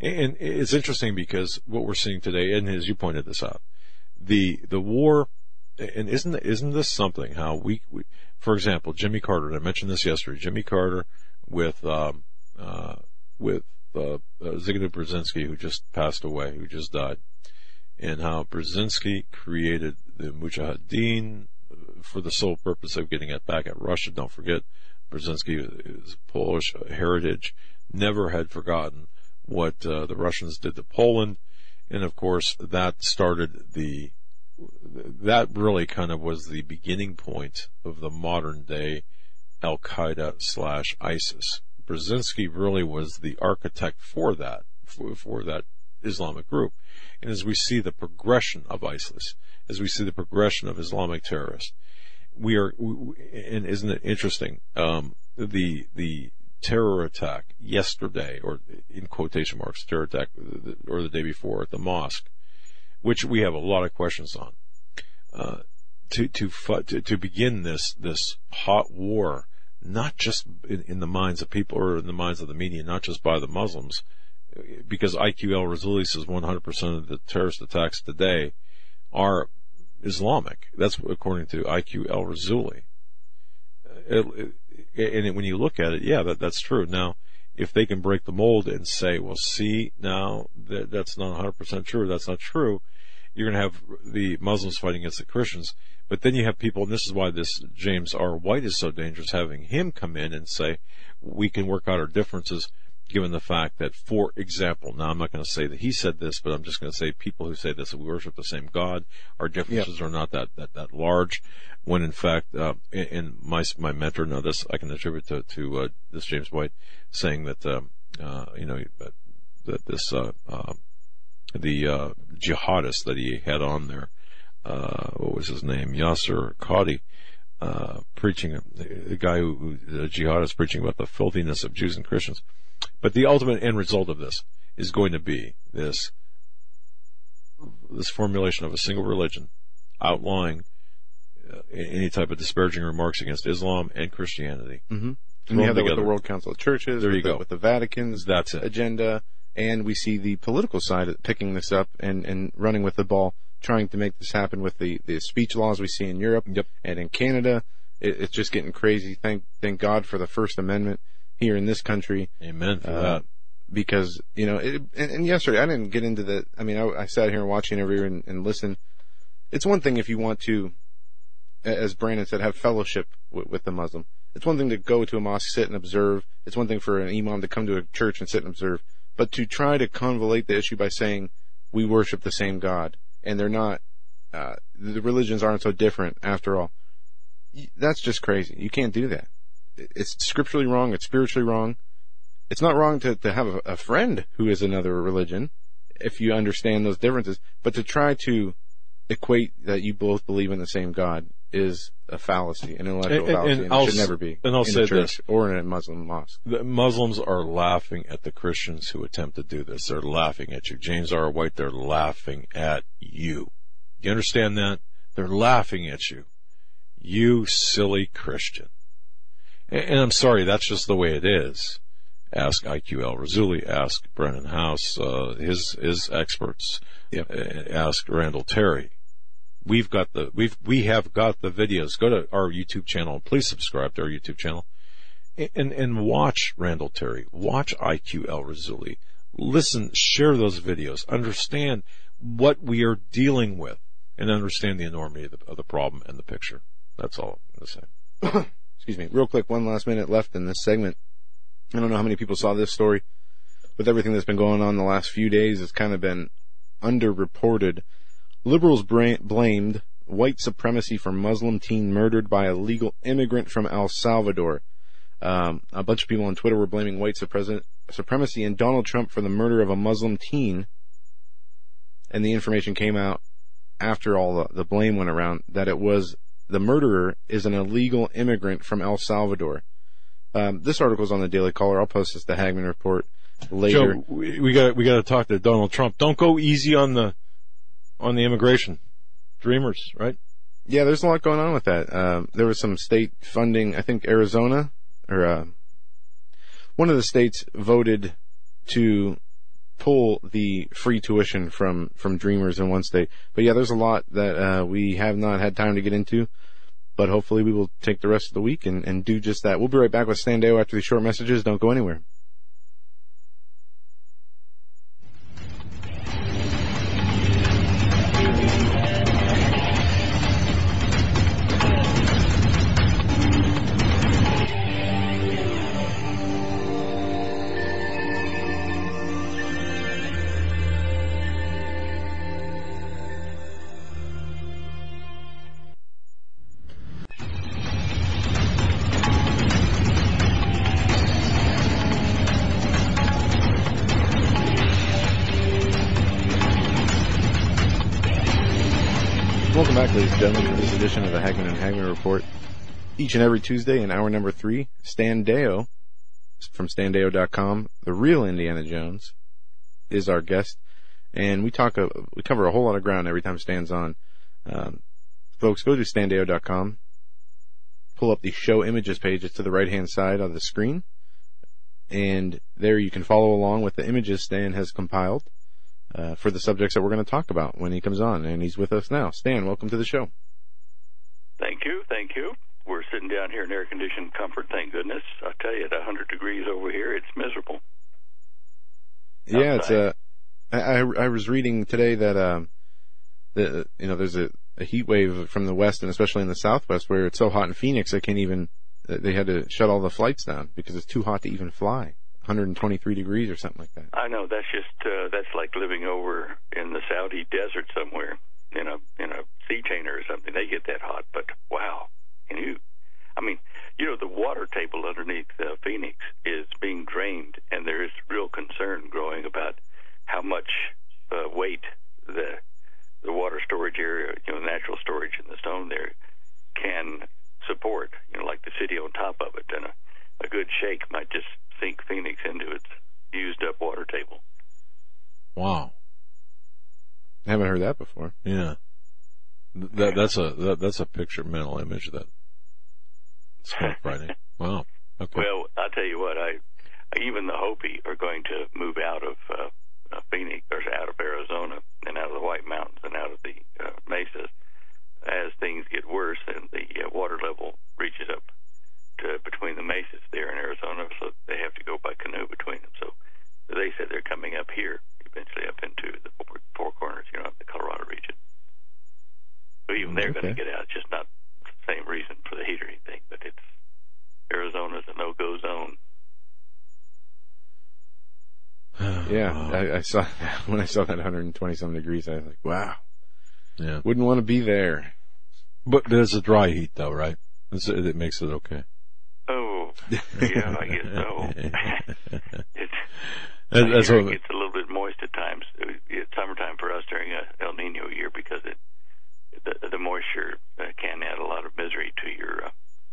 And it's interesting because what we're seeing today, and as you pointed this out, the the war and isn't isn't this something how we, we for example Jimmy Carter and I mentioned this yesterday Jimmy Carter with um, uh, with uh, uh, Zygmunt Brzezinski who just passed away who just died and how Brzezinski created the Mujahideen for the sole purpose of getting it back at Russia don't forget Brzezinski is Polish heritage never had forgotten what uh, the Russians did to Poland and of course that started the that really kind of was the beginning point of the modern day Al Qaeda slash ISIS. Brzezinski really was the architect for that, for, for that Islamic group. And as we see the progression of ISIS, as we see the progression of Islamic terrorists, we are, and isn't it interesting, um, the, the terror attack yesterday, or in quotation marks, terror attack, or the day before at the mosque, which we have a lot of questions on. Uh, to, to, to, begin this, this hot war, not just in, in, the minds of people or in the minds of the media, not just by the Muslims, because IQL Rassouli says 100% of the terrorist attacks today are Islamic. That's according to IQ El Rassouli. Uh, and when you look at it, yeah, that, that's true. Now, if they can break the mold and say, well, see, now that, that's not 100% true, that's not true, you're going to have the Muslims fighting against the Christians. But then you have people, and this is why this James R. White is so dangerous, having him come in and say, we can work out our differences given the fact that, for example, now I'm not going to say that he said this, but I'm just going to say people who say this, that we worship the same God, our differences yep. are not that, that, that large, when in fact, uh, in, my, my mentor, now this I can attribute to, to, uh, this James White saying that, um, uh, you know, that this, uh, uh, the, uh, jihadist that he had on there, what was his name? Yasir Qadhi, uh, preaching, the guy who, who, the jihadist preaching about the filthiness of Jews and Christians. But the ultimate end result of this is going to be this this formulation of a single religion, outlawing uh, any type of disparaging remarks against Islam and Christianity. Mm-hmm. And we have that with the World Council of Churches. There you with go. The, with the Vatican's That's it. agenda, and we see the political side picking this up and, and running with the ball, trying to make this happen with the, the speech laws we see in Europe yep. and in Canada. It, it's just getting crazy. Thank thank God for the First Amendment here in this country. Amen for uh, that. Because you know, it, and, and, yesterday I didn't get into the. I mean, I, I sat here watching every year and, and listened. It's one thing if you want to, as Brannon said, have fellowship with, with the Muslim. It's one thing to go to a mosque, sit and observe. It's one thing for an imam to come to a church and sit and observe. But to try to convolate the issue by saying we worship the same God and they're not, uh, the religions aren't so different after all. That's just crazy. You can't do that it's scripturally wrong. It's spiritually wrong. It's not wrong to, to have a, a friend who is another religion if you understand those differences, but to try to equate that you both believe in the same God is a fallacy, an intellectual and, fallacy, and, and, and it should never be. And I'll say this, or in a Muslim mosque. The Muslims are laughing at the Christians who attempt to do this. They're laughing at you, James R. White. They're laughing at you. You understand that? They're laughing at you, you silly Christian. And I'm sorry, that's just the way it is. Ask IQ El Rassouli, ask Brannon Howse, uh, his, his experts, yep. ask Randall Terry. We've got the, we've, we have got the videos. Go to our YouTube channel. Please subscribe to our YouTube channel and, and watch Randall Terry. Watch IQ El Rassouli. Listen, share those videos. Understand what we are dealing with and understand the enormity of the, of the problem and the picture. That's all I'm going to say. excuse me, real quick, one last minute left in this segment. I don't know how many people saw this story. With everything that's been going on the last few days, it's kind of been underreported. Liberals blamed white supremacy for Muslim teen murdered by a legal immigrant from El Salvador. Um, a bunch of people on Twitter were blaming white supremacy and Donald Trump for the murder of a Muslim teen. And the information came out after all the, the blame went around that it was the murderer is an illegal immigrant from El Salvador. Um, this article is on the Daily Caller. I'll post this to Hagmann Report later. Joe, we got we got to talk to Donald Trump. Don't go easy on the on the immigration dreamers, right? Yeah, there's a lot going on with that. Um, there was some state funding. I think Arizona or uh, one of the states voted to pull the free tuition from from Dreamers in one state. But yeah, there's a lot that uh, we have not had time to get into. But hopefully we will take the rest of the week and, and do just that. We'll be right back with Stan after these short messages. Don't go anywhere. Ladies and gentlemen, to this edition of the Hagmann and Hagmann Report. Each and every Tuesday in hour number three, Stan Deyo from standeyo.com, the real Indiana Jones, is our guest, and we talk. A, we cover a whole lot of ground every time Stan's on. Um, folks, go to standeyo.com, pull up the show images page. It's to the right hand side of the screen, and there you can follow along with the images Stan has compiled uh, for the subjects that we're going to talk about when he comes on, and he's with us now. Stan, welcome to the show. Thank you, thank you. We're sitting down here in air conditioned comfort, thank goodness. I tell you, at 100 degrees over here, it's miserable. Yeah, it's uh, I I was reading today that um, the you know there's a, a heat wave from the west and especially in the southwest where it's so hot in Phoenix they can't even they had to shut all the flights down because it's too hot to even fly. 123 degrees or something like that. I know that's just uh, that's like living over in the Saudi desert somewhere in a in a sea tainer or something. They get that hot, but wow, can you? I mean, you know, the water table underneath uh, Phoenix is being drained, and there is real concern growing about how much uh, weight the the water storage area, you know, natural storage in the stone there can support. You know, like the city on top of it, and a, a good shake might just sink Phoenix into its used up water table. Wow. I haven't heard that before. Yeah. That, that's a that, that's a picture mental image that it's quite frightening. Wow. Okay. Well, I'll tell you what, I even the Hopi are going to move out of uh, uh, Phoenix or out of Arizona and out of the White Mountains and out of the uh, mesas as things get worse and the uh, water level reaches up to between the mesas there in Arizona, so they have to go by canoe between them. So they said they're coming up here eventually up into the four, four corners, you know, the Colorado region. So even they're Okay. going to get out, It's just not the same reason for the heat or anything, but it's Arizona's a no-go zone. Yeah, I, I saw that when I saw that 120 some degrees. I was like, wow, Yeah. wouldn't want to be there. But there's a dry heat though, right? It's, it makes it okay. Oh, yeah, I guess so. it's that's what- it gets a little bit moist at times. It's summertime for us during a El Nino year because it the, the moisture uh, can add a lot of misery to your uh,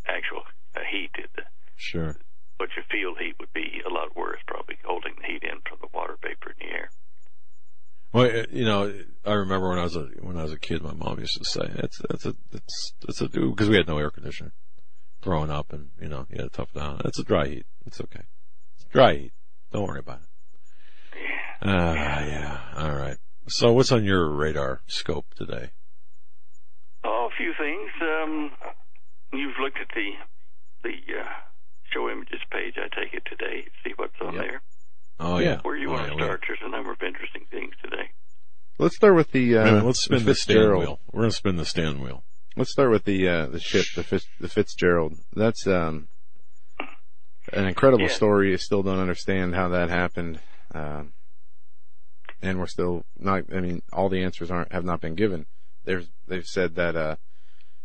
actual uh, heat. Uh, Sure. what your field heat would be a lot worse, probably holding the heat in from the water vapor in the air. Well, uh, you know, I remember when I was a when I was a kid, my mom used to say, "It's it's a it's it's a do," because we had no air conditioner growing up, and you know, you had to tough it down. It's a dry heat. It's okay. It's dry heat. Don't worry about it. Ah, yeah. All right. So, what's on your radar scope today? Oh, a few things. Um, you've looked at the the uh, show images page. I take it today. See what's on Yep. there. Oh yeah. Where you oh, want yeah, to we- start? There's a number of interesting things today. Let's start with the uh, minute, let's spin the, stand wheel. We're gonna spin the stand wheel. Let's start with the uh, the ship, the Fitz, the Fitzgerald. That's um, an incredible Yeah. story. I still don't understand how that happened, um, and we're still not. I mean, all the answers aren't have not been given. There's they've said that uh,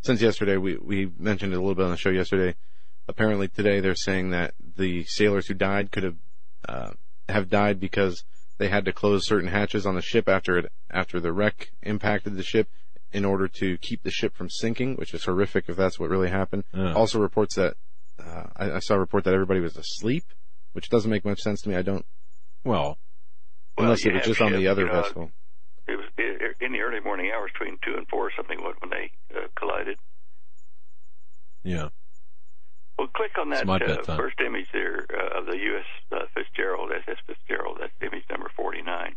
since yesterday we we mentioned it a little bit on the show yesterday. Apparently today they're saying that the sailors who died could have uh, have died because they had to close certain hatches on the ship after it after the wreck impacted the ship in order to keep the ship from sinking, which is horrific if that's what really happened. Yeah. Also reports that uh, I, I saw a report that everybody was asleep, which doesn't make much sense to me. I don't Well, unless you it was have just on the other you know, vessel. It was in the early morning hours between two and four or something when when they uh, collided. yeah. Well, click on that uh, first image there uh, of the U.S. Uh, Fitzgerald, SS Fitzgerald. That's image number 49.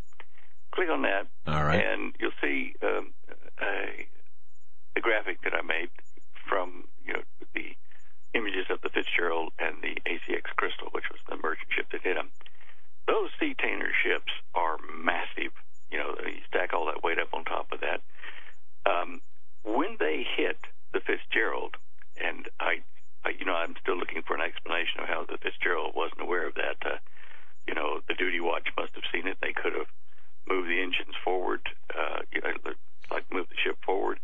Click on that, All right. and you'll see um, a, a graphic that I made from you know the images of the Fitzgerald and the ACX Crystal, which was the merchant ship that hit them. Those sea tainer ships are massive. You know, you stack all that weight up on top of that. Um, when they hit the Fitzgerald, and I, I, you know, I'm still looking for an explanation of how the Fitzgerald wasn't aware of that. Uh, you know, the duty watch must have seen it. They could have moved the engines forward, uh, you know, like move the ship forward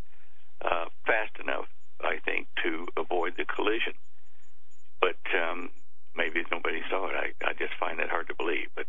uh, fast enough, I think, to avoid the collision. But um, maybe nobody saw it. I, I just find that hard to believe. But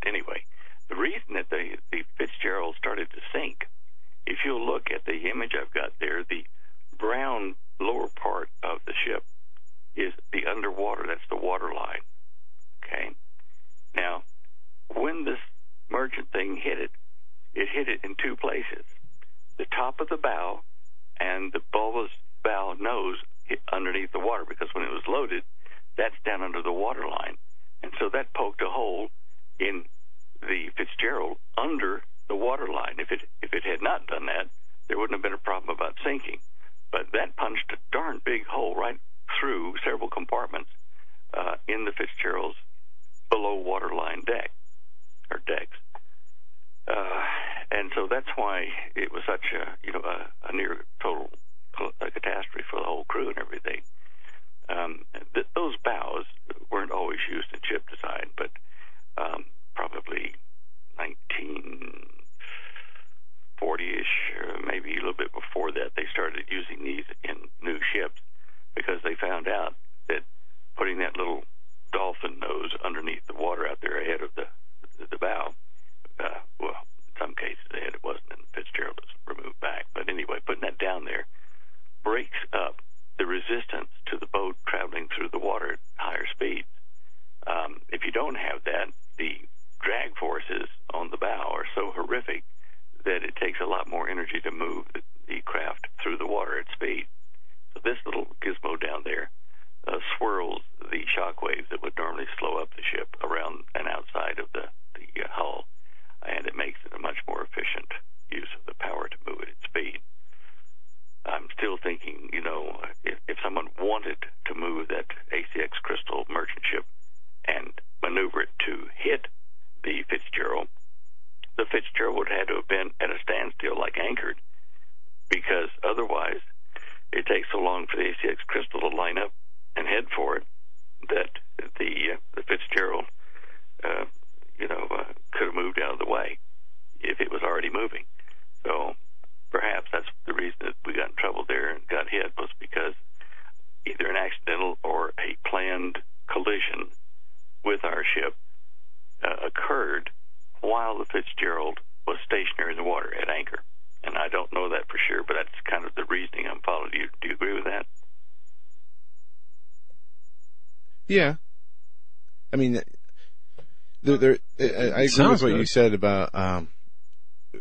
there, there, I, I agree with what good. you said about, um,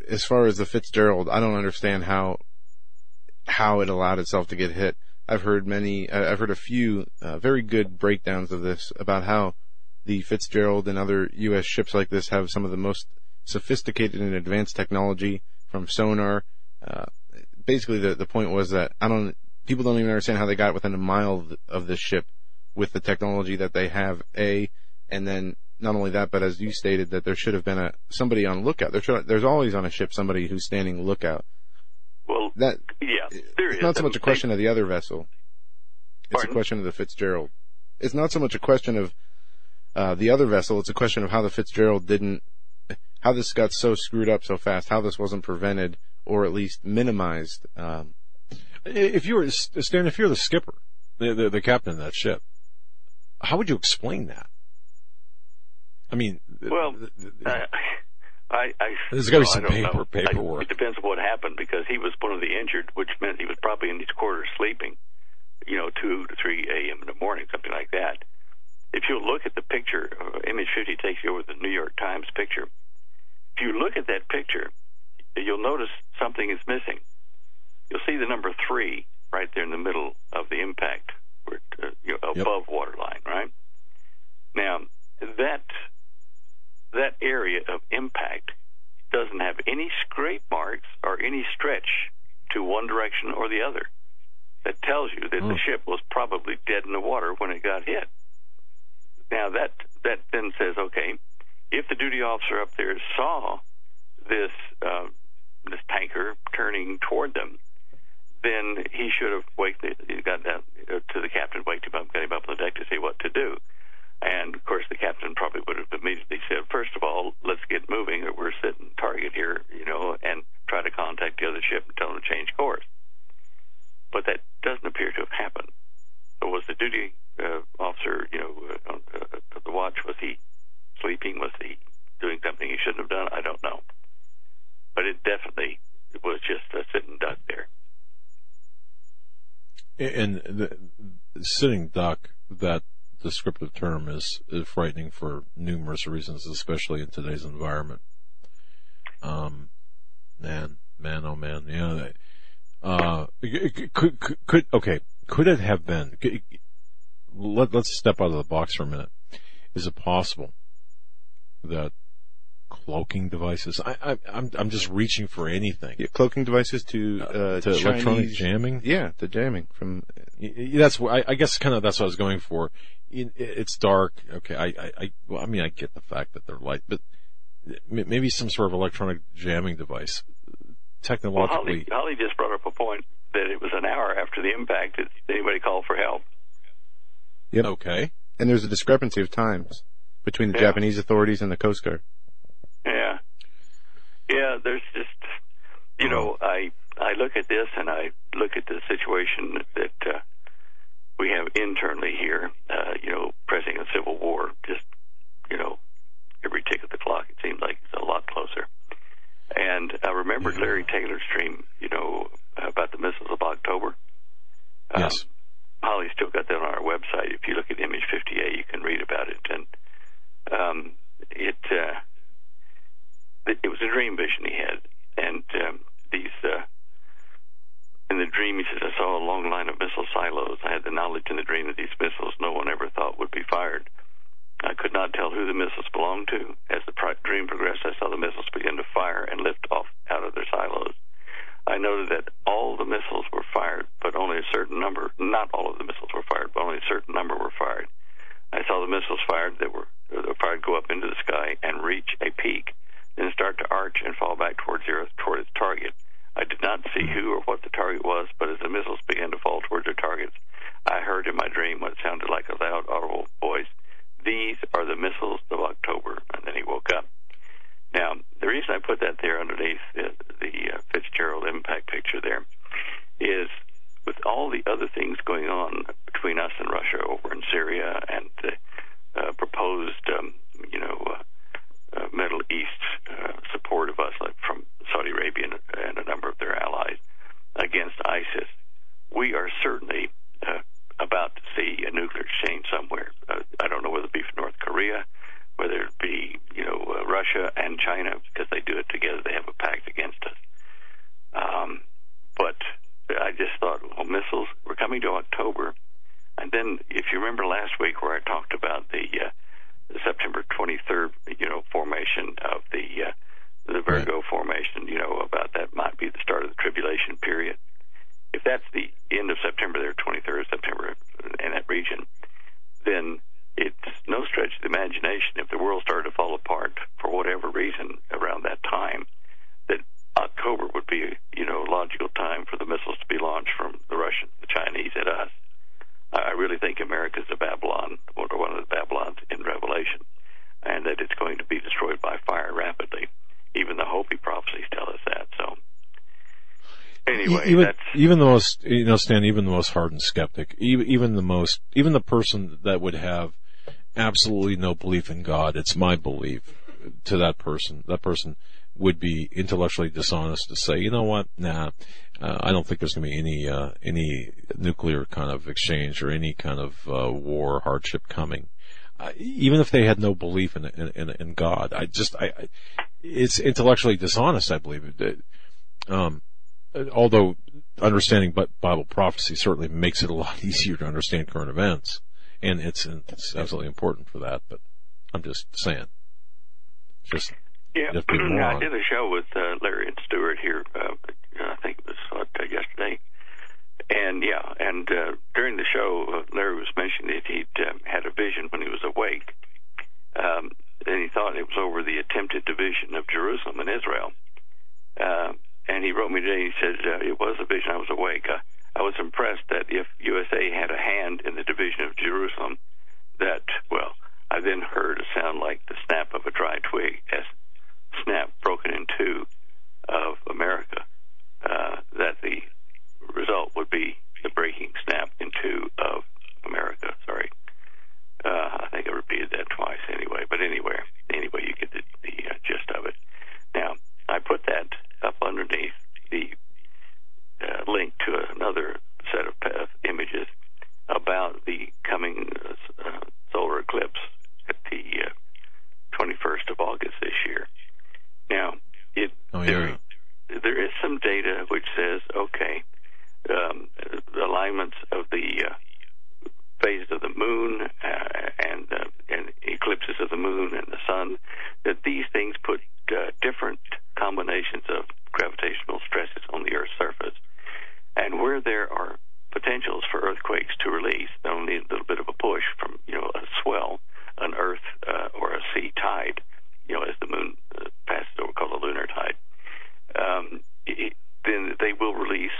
as far as the Fitzgerald, I don't understand how, how it allowed itself to get hit. I've heard many, I've heard a few uh, very good breakdowns of this about how the Fitzgerald and other U.S. ships like this have some of the most sophisticated and advanced technology from sonar. Uh, basically, the the point was that I don't, people don't even understand how they got within a mile of this ship with the technology that they have. A, and then not only that, but as you stated, that there should have been a somebody on lookout. There there's always on a ship somebody who's standing lookout. Well, that yeah, there it's is. not so much a question of the other vessel. It's Pardon? a question of the Fitzgerald. It's not so much a question of uh, the other vessel. It's a question of how the Fitzgerald didn't, how this got so screwed up so fast, how this wasn't prevented or at least minimized. Um, if you were Stan, if you're the skipper, the, the the captain of that ship, how would you explain that? I mean, well, uh, I, I there's got to be some paper, know. paperwork. I, it depends on what happened because he was one of the injured, which meant he was probably in his quarters sleeping, you know, two to three a.m. in the morning, something like that. If you look at the picture, uh, image 50 takes you over the New York Times picture. If you look at that picture, you'll notice something is missing. You'll see the number three right there in the middle of the impact, where, uh, you know, above yep. waterline, right? Now, that that area of impact doesn't have any scrape marks or any stretch to one direction or the other. That tells you that the ship was probably dead in the water when it got hit. Now that that then says, okay, if the duty officer up there saw this uh, this tanker turning toward them, then he should have waked he got down uh, to the captain, waked him up, got him up on the deck to see what to do. And of course, the captain probably would have immediately said, first of all, let's get moving, or we're sitting target here, you know, and try to contact the other ship and tell them to change course. But that doesn't appear to have happened. So was the duty uh, officer, you know, uh, uh, the watch, was he sleeping? Was he doing something he shouldn't have done? I don't know. But it definitely was just a sitting duck there. And the sitting duck, that descriptive term is, is frightening for numerous reasons, especially in today's environment. Um, man, man, oh man, know, Uh, could, could, could, okay, could it have been, let, let's step out of the box for a minute. Is it possible that cloaking devices? I, I, I'm, I'm just reaching for anything. Yeah, cloaking devices to, uh, to Chinese, electronic jamming? Yeah, the jamming from, Y- y- That's what, I, I guess kind of that's what I was going for. It- It's dark. Okay. I, I, I, well, I mean, I get the fact that they're light, but maybe some sort of electronic jamming device. Well, Technologically, Holly, Holly just brought up a point that it was an hour after the impact that anybody called for help. Yep. Okay. And there's a discrepancy of times between the Yeah. Japanese authorities and the Coast Guard. Yeah. Yeah, there's just, you know, I, I look at this and I look at the situation that, uh, we have internally here, uh, you know, pressing a civil war, just, you know, every tick of the clock, it seems like it's a lot closer. And I remembered Larry Taylor's dream, you know, about the missiles of October. Yes. Holly's still got that on our website. If you look at Image 58, you can read about it. And um, it uh, it was a dream vision he had, and um, these. Uh, in the dream, he says, I saw a long line of missile silos. I had the knowledge in the dream that these missiles no one ever thought would be fired. I could not tell who the missiles belonged to. As the dream progressed, I saw the missiles begin to fire and lift off out of their silos. I noted that all the missiles were fired, but only a certain number, not all of the missiles were fired, but only a certain number were fired. I saw the missiles fired that were, that were fired go up into the sky and reach a peak, then start to arch and fall back towards the earth, toward its target. I did not see who or what the target was, but as the missiles began to fall towards their targets, I heard in my dream what sounded like a loud, audible voice. These are the missiles of October. And then he woke up. Now, the reason I put that there underneath the, the uh, Fitzgerald impact picture there is with all the other things going on between us and Russia over in Syria and the uh, proposed, um, you know, uh, uh, Middle East uh, support of us, like from Saudi Arabia and, and a number of their allies against ISIS, we are certainly uh, about to see a nuclear exchange somewhere. Uh, I don't know whether it be from North Korea, whether it be you know uh, Russia and China because they do it together. They have a pact against us. Um, but I just thought, well, missiles. We're coming to October, and then if you remember last week where I talked about the, uh, the September 23rd, you know, formation of the uh, the Virgo formation, you know, about that might be the start of the tribulation period. If that's the end of September, there, 23rd of September, in that region, then it's no stretch of the imagination if the world started to fall apart for whatever reason around that time, that October would be, you know, a logical time for the missiles to be launched from the Russians, the Chinese, at us. I really think America's the Babylon, or one of the Babylons in Revelation, and that it's going to be destroyed by fire rapidly. Even the Hopi prophecies tell us that. So, anyway, even that's even the most you know Stan, even the most hardened skeptic, even even the most even the person that would have absolutely no belief in God, it's my belief to that person. That person would be intellectually dishonest to say, you know what, nah, uh, I don't think there's going to be any uh, any nuclear kind of exchange or any kind of uh, war hardship coming. Uh, even if they had no belief in in, in, God, I just I, I it's intellectually dishonest. I believe it. Um, although understanding Bible prophecy certainly makes it a lot easier to understand current events, and it's it's absolutely important for that. But I'm just saying, just Yeah, you have to be a I did a show with uh, Larry and Stewart here. Uh, I think it was uh, yesterday, and yeah, and uh, during the show, uh, Larry was mentioning that he'd um, had a vision when he was awake, um, and he thought it was over the attempted division of Jerusalem and Israel. Uh, and he wrote me today. He said uh, it was a vision. I was awake. Uh, I was impressed that if USA had a hand in the division of Jerusalem, that well, I then heard a sound like the snap of a dry twig as snap broken in two of America. Uh, that the result would be the breaking snap in two of America. Sorry. Uh, I think I repeated that twice anyway, but anyway, anyway, you get the, the uh, gist of it. Now, I put that up underneath the uh, link to another set of uh, images about the coming uh, solar eclipse at the uh, 21st of August this year. Now, it, oh, yeah. there, there is some data which says, okay, um, the alignments of the uh, phases of the moon uh, and uh, and eclipses of the moon and the sun, that these things put uh, different combinations of gravitational stresses on the Earth's surface, and where there are potentials for earthquakes to release, they'll need a little bit of a push from you know a swell, an earth uh, or a sea tide you know, as the moon uh, passes over, called a lunar tide, um, it, then they will release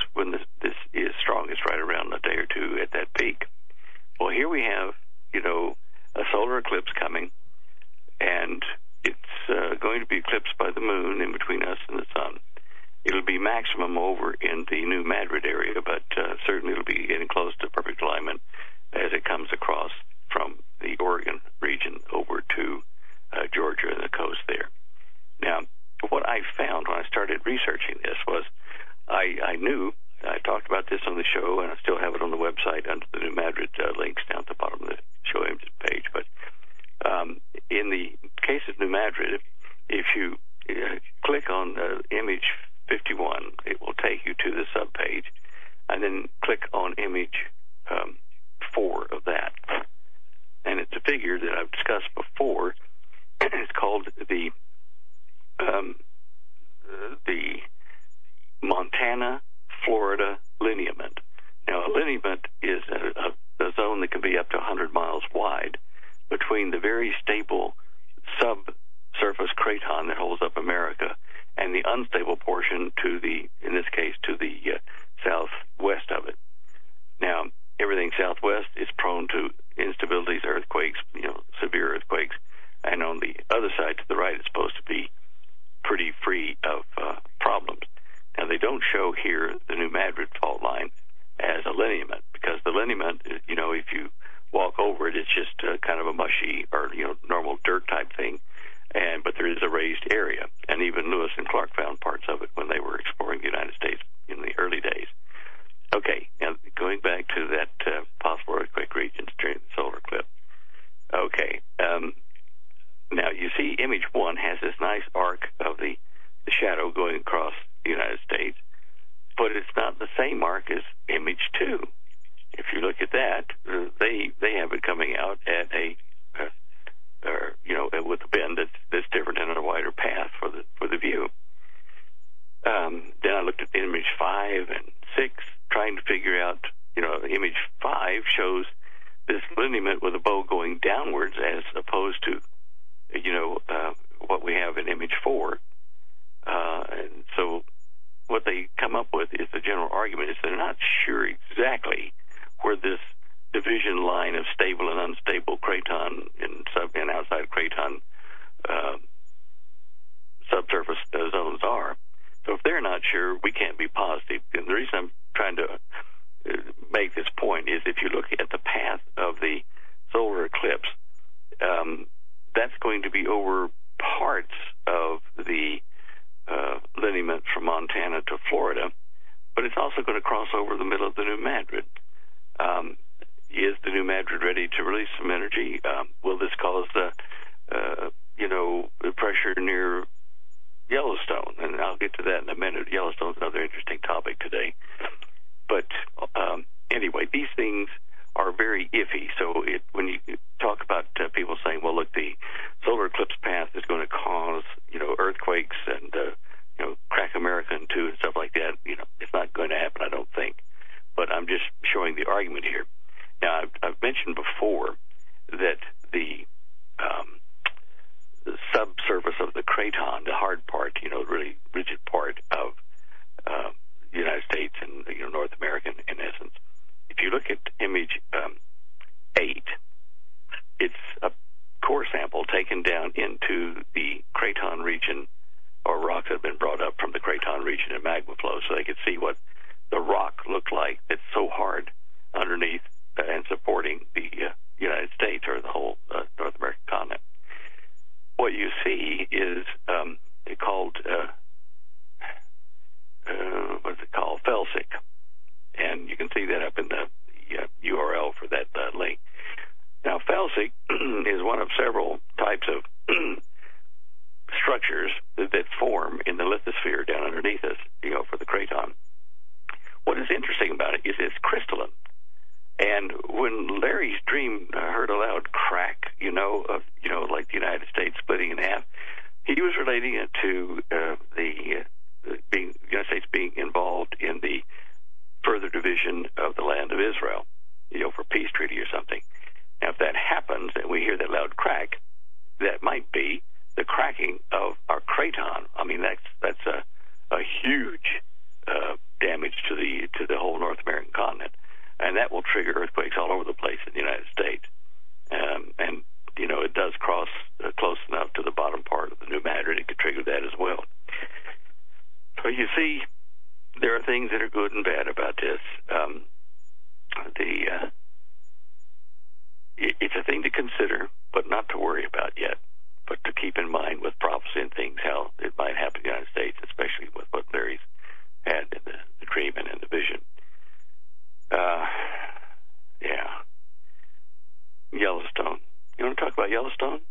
Yellowstone?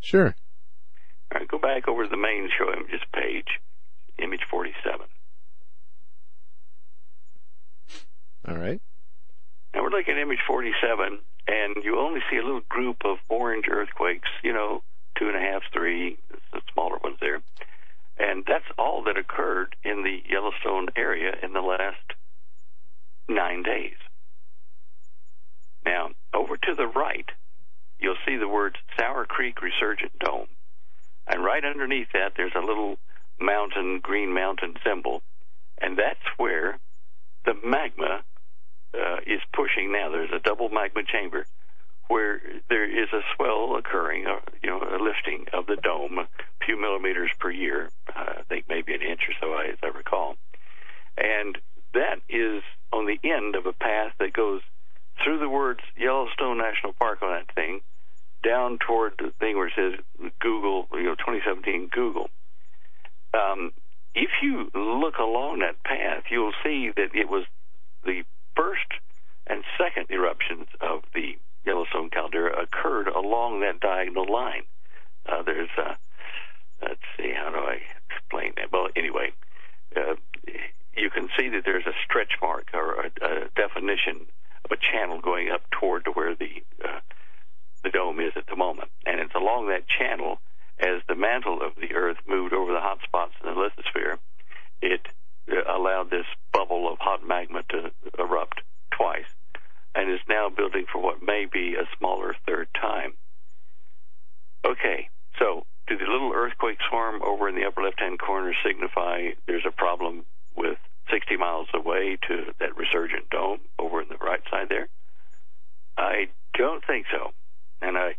Sure. All right, go back over to the main show images page, image 47. All right. Now we're looking at image 47, and you only see a little group of orange earthquakes, you know, two and a half, three, the smaller ones there. And that's all that occurred in the Yellowstone area in the last nine days. Now, over to the right, you'll see the words Sour Creek Resurgent Dome. And right underneath that, there's a little mountain, green mountain symbol. And that's where the magma uh, is pushing now. There's a double magma chamber where there is a swell occurring, uh, you know, a lifting of the dome, a few millimeters per year. Uh, I think maybe an inch or so, as I recall. And that is on the end of a path that goes through the words Yellowstone National Park on that thing, down toward the thing where it says Google, you know, 2017 Google. Um, if you look along that path, you'll see that it was the first and second eruptions of the Yellowstone caldera occurred along that diagonal line. Uh, there's, uh, let's see, how do I explain that? Well, anyway, uh, you can see that there's a stretch mark or a, a definition of a channel going up toward to where the uh, the dome is at the moment, and it's along that channel as the mantle of the Earth moved over the hot spots in the lithosphere. It uh, allowed this bubble of hot magma to erupt twice, and is now building for what may be a smaller third time. Okay, so do the little earthquake swarm over in the upper left-hand corner signify there's a problem with 60 miles away to that resurgent dome over in the right side there? I don't think so. And I,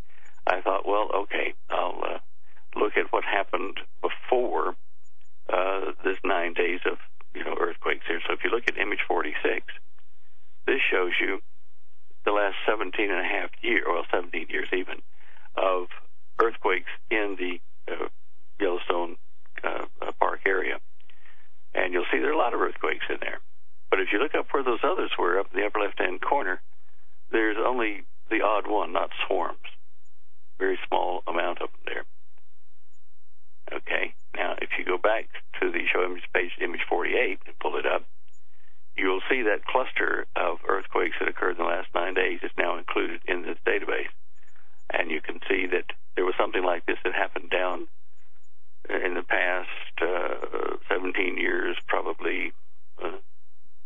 I thought, well, okay, I'll uh, look at what happened before uh, this nine days of you know earthquakes here. So if you look at image 46, this shows you the last 17 and a half years, well, 17 years even, of earthquakes in the uh, Yellowstone uh, uh, Park area. And you'll see there are a lot of earthquakes in there. But if you look up where those others were, up in the upper left-hand corner, there's only the odd one, not swarms. Very small amount of them there. Okay. Now, if you go back to the show image page, image 48, and pull it up, you'll see that cluster of earthquakes that occurred in the last nine days is now included in this database. And you can see that there was something like this that happened down in the past uh, 17 years, probably uh,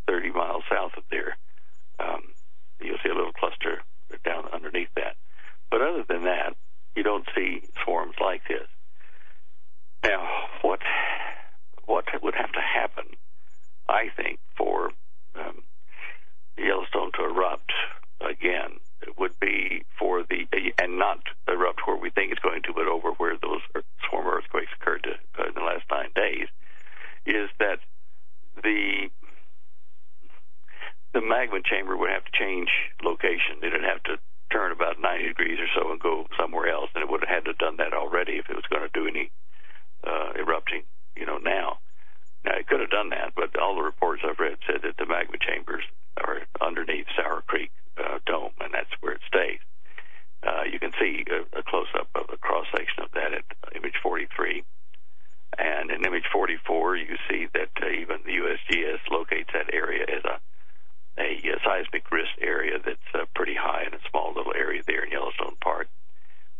30 miles south of there. Um, you'll see a little cluster down underneath that. But other than that, you don't see swarms like this. Now, what what would have to happen, I think, for um, Yellowstone to erupt again would be for the and not erupt where we think it's going to, but over where those swarm earthquakes occurred to, uh, in the last nine days, is that the the magma chamber would have to change location. It'd have to turn about 90 degrees or so and go somewhere else, and it would have had to have done that already if it was going to do any uh, erupting, you know, now. Now, it could have done that, but all the reports I've read said that the magma chambers are underneath Sour Creek uh, Dome, and that's where it stays. Uh, you can see a, a close-up of a cross-section of that at image 43. And in image 44, you see that uh, even the USGS locates that area as a, a, seismic risk area that's uh, pretty high in a small little area there in Yellowstone Park.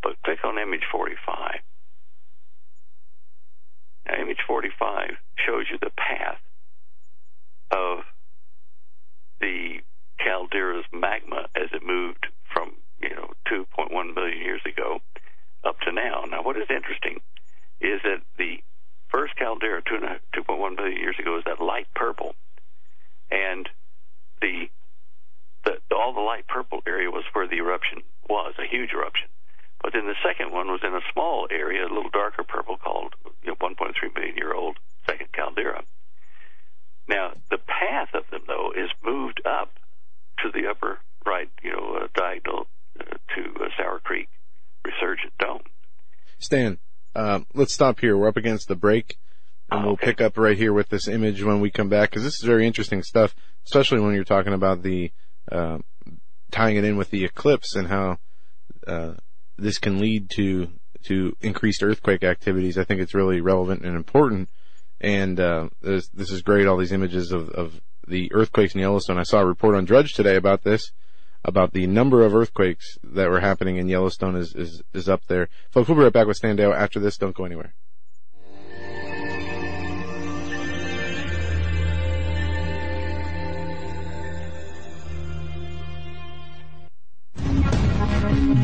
But click on image 45. Now, image 45 shows you the path of the caldera's magma as it moved from you know 2.1 million years ago up to now. Now, what is interesting is that the first caldera 2.1 million years ago is that light purple, and the, the all the light purple area was where the eruption was, a huge eruption. But then the second one was in a small area, a little darker purple, called you know, 1.3 million year old second caldera. Now, the path of them, though, is moved up to the upper right, you know, uh, diagonal uh, to uh, Sour Creek Resurgent Dome. Stan, uh, let's stop here. We're up against the break, and Oh, we'll pick up right here with this image when we come back, because this is very interesting stuff, especially when you're talking about the uh, tying it in with the eclipse and how uh, this can lead to to increased earthquake activities. I think it's really relevant and important. And uh, this, this is great. All these images of, of the earthquakes in Yellowstone. I saw a report on Drudge today about this, about the number of earthquakes that were happening in Yellowstone is is, is up there. Folks, we'll be right back with Stan Deyo after this. Don't go anywhere.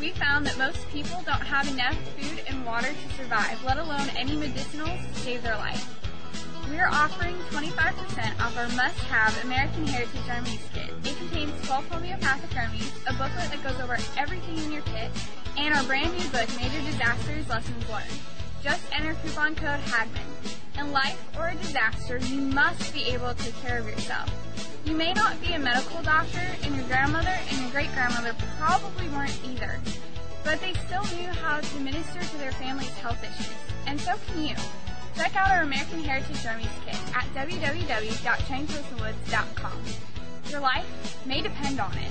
We found that most people don't have enough food and water to survive, let alone any medicinals to save their life. We are offering 25% off our must-have American Heritage Remedies kit. It contains 12 homeopathic remedies, a booklet that goes over everything in your kit, and our brand new book, Major Disasters Lessons Learned. Just enter coupon code HAGMANN. In life or a disaster, you must be able to take care of yourself. You may not be a medical doctor, and your grandmother and your great-grandmother probably weren't either, but they still knew how to minister to their family's health issues, and so can you. Check out our American Heritage Remedies kit at www.chainclosenwoods.com. Your life may depend on it.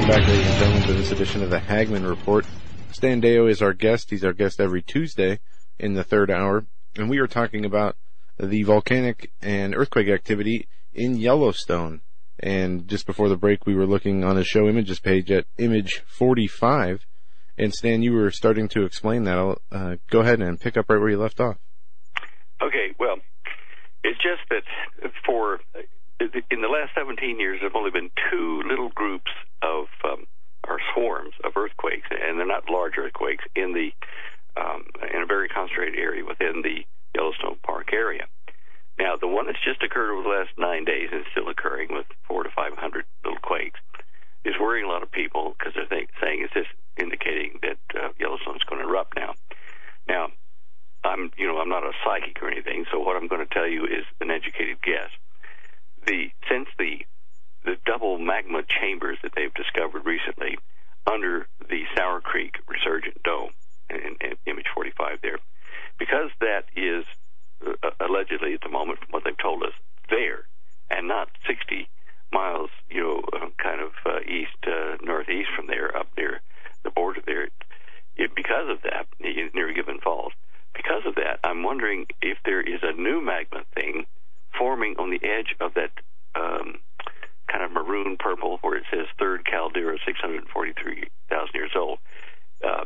Welcome back, ladies and gentlemen, to this edition of the Hagmann Report. Stan Deyo is our guest. He's our guest every Tuesday in the third hour. And we are talking about the volcanic and earthquake activity in Yellowstone. And just before the break, we were looking on his show images page at image 45. And Stan, you were starting to explain that. I'll, uh, go ahead and pick up right where you left off. Okay, well, it's just that for in the last 17 years, there have only been two little groups of um, or swarms of earthquakes, and they're not large earthquakes in the um, in a very concentrated area within the Yellowstone Park area. Now, the one that's just occurred over the last nine days and still occurring with four to five hundred little quakes is worrying a lot of people because they're think, saying, "Is this indicating that uh, Yellowstone's going to erupt now?" Now, I'm you know I'm not a psychic or anything, so what I'm going to tell you is an educated guess. The since the the double magma chambers that they've discovered recently under the Sour Creek resurgent dome in, in image 45 there. Because that is uh, allegedly at the moment, from what they've told us, there and not 60 miles, you know, uh, kind of uh, east, uh, northeast from there, up near the border there. It, because of that, near Gibbon Falls, because of that, I'm wondering if there is a new magma thing forming on the edge of that um, kind of maroon purple, where it says third caldera, 643,000 years old. Uh,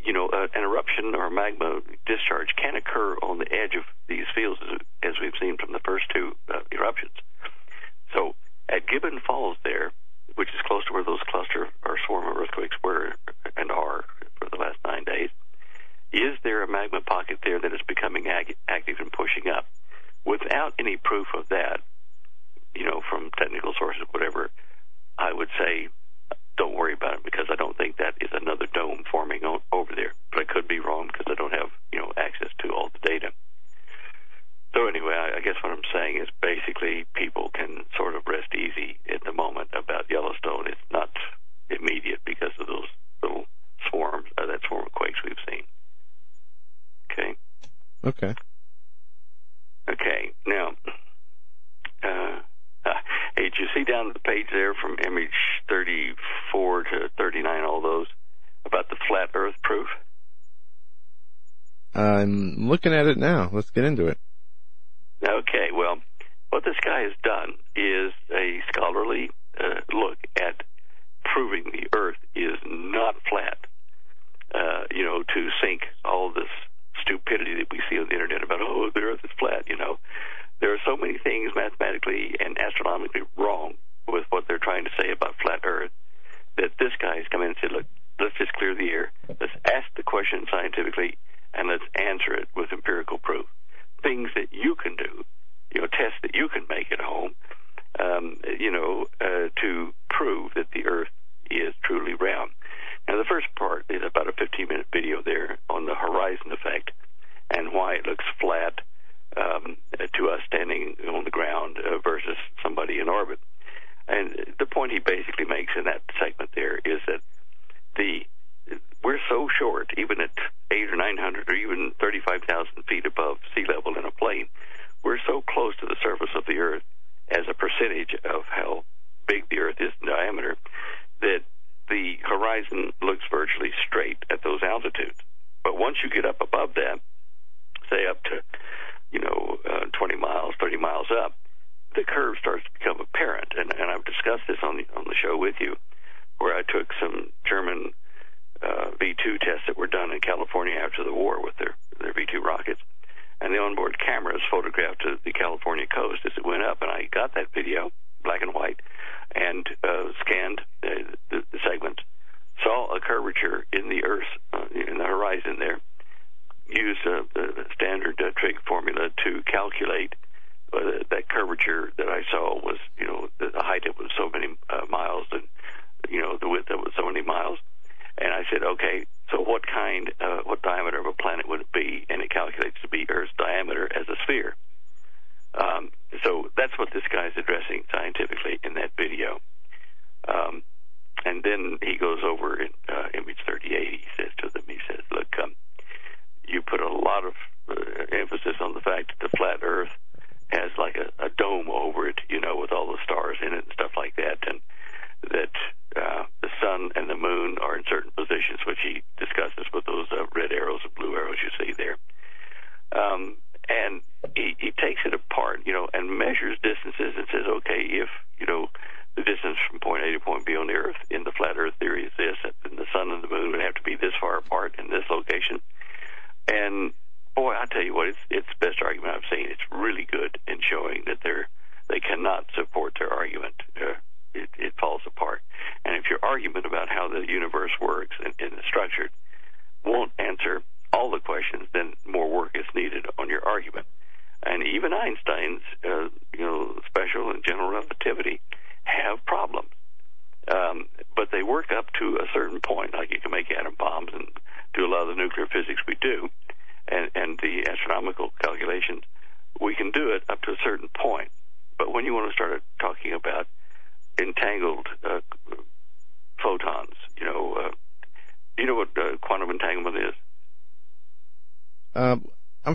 you know, uh, an eruption or magma discharge can occur on the edge of these fields, as we've seen from the first two uh, eruptions. So at Gibbon Falls, there, which is close to where those cluster or swarm of earthquakes were and are for the last nine days, is there a magma pocket there that is becoming ag- active and pushing up? Without any proof of that, you know, from technical sources, whatever it now. Let's get into it.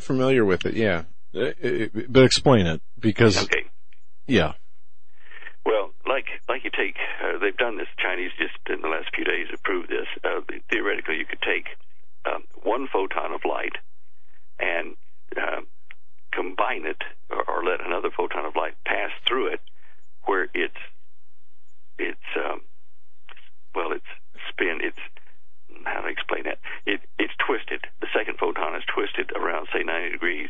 Familiar with it. Yeah, Uh, uh, but explain it because Okay. yeah, Well, like like you take, uh, they've done this. Chinese just in the last few days have proved this. Uh, theoretically, you could take um, one photon of light and um, combine it, or, or let another photon of light pass through it, where it's it's um, well, it's spin. It's how to explain that? It it's twisted. The second photon is twisted around say 90 degrees,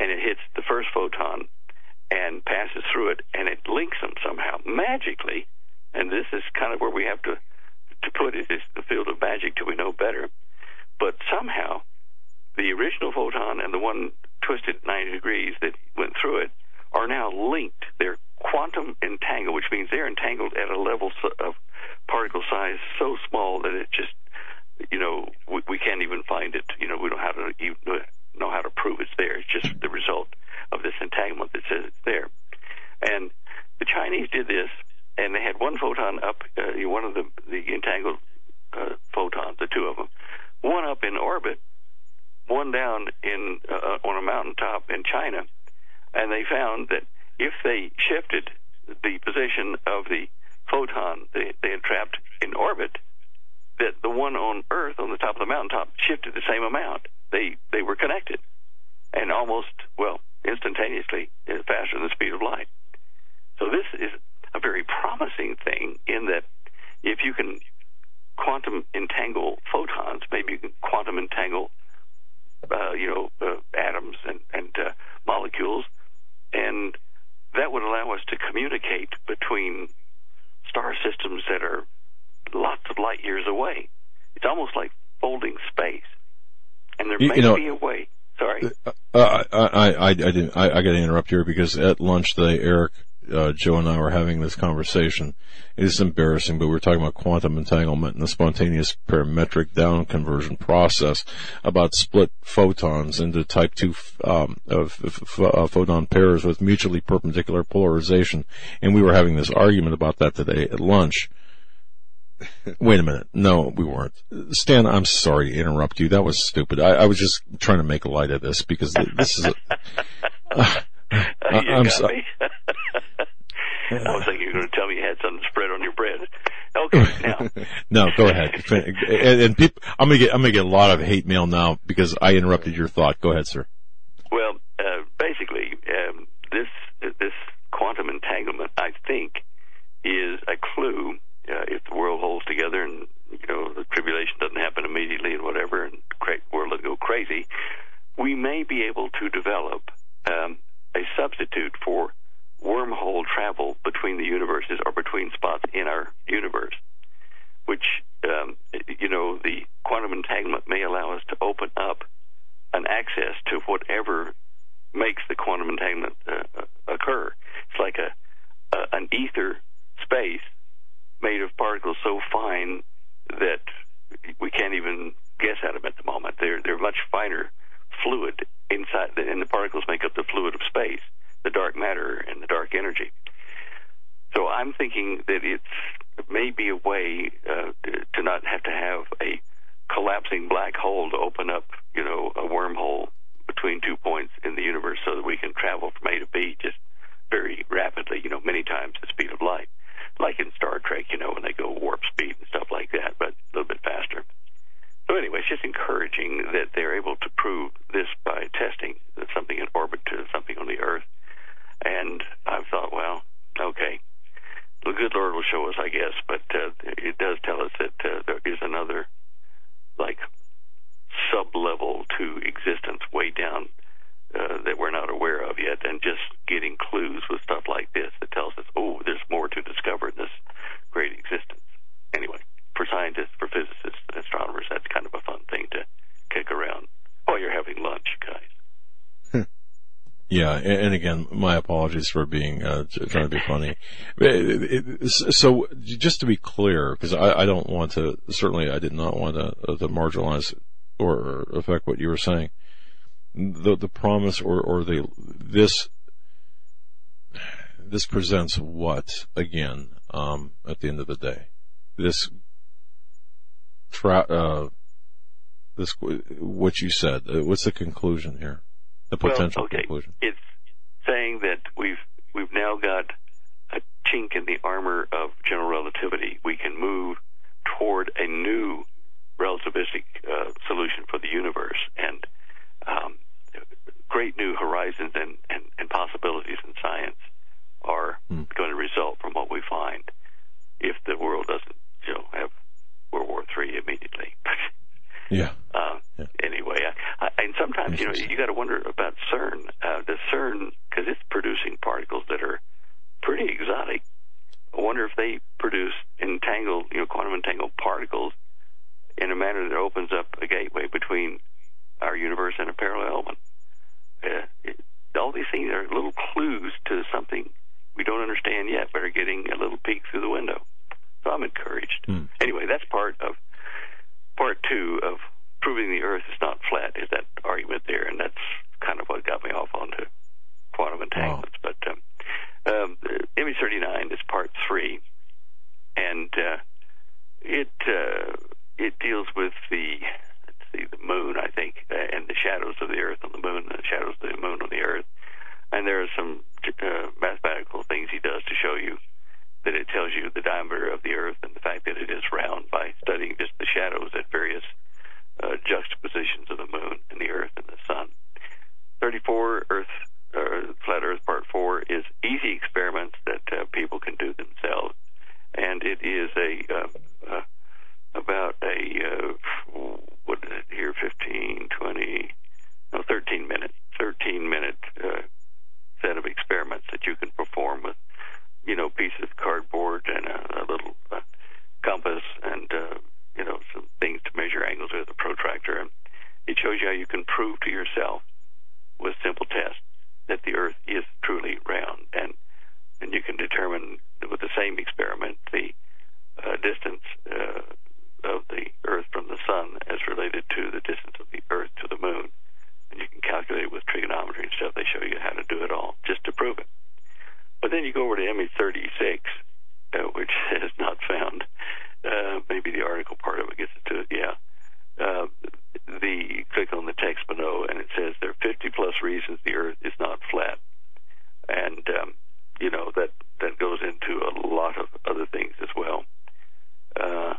and it hits the first photon and passes through it, and it links them somehow magically. And this is kind of where we have to to put it is the field of magic till we know better. But somehow, the original photon and the one twisted 90 degrees that went through it are now linked. They're quantum entangled, which means they're entangled at a level so- of particle size so small that it just, you know, we, we can't even find it. You know, we don't know how to even know how to prove it's there. It's just the result of this entanglement that says it's there. And the Chinese did this, and they had one photon up, uh, one of the the entangled uh, photons, the two of them, one up in orbit, one down in uh, on a mountaintop in China, and they found that if they shifted the position of the photon they, they had trapped in orbit, that the one on Earth on the top of the mountaintop shifted the same amount. They they were connected, and almost well instantaneously, uh, faster than the speed of light. So this is a very promising thing in that if you can quantum entangle photons, maybe you can quantum entangle, uh, you know, uh, atoms and, and uh, molecules, and that would allow us to communicate between star systems that are lots of light years away. It's almost like folding space, and there You- may you know- be a way. Sorry. Uh, I, I, I, I didn't. I, I got to interrupt here because at lunch today, Eric, uh, Joe, and I were having this conversation. It is embarrassing, but we're talking about quantum entanglement and the spontaneous parametric down conversion process about split photons into type two um, of f- uh, photon pairs with mutually perpendicular polarization, and we were having this argument about that today at lunch. Wait a minute. No, we weren't. Stan, I'm sorry to interrupt you. That was stupid. I, I was just trying to make light of this because this is a, uh, you I'm got so- me. I was thinking you were going to tell me you had something spread on your bread. Okay, now no, go ahead. And, and people, I'm gonna get, I'm gonna get a lot of hate mail now because I interrupted your thought. Go ahead, sir. Well, uh, basically, um, this this quantum entanglement, I think, is a clue. Uh, if the world holds together and you know the tribulation doesn't happen immediately and whatever, and cra- world doesn't go crazy, we may be able to develop um, a substitute for wormhole travel between the universes or between spots in our universe, which um, you know the quantum entanglement may allow us to open up an access to whatever makes the quantum entanglement uh, occur. It's like a, a an ether space made of particles so fine that we can't even guess at them at the moment. They're they're much finer fluid inside, and the particles make up the fluid of space, the dark matter and the dark energy. So I'm thinking that it's maybe a way uh, to, not have to have a collapsing black hole to open up, you know, a wormhole between two points in the universe so that we can travel from A to B just very rapidly, you know, many times the speed of light. Like in Star Trek, you know, when they go warp speed and stuff like that, but a little bit faster. So anyway, it's just encouraging that they're able to prove this by testing something in orbit to something on the Earth. And I thought, well, okay, the good Lord will show us, I guess. But uh, it does tell us that uh, there is another, like, sub level to existence way down uh, that we're not aware of yet, and just getting clues with stuff like this that tells us, oh, there's more to discover in this great existence. Anyway, for scientists, for physicists, and astronomers, that's kind of a fun thing to kick around while you're having lunch, guys and again, my apologies for being uh, trying to be funny. So, just to be clear, because I, I don't want to. Certainly, I did not want to, uh, to marginalize or affect what you were saying. The the promise or or the this this presents what again um, at the end of the day this tra- uh, this what you said uh, what's the conclusion here the potential well, okay. conclusion It's saying that we've we've now got a chink in the armor of general relativity. We can move toward a new relativistic uh, solution for the universe, and um, great new horizons and, and, and possibilities in science are going to result from what we find. If the world doesn't, you know, have World War Three immediately. yeah Uh, Anyway, I, I, and sometimes you know you got to wonder about CERN. Uh, does CERN because it's producing particles that are pretty exotic? I wonder if they produce entangled, you know, quantum entangled particles in a manner that opens up a gateway between our universe and a parallel one. Uh, it, all these things are little clues to something we don't understand yet, but are getting a little peek through the window. So I'm encouraged. Anyway, that's part of part two of proving the Earth is not flat. Is that argument there, and that's kind of what got me off onto quantum entanglements. But um, um, image 39 is part three, and uh, it uh, it deals with the let's see the moon, I think, uh, and the shadows of the Earth on the moon, and the shadows of the moon on the Earth. And there are some uh, mathematical things he does to show you that it tells you the diameter of the Earth and the fact that it is round by studying just the shadows at various uh, juxtapositions of the moon and the Earth and the Sun. 34 Earth, uh, Flat Earth Part 4 is easy experiments that uh, people can do themselves, and it is a uh, uh, about a uh, what is it here 15, 20, no 13 minute 13 minute uh, set of experiments that you can perform with you know pieces of cardboard and a, a little uh, compass and uh, you know some things to measure angles with a protractor and it shows you how you can prove to yourself with simple tests that the earth is truly round and and you can determine with the same experiment the uh, distance uh, of the earth from the sun as related to the distance of the earth to the moon and you can calculate with trigonometry and stuff they show you how to do it all just to prove it but then you go over to image 36 uh, which is not found uh, maybe the article part of it gets into it yeah uh, the click on the text below and it says there are 50 plus reasons the earth is not flat and um, you know that that goes into a lot of other things as well uh,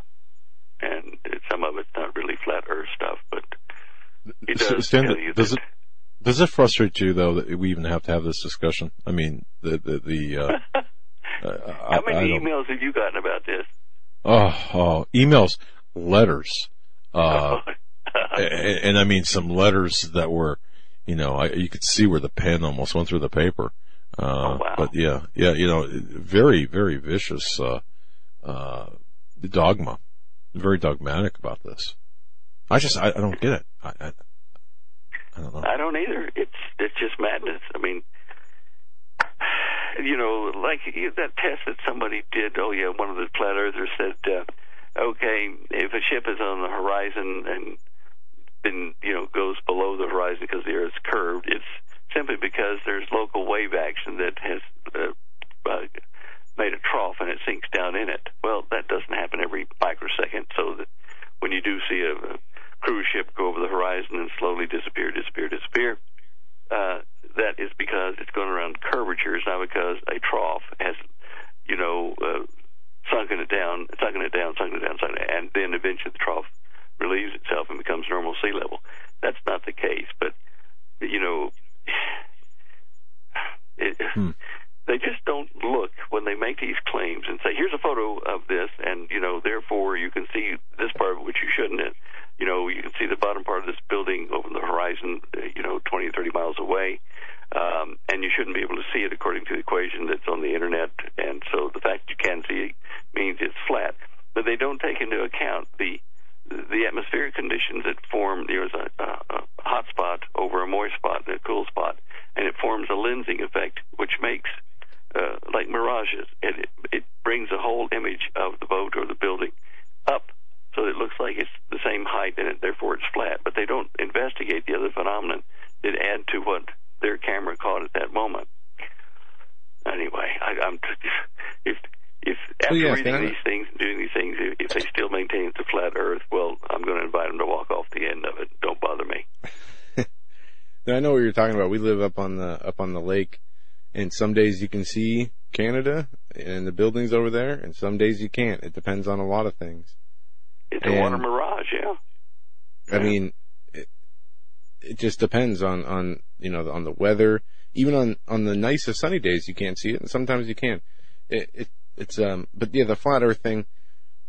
and some of it's not really flat earth stuff but it S- does it does it frustrate you though that we even have to have this discussion? I mean, the the, the uh, uh, I, how many I emails have you gotten about this Oh, oh, emails, letters, uh, and, and I mean some letters that were, you know, I, you could see where the pen almost went through the paper. Uh, but yeah, yeah, you know, very, very vicious, uh, uh, dogma, very dogmatic about this. I just, I, I don't get it. I, I, I don't know. I don't either. It's it's just madness. I mean, you know, that test that somebody did. Oh yeah, one of the flat earthers said, uh, okay, if a ship is on the horizon and then you know goes below the horizon because the Earth's curved, it's simply because there's local wave action that has uh, uh, made a trough and it sinks down in it. Well, that doesn't happen every microsecond, so that when you do see a, a cruise ship go over the horizon and slowly disappear, disappear, disappear, uh, that is because it's going around curvatures, not because a trough has, you know, uh, sunken it down, sunken it down, sunken it down, sunken it, and then eventually the trough relieves itself and becomes normal sea level. That's not the case, but you know, it, they just don't look when they make these claims and say, "Here's a photo of this," and you know, therefore you can see this part of it which you shouldn't. And, you know, you can see the bottom part of this building over the horizon, uh, you know, 20 or 30 miles away, um, and you shouldn't be able to see it according to the equation that's on the internet. And so the fact you can see it means it's flat, but they don't take into account the the atmospheric conditions that form. There's a, a, a hot spot over a moist spot and a cool spot, and it forms a lensing effect, which makes uh, like mirages. It, it it brings the whole image of the boat or the building up so it looks like it's the same height and it, therefore it's flat. But they don't investigate the other phenomenon that add to what their camera caught at that moment. Anyway, I, I'm if if after Well, yes, reading Dan. these things and doing these things, if, if they still maintain it's a flat Earth, well, I'm going to invite them to walk off the end of it. Don't bother me. Now, I know what about. We live up on the up on the lake, and some days you can see Canada and the buildings over there, and some days you can't. It depends on a lot of things. It's a water mirage, yeah. I mean, it, it just depends on on you know on the weather. Even on on the nicest sunny days, you can't see it, and sometimes you can. It, it it's um, but yeah, the flat Earth thing,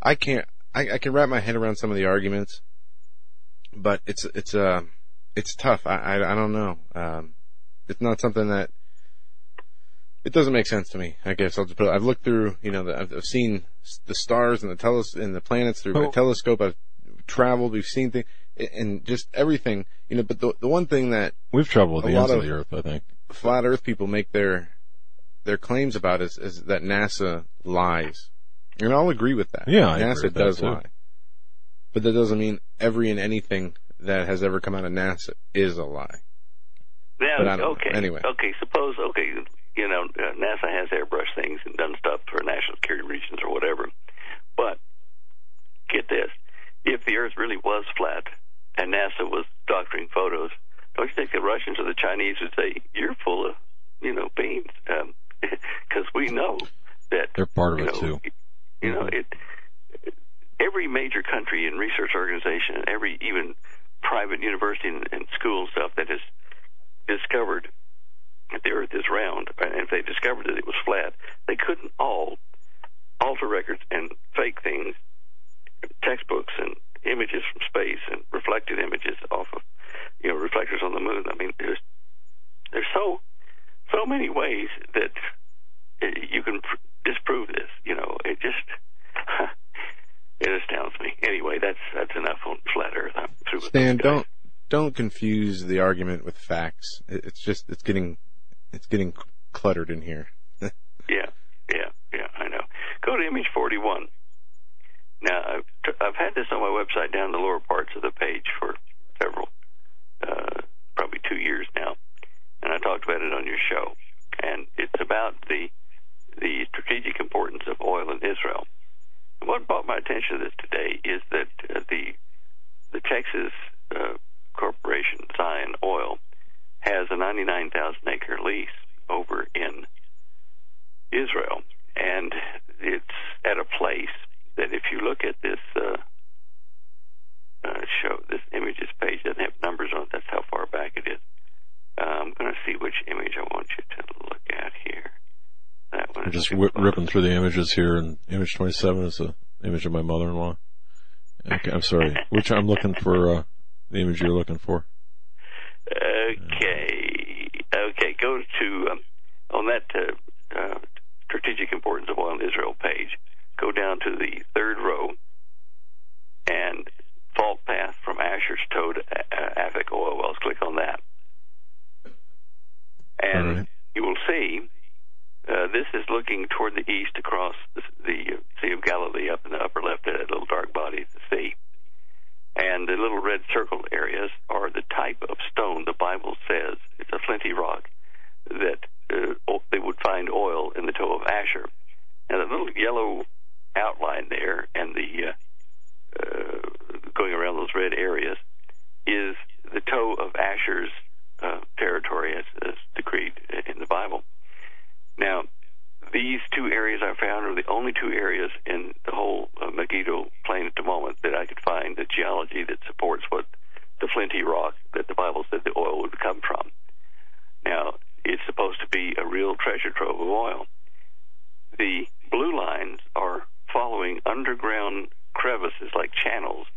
I can't. I, I can wrap my head around some of the arguments, but it's it's uh it's tough. I I, I don't know. It's not something that it doesn't make sense to me. I guess I'll just put. It, I've looked through. You know, the, I've, I've seen the stars and the teles and the planets through my Oh. telescope. I've traveled. We've seen things and just everything. You know, but the the one thing that We've traveled the ends of of the earth, I think. flat Earth people make their their claims about is, is that NASA lies, and I'll agree with that. Yeah, I NASA agree with that does lie, but that doesn't mean every and anything that has ever come out of NASA is a lie. Now, know. okay, Anyway. okay. Suppose, okay, you know, uh, NASA has airbrushed things and done stuff for national security reasons or whatever. But get this: if the Earth really was flat and NASA was doctoring photos, don't you think the Russians or the Chinese would say, "You're full of, you know, beans"? Because we know that They're part of it know, too. you know, it. Every major country and research organization, every even private university and, and school stuff that has discovered that the Earth is round, and if they discovered that it was flat, they couldn't all alter records and fake things, textbooks and images from space and reflected images off of, you know, reflectors on the moon. I mean, there's there's so so many ways that you can pr- disprove this. You know, it just it astounds me. Anyway, that's that's enough on flat Earth. I'm through with Stan, don't don't confuse the argument with facts. It's just it's getting it's getting cluttered in here. Yeah, yeah, yeah. I know. Go to image 41. Now, I've, I've had this on my website down the lower parts of the page for several, uh, probably two years now, and I talked about it on your show. And it's about the the strategic importance of oil in Israel. What brought my attention to this today is that uh, the the Texas uh, corporation Zion Oil has a 99,000 acre lease over in Israel, and it's at a place that if you look at this uh, uh, show, this images page doesn't have numbers on it. That's how far back it is. Uh, I'm going to see which image I want you to look at here. That one. I'm just close. ripping through the images here, and image 27 is the image of my mother-in-law. Okay, I'm sorry. Which I'm looking for uh, the image you're looking for. Okay. Okay. Go to um, on that uh, uh, strategic importance of oil in Israel page. Go down to the third row and fault path from Asher's toe to uh, Afik oil wells. Click on that, and right. you will see. Uh, this is looking toward the east across the, the uh, Sea of Galilee up in the upper left that little dark body of the sea. And the little red circled areas are the type of stone the Bible says it's a flinty rock that uh, they would find oil in the toe of Asher. And the little yellow outline there and the uh, uh, going around those red areas is the toe of Asher's uh, territory as, as decreed in the Bible. Now, these two areas I found are the only two areas in the whole uh, Megiddo plain at the moment that I could find the geology that supports what the flinty rock that the Bible said the oil would come from. Now, it's supposed to be a real treasure trove of oil. The blue lines are following underground crevices like channels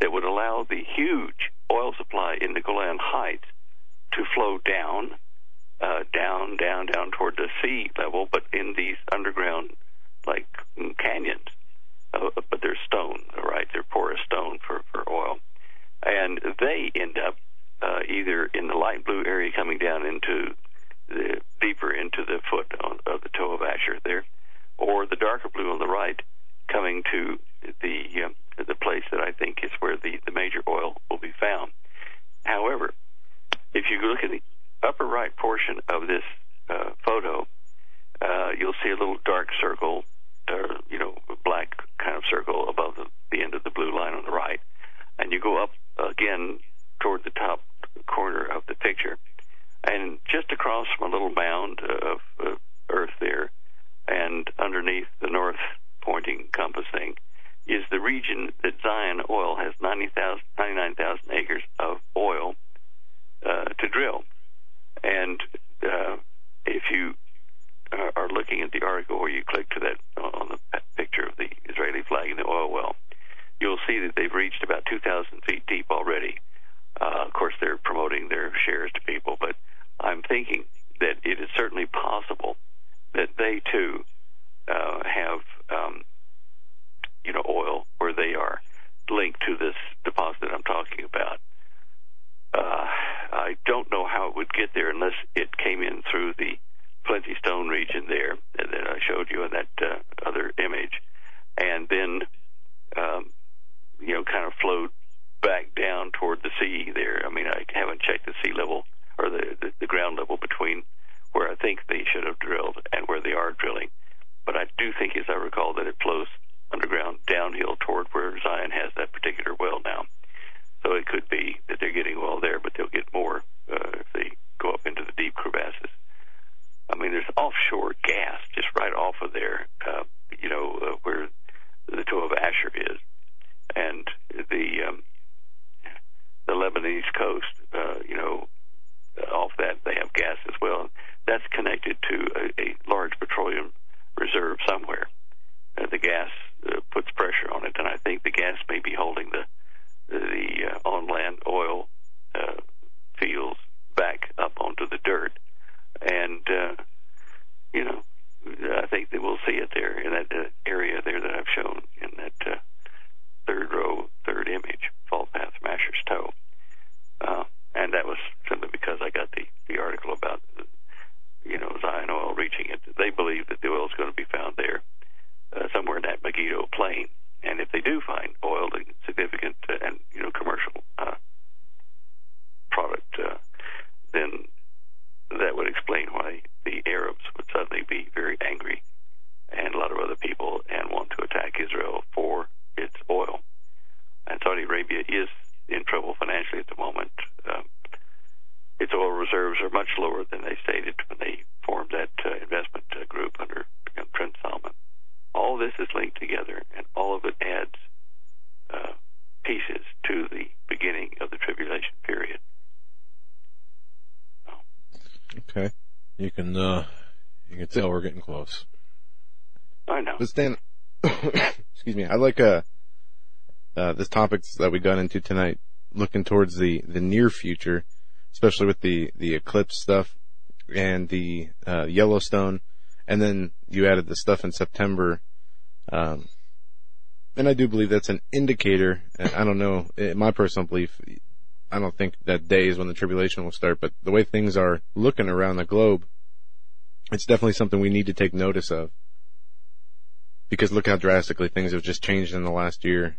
that would allow the huge oil supply in the Golan Heights to flow down uh, down, down, down toward the sea level, but in these underground, like canyons. Uh, but they're stone, right? They're porous stone for, for oil. And they end up uh, either in the light blue area coming down into the deeper into the foot on, of the toe of Asher there, or the darker blue on the right, coming to the um, the place that I think is where the the major oil will be found. However, if you look at the upper right portion of this uh, photo, uh, you'll see a little dark circle, uh, you know, black kind of circle above the, the end of the blue line on the right, and you go up again toward the top corner of the picture, and just across from a little mound of uh, earth there, and underneath the north pointing compass thing, is the region that Zion Oil has 99,000 acres of oil uh, to drill. And uh, if you are looking at the article where you click to that uh, on the picture of the Israeli flag in the oil well, you'll see that they've reached about 2,000 feet deep already. Uh, of course, they're promoting their shares to people, but I'm thinking that it is certainly possible that they too uh, have, um, you know, oil where they are linked to this deposit I'm talking about. Uh, I don't know how it would get there unless it came in through the Flinty Stone region there that I showed you in that uh, other image, and then um, you know kind of flowed back down toward the sea there. I mean, I haven't checked the sea level or the, the, the ground level between where I think they should have drilled and where they are drilling. But I do think, as I recall, that it flows underground downhill toward where Zion has that particular well now. So it could be that they're getting well there, but they'll get more uh, if they go up into the deep crevasses. I mean, there's offshore gas just right off of there, uh, you know, uh, where the toe of Asher is, and the um, the Lebanese coast, uh, you know, off that they have gas as well. That's connected to a, a large petroleum reserve somewhere. Uh, the gas uh, puts pressure on it, and I think the gas may be holding the the uh, on land oil uh, fields back up onto the dirt. And, uh, you know, I think that we'll see it there in that uh, area there that I've shown in that uh, third row, third image, fault path Masher's toe. Uh, and that was simply because I got the, the article about, you know, Zion Oil reaching it. They believe that the oil is going to be found there, uh, somewhere in that Megiddo plain. And if they do find oil, significant uh, and you know commercial uh, product, uh, then that would explain why the Arabs would suddenly be very angry, and a lot of other people, and want to attack Israel for its oil. And Saudi Arabia is in trouble financially at the moment. Um, its oil reserves are much lower than they stated when they formed that uh, investment uh, group under you know, Prince Salman. All this is linked together, and all of it adds uh, pieces to the beginning of the tribulation period. Okay, you can uh, you can tell we're getting close. I know. But Stan, excuse me. I like uh, uh, this topics that we got into tonight, looking towards the the near future, especially with the the eclipse stuff and the uh, Yellowstone and then you added the stuff in September. Um, and I do believe that's an indicator. I don't know, my personal belief, I don't think that day is when the tribulation will start, but the way things are looking around the globe, it's definitely something we need to take notice of. Because look how drastically things have just changed in the last year.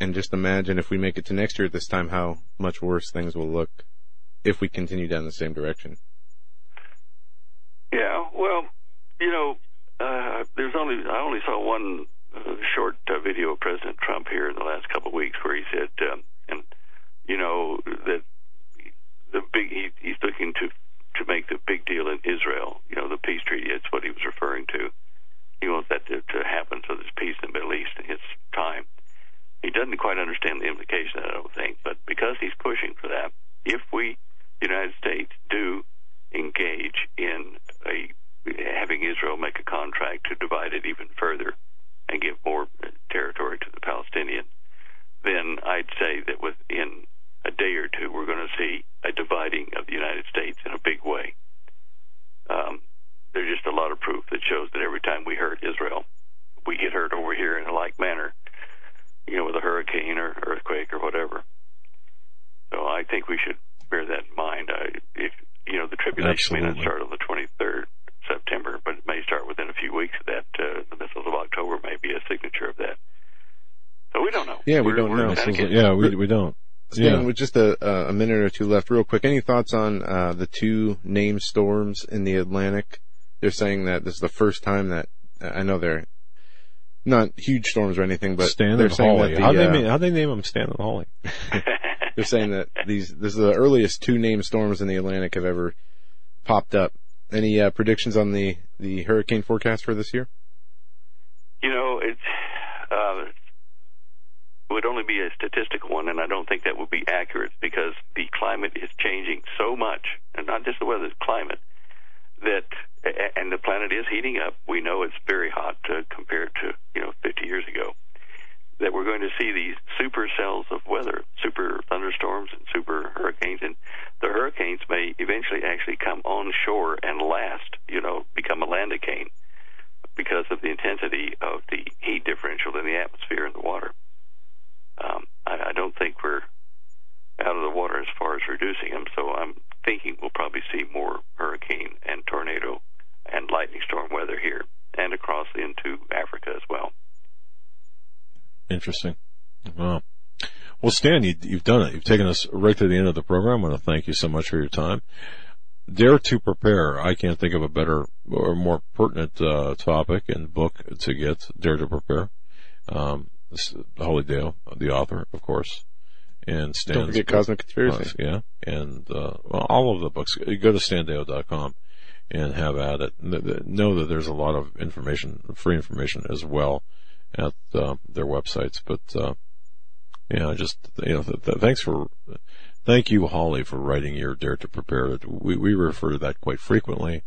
And just imagine if we make it to next year at this time, how much worse things will look if we continue down the same direction. Yeah, well, you know, uh, there's only I only saw one short uh, video of President Trump here in the last couple of weeks where he said, um, and you know that the big he, he's looking to to make the big deal in Israel. You know, the peace treaty. That's what he was referring to. He wants that to, to happen so there's peace in the Middle East in his time. He doesn't quite understand the implication, I don't think, but because he's pushing for that, if we, the United States, do engage in a having Israel make a contract to divide it even further and give more territory to the Palestinians, then I'd say that within a day or two we're going to see a dividing of the United States in a big way. Um, there's just a lot of proof that shows that every time we hurt Israel, we get hurt over here in a like manner, you know, with a hurricane or earthquake or whatever. So I think we should bear that in mind. I, if, you know, the tribulation may not start on the 23rd, September, but it may start within a few weeks that. Uh, the missiles of October may be a signature of that. So we don't know. Yeah, we we don't know. Yeah, we, we don't. Yeah. with just a, a minute or two left, real quick, any thoughts on uh, the two named storms in the Atlantic? They're saying that this is the first time that I know they're not huge storms or anything, but Stan they're saying that the, how uh, they name, how they name them Stan and they're saying that these this is the earliest two named storms in the Atlantic have ever popped up any uh, predictions on the the hurricane forecast for this year? You know, it's uh, would only be a statistical one, and I don't think that would be accurate because the climate is changing so much, and not just the weather, the climate, that and the planet is heating up. We know it's very hot uh, compared to you know 50 years ago. That we're going to see these super cells of weather, super thunderstorms and super hurricanes, and the hurricanes may eventually actually come on shore and last. You know, become a landicane because of the intensity of the heat differential in the atmosphere and the water. Um, I, I don't think we're out of the water as far as reducing them, so I'm thinking we'll probably see more hurricane and tornado and lightning storm weather here and across into Africa as well. Interesting. Wow. Well, Stan, you, you've done it. You've taken us right to the end of the program. I want to thank you so much for your time. Dare to prepare. I can't think of a better or more pertinent uh, topic and book to get. Dare to prepare. Um, this, Holly Deyo, the author, of course, and Stan. Don't forget. Cosmic Conspiracy. Yeah, and uh, well, all of the books. You go to standeyo.com and have at it. Know that there's a lot of information, free information as well at uh, their websites. But uh, yeah, just you know, th- th- thanks for thank you, Holly, for writing your Dare to Prepare. We we refer to that quite frequently,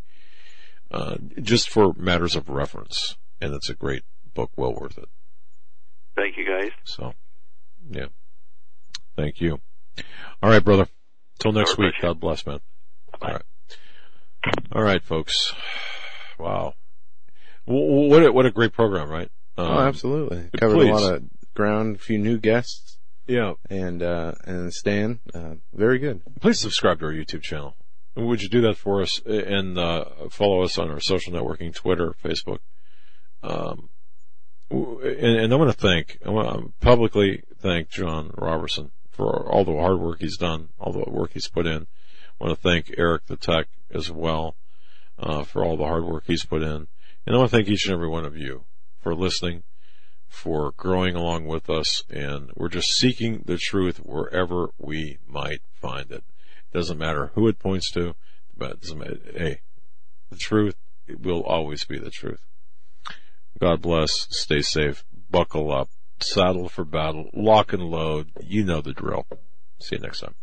uh, just for matters of reference, and it's a great book, well worth it. Thank you, guys. So, yeah, thank you. All right, brother. Till next week. God bless, man. All right. All right, folks. Wow. What a, what a great program, right? Oh, Um, absolutely. Covered please. a lot of ground, a few new guests. Yeah. And, uh, and Stan, uh, very good. Please subscribe to our YouTube channel. Would you do that for us and uh, follow us on our social networking, Twitter, Facebook? Um, and, and I want to thank, I want to publicly thank John Robertson for all the hard work he's done, all the work he's put in. I want to thank Eric the Tech as well uh, for all the hard work he's put in. And I want to thank each and every one of you for listening, for growing along with us, and we're just seeking the truth wherever we might find it. It Doesn't matter who it points to, but it doesn't matter. Hey, the truth will always be the truth. God bless. Stay safe. Buckle up. Saddle for battle. Lock and load. You know the drill. See you next time.